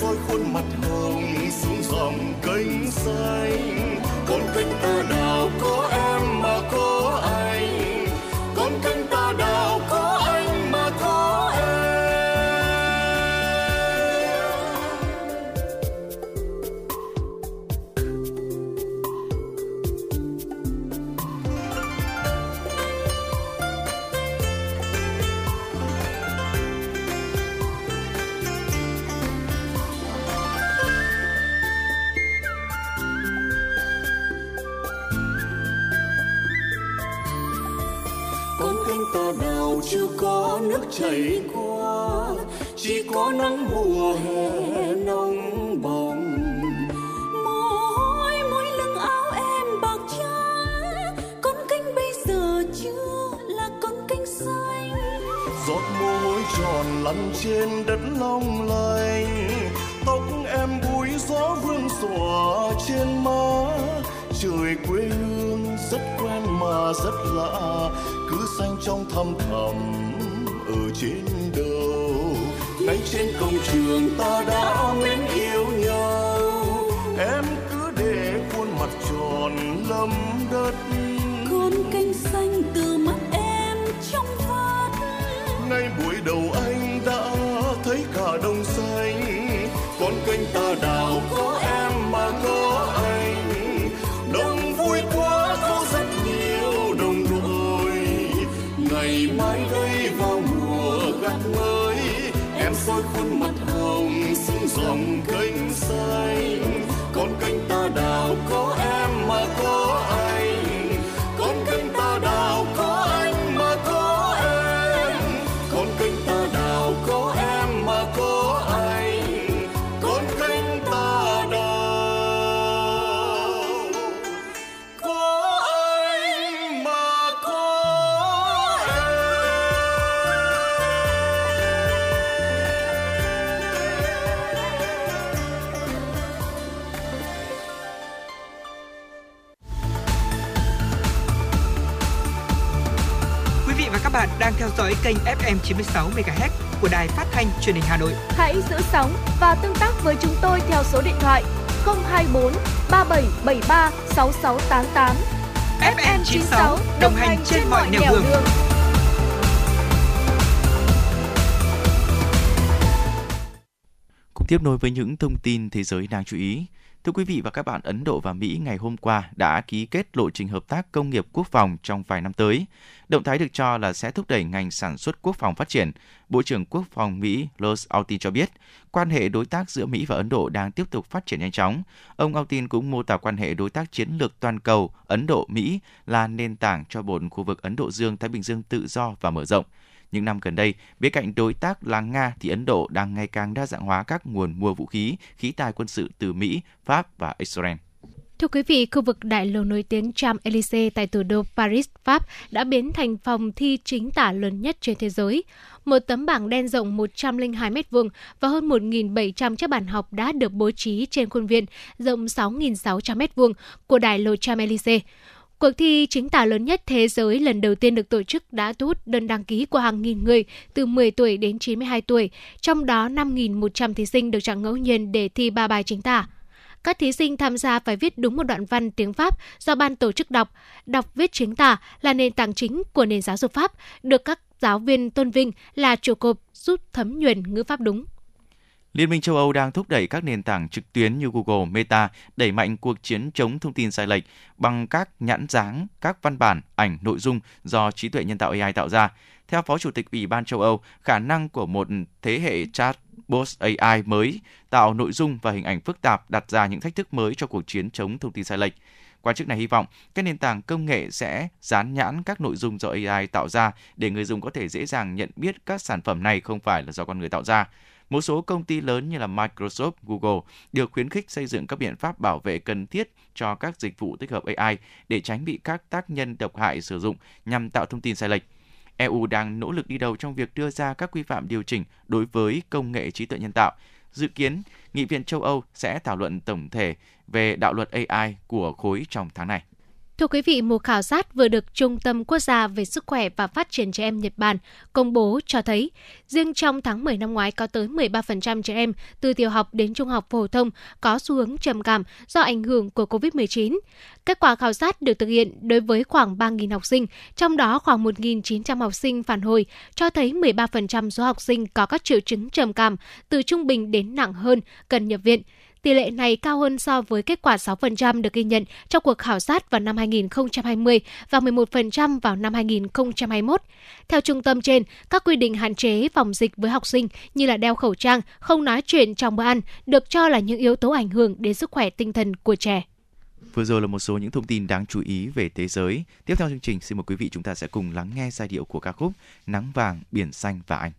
soi khuôn mặt hồng xuống dòng kênh xanh. Con kênh ta đào có em có qua chỉ có nắng mùa hè nóng bỏng. Mồ hôi mỗi lưng áo em bạc trắng, con kênh bây giờ chưa là con kênh xanh. Giọt mồ hôi tròn lăn trên đất long lanh, tóc em búi gió vương xòa trên má. Trời quê hương rất quen mà rất lạ, cứ xanh trong thăm thầm ở trên đầu nay trên công trường ta đã mến yêu nhau. Em cứ để khuôn mặt tròn lấm đất. Con canh xanh từ mắt em trong vắt. Nay buổi đầu anh đã thấy cả đồng xanh. Con kênh ta đào có theo dõi kênh FM 96 MHz của đài phát thanh truyền hình Hà Nội. Hãy giữ sóng và tương tác với chúng tôi theo số điện thoại 024 3773 6688. FM 96 đồng hành trên mọi nẻo đường. Cùng tiếp nối với những thông tin thế giới đáng chú ý. Thưa quý vị và các bạn, Ấn Độ và Mỹ ngày hôm qua đã ký kết lộ trình hợp tác công nghiệp quốc phòng trong vài năm tới. Động thái được cho là sẽ thúc đẩy ngành sản xuất quốc phòng phát triển. Bộ trưởng Quốc phòng Mỹ Lloyd Austin cho biết, quan hệ đối tác giữa Mỹ và Ấn Độ đang tiếp tục phát triển nhanh chóng. Ông Austin cũng mô tả quan hệ đối tác chiến lược toàn cầu Ấn Độ-Mỹ là nền tảng cho một khu vực Ấn Độ Dương-Thái Bình Dương tự do và mở rộng. Những năm gần đây, bên cạnh đối tác là Nga thì Ấn Độ đang ngày càng đa dạng hóa các nguồn mua vũ khí, khí tài quân sự từ Mỹ, Pháp và Israel. Thưa quý vị, khu vực đại lộ nổi tiếng Champs-Élysées tại thủ đô Paris, Pháp đã biến thành phòng thi chính tả lớn nhất trên thế giới. Một tấm bảng đen rộng 102 m2 và hơn 1.700 chiếc bàn học đã được bố trí trên khuôn viên rộng 6.600 m2 của đại lộ Champs-Élysées. Cuộc thi chính tả lớn nhất thế giới lần đầu tiên được tổ chức đã thu hút đơn đăng ký của hàng nghìn người từ 10 tuổi đến 92 tuổi, trong đó 5.100 thí sinh được chọn ngẫu nhiên để thi ba bài chính tả. Các thí sinh tham gia phải viết đúng một đoạn văn tiếng Pháp do ban tổ chức đọc. Đọc viết chính tả là nền tảng chính của nền giáo dục Pháp, được các giáo viên tôn vinh là trụ cột giúp thấm nhuần ngữ pháp đúng. Liên minh châu Âu đang thúc đẩy các nền tảng trực tuyến như Google, Meta đẩy mạnh cuộc chiến chống thông tin sai lệch bằng các nhãn dáng, các văn bản, ảnh, nội dung do trí tuệ nhân tạo AI tạo ra. Theo Phó Chủ tịch Ủy ban châu Âu, khả năng của một thế hệ chatbot AI mới tạo nội dung và hình ảnh phức tạp đặt ra những thách thức mới cho cuộc chiến chống thông tin sai lệch. Quan chức này hy vọng các nền tảng công nghệ sẽ dán nhãn các nội dung do AI tạo ra để người dùng có thể dễ dàng nhận biết các sản phẩm này không phải là do con người tạo ra. Một số công ty lớn như là Microsoft, Google được khuyến khích xây dựng các biện pháp bảo vệ cần thiết cho các dịch vụ tích hợp AI để tránh bị các tác nhân độc hại sử dụng nhằm tạo thông tin sai lệch. EU đang nỗ lực đi đầu trong việc đưa ra các quy phạm điều chỉnh đối với công nghệ trí tuệ nhân tạo. Dự kiến, Nghị viện châu Âu sẽ thảo luận tổng thể về đạo luật AI của khối trong tháng này. Thưa quý vị, một khảo sát vừa được Trung tâm Quốc gia về Sức khỏe và Phát triển trẻ em Nhật Bản công bố cho thấy, riêng trong tháng 10 năm ngoái có tới 13% trẻ em từ tiểu học đến trung học phổ thông có xu hướng trầm cảm do ảnh hưởng của COVID-19. Kết quả khảo sát được thực hiện đối với khoảng 3.000 học sinh, trong đó khoảng 1.900 học sinh phản hồi, cho thấy 13% số học sinh có các triệu chứng trầm cảm từ trung bình đến nặng hơn, cần nhập viện. Tỷ lệ này cao hơn so với kết quả 6% được ghi nhận trong cuộc khảo sát vào năm 2020 và 11% vào năm 2021. Theo trung tâm trên, các quy định hạn chế phòng dịch với học sinh như là đeo khẩu trang, không nói chuyện trong bữa ăn được cho là những yếu tố ảnh hưởng đến sức khỏe tinh thần của trẻ. Vừa rồi là một số những thông tin đáng chú ý về thế giới. Tiếp theo chương trình, xin mời quý vị chúng ta sẽ cùng lắng nghe giai điệu của ca khúc Nắng vàng, biển xanh và anh.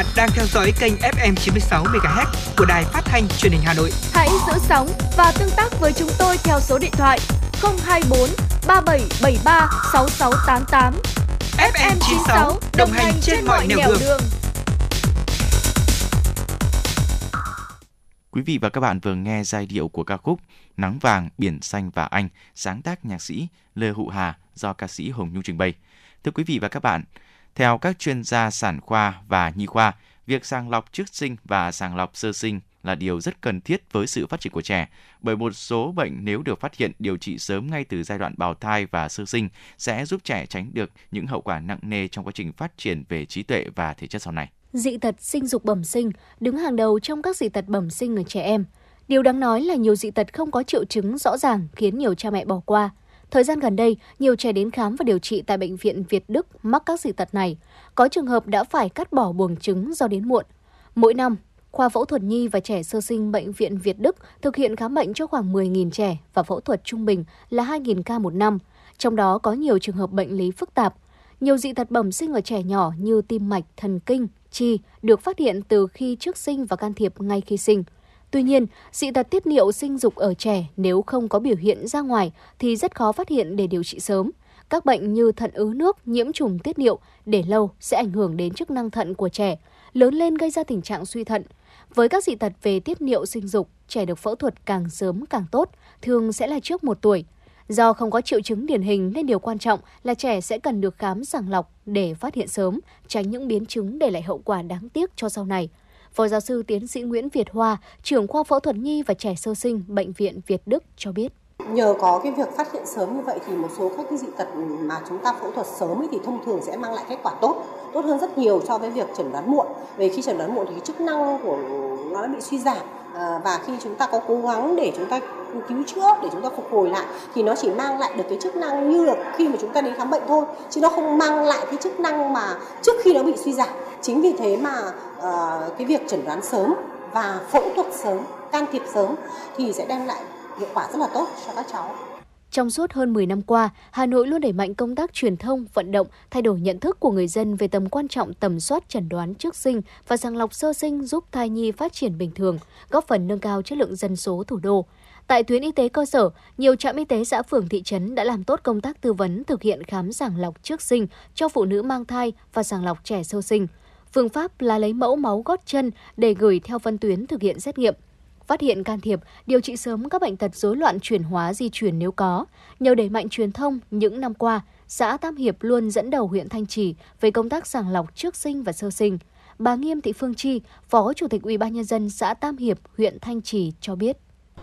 Bạn đang theo dõi kênh FM 96 MHz của đài phát thanh truyền hình Hà Nội. Hãy giữ sóng và tương tác với chúng tôi theo số điện thoại 024 3773 6688. FM 96 đồng hành trên mọi nẻo đường. đường. Quý vị và các bạn vừa nghe giai điệu của ca khúc Nắng vàng, biển xanh và anh, sáng tác nhạc sĩ Lê Hụ Hà do ca sĩ Hồng Nhung trình bày. Thưa quý vị và các bạn, theo các chuyên gia sản khoa và nhi khoa, việc sàng lọc trước sinh và sàng lọc sơ sinh là điều rất cần thiết với sự phát triển của trẻ, bởi một số bệnh nếu được phát hiện điều trị sớm ngay từ giai đoạn bào thai và sơ sinh sẽ giúp trẻ tránh được những hậu quả nặng nề trong quá trình phát triển về trí tuệ và thể chất sau này. Dị tật sinh dục bẩm sinh đứng hàng đầu trong các dị tật bẩm sinh ở trẻ em. Điều đáng nói là nhiều dị tật không có triệu chứng rõ ràng khiến nhiều cha mẹ bỏ qua. Thời gian gần đây, nhiều trẻ đến khám và điều trị tại bệnh viện Việt Đức mắc các dị tật này. Có trường hợp đã phải cắt bỏ buồng trứng do đến muộn. Mỗi năm, Khoa phẫu thuật nhi và trẻ sơ sinh Bệnh viện Việt Đức thực hiện khám bệnh cho khoảng 10.000 trẻ và phẫu thuật trung bình là 2.000 ca một năm. Trong đó có nhiều trường hợp bệnh lý phức tạp. Nhiều dị tật bẩm sinh ở trẻ nhỏ như tim mạch, thần kinh, chi được phát hiện từ khi trước sinh và can thiệp ngay khi sinh. Tuy nhiên, dị tật tiết niệu sinh dục ở trẻ nếu không có biểu hiện ra ngoài thì rất khó phát hiện để điều trị sớm. Các bệnh như thận ứ nước, nhiễm trùng tiết niệu để lâu sẽ ảnh hưởng đến chức năng thận của trẻ, lớn lên gây ra tình trạng suy thận. Với các dị tật về tiết niệu sinh dục, trẻ được phẫu thuật càng sớm càng tốt, thường sẽ là trước một tuổi. Do không có triệu chứng điển hình nên điều quan trọng là trẻ sẽ cần được khám sàng lọc để phát hiện sớm, tránh những biến chứng để lại hậu quả đáng tiếc cho sau này. Phó giáo sư tiến sĩ Nguyễn Việt Hoa, trưởng khoa phẫu thuật nhi và trẻ sơ sinh Bệnh viện Việt Đức cho biết. Nhờ có cái việc phát hiện sớm như vậy thì một số các cái dị tật mà chúng ta phẫu thuật sớm ấy thì thông thường sẽ mang lại kết quả tốt, tốt hơn rất nhiều so với việc chẩn đoán muộn. Về khi chẩn đoán muộn thì cái chức năng của nó đã bị suy giảm Ờ, và khi chúng ta có cố gắng để chúng ta cứu chữa để chúng ta phục hồi lại thì nó chỉ mang lại được cái chức năng như là khi mà chúng ta đến khám bệnh thôi chứ nó không mang lại cái chức năng mà trước khi nó bị suy giảm. Chính vì thế mà uh, cái việc chẩn đoán sớm và phẫu thuật sớm can thiệp sớm thì sẽ đem lại hiệu quả rất là tốt cho các cháu trong suốt hơn 10 năm qua, Hà Nội luôn đẩy mạnh công tác truyền thông, vận động, thay đổi nhận thức của người dân về tầm quan trọng tầm soát chẩn đoán trước sinh và sàng lọc sơ sinh giúp thai nhi phát triển bình thường, góp phần nâng cao chất lượng dân số thủ đô. Tại tuyến y tế cơ sở, nhiều trạm y tế xã phường thị trấn đã làm tốt công tác tư vấn thực hiện khám sàng lọc trước sinh cho phụ nữ mang thai và sàng lọc trẻ sơ sinh. Phương pháp là lấy mẫu máu gót chân để gửi theo phân tuyến thực hiện xét nghiệm phát hiện can thiệp, điều trị sớm các bệnh tật rối loạn chuyển hóa di truyền nếu có. Nhờ đẩy mạnh truyền thông những năm qua, xã Tam Hiệp luôn dẫn đầu huyện Thanh Trì về công tác sàng lọc trước sinh và sơ sinh. Bà Nghiêm Thị Phương Chi, Phó Chủ tịch Ủy ban nhân dân xã Tam Hiệp, huyện Thanh Trì cho biết.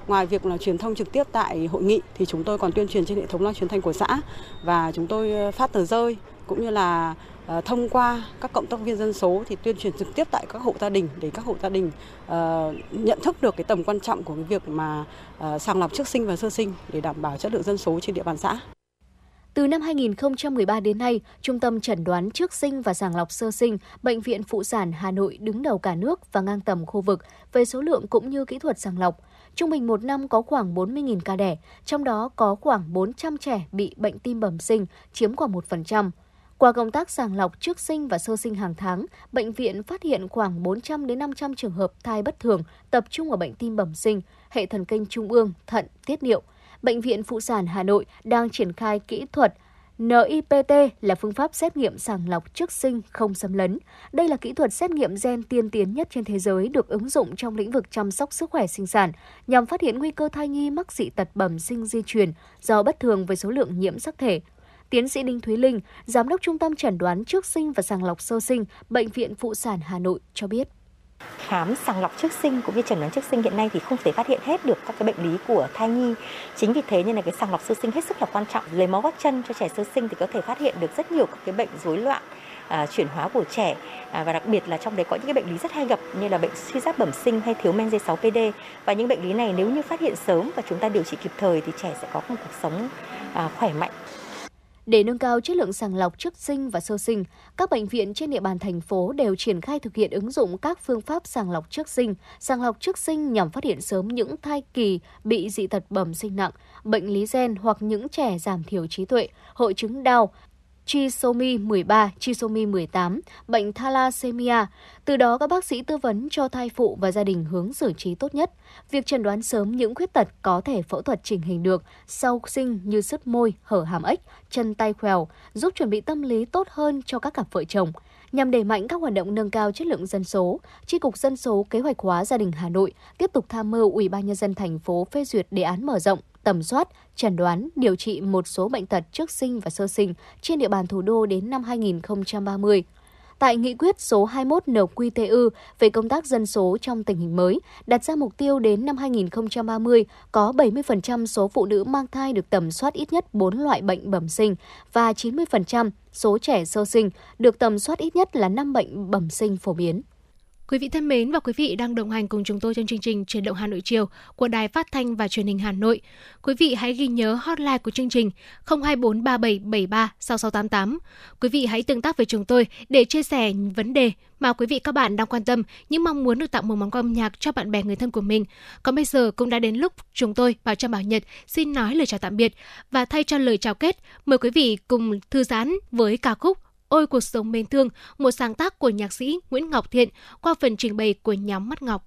Ngoài việc là truyền thông trực tiếp tại hội nghị thì chúng tôi còn tuyên truyền trên hệ thống loa truyền thanh của xã và chúng tôi phát tờ rơi cũng như là Ờ, thông qua các cộng tác viên dân số thì tuyên truyền trực tiếp tại các hộ gia đình để các hộ gia đình uh, nhận thức được cái tầm quan trọng của cái việc mà uh, sàng lọc trước sinh và sơ sinh để đảm bảo chất lượng dân số trên địa bàn xã. Từ năm 2013 đến nay, Trung tâm Chẩn đoán trước sinh và sàng lọc sơ sinh, Bệnh viện Phụ sản Hà Nội đứng đầu cả nước và ngang tầm khu vực về số lượng cũng như kỹ thuật sàng lọc. Trung bình một năm có khoảng 40.000 ca đẻ, trong đó có khoảng 400 trẻ bị bệnh tim bẩm sinh, chiếm khoảng 1%. Qua công tác sàng lọc trước sinh và sơ sinh hàng tháng, bệnh viện phát hiện khoảng 400 đến 500 trường hợp thai bất thường tập trung ở bệnh tim bẩm sinh, hệ thần kinh trung ương, thận, tiết niệu. Bệnh viện Phụ sản Hà Nội đang triển khai kỹ thuật NIPT là phương pháp xét nghiệm sàng lọc trước sinh không xâm lấn. Đây là kỹ thuật xét nghiệm gen tiên tiến nhất trên thế giới được ứng dụng trong lĩnh vực chăm sóc sức khỏe sinh sản nhằm phát hiện nguy cơ thai nhi mắc dị tật bẩm sinh di truyền do bất thường với số lượng nhiễm sắc thể. Tiến sĩ Đinh Thúy Linh, Giám đốc Trung tâm Chẩn đoán trước sinh và sàng lọc sơ sinh, Bệnh viện Phụ sản Hà Nội cho biết khám sàng lọc trước sinh cũng như chẩn đoán trước sinh hiện nay thì không thể phát hiện hết được các cái bệnh lý của thai nhi. Chính vì thế nên là cái sàng lọc sơ sinh hết sức là quan trọng. Lấy máu gót chân cho trẻ sơ sinh thì có thể phát hiện được rất nhiều các cái bệnh rối loạn à, chuyển hóa của trẻ à, và đặc biệt là trong đấy có những cái bệnh lý rất hay gặp như là bệnh suy giáp bẩm sinh hay thiếu men D6PD và những bệnh lý này nếu như phát hiện sớm và chúng ta điều trị kịp thời thì trẻ sẽ có một cuộc sống à, khỏe mạnh để nâng cao chất lượng sàng lọc trước sinh và sơ sinh, các bệnh viện trên địa bàn thành phố đều triển khai thực hiện ứng dụng các phương pháp sàng lọc trước sinh, sàng lọc trước sinh nhằm phát hiện sớm những thai kỳ bị dị tật bẩm sinh nặng, bệnh lý gen hoặc những trẻ giảm thiểu trí tuệ, hội chứng đau, trisomy 13, trisomy 18, bệnh thalassemia. Từ đó các bác sĩ tư vấn cho thai phụ và gia đình hướng xử trí tốt nhất. Việc chẩn đoán sớm những khuyết tật có thể phẫu thuật chỉnh hình được sau sinh như sứt môi, hở hàm ếch, chân tay khèo, giúp chuẩn bị tâm lý tốt hơn cho các cặp vợ chồng. Nhằm đẩy mạnh các hoạt động nâng cao chất lượng dân số, tri cục Dân số Kế hoạch hóa gia đình Hà Nội tiếp tục tham mưu Ủy ban nhân dân thành phố phê duyệt đề án mở rộng tầm soát, chẩn đoán, điều trị một số bệnh tật trước sinh và sơ sinh trên địa bàn thủ đô đến năm 2030. Tại nghị quyết số 21 NQTU về công tác dân số trong tình hình mới, đặt ra mục tiêu đến năm 2030 có 70% số phụ nữ mang thai được tầm soát ít nhất 4 loại bệnh bẩm sinh và 90% số trẻ sơ sinh được tầm soát ít nhất là 5 bệnh bẩm sinh phổ biến. Quý vị thân mến và quý vị đang đồng hành cùng chúng tôi trong chương trình Truyền động Hà Nội chiều của Đài Phát thanh và Truyền hình Hà Nội. Quý vị hãy ghi nhớ hotline của chương trình 02437736688. Quý vị hãy tương tác với chúng tôi để chia sẻ vấn đề mà quý vị các bạn đang quan tâm, những mong muốn được tặng một món quà âm nhạc cho bạn bè người thân của mình. Còn bây giờ cũng đã đến lúc chúng tôi và Trâm Bảo Nhật xin nói lời chào tạm biệt và thay cho lời chào kết, mời quý vị cùng thư giãn với ca khúc Ôi cuộc sống mến thương, một sáng tác của nhạc sĩ Nguyễn Ngọc Thiện qua phần trình bày của nhóm Mắt Ngọc.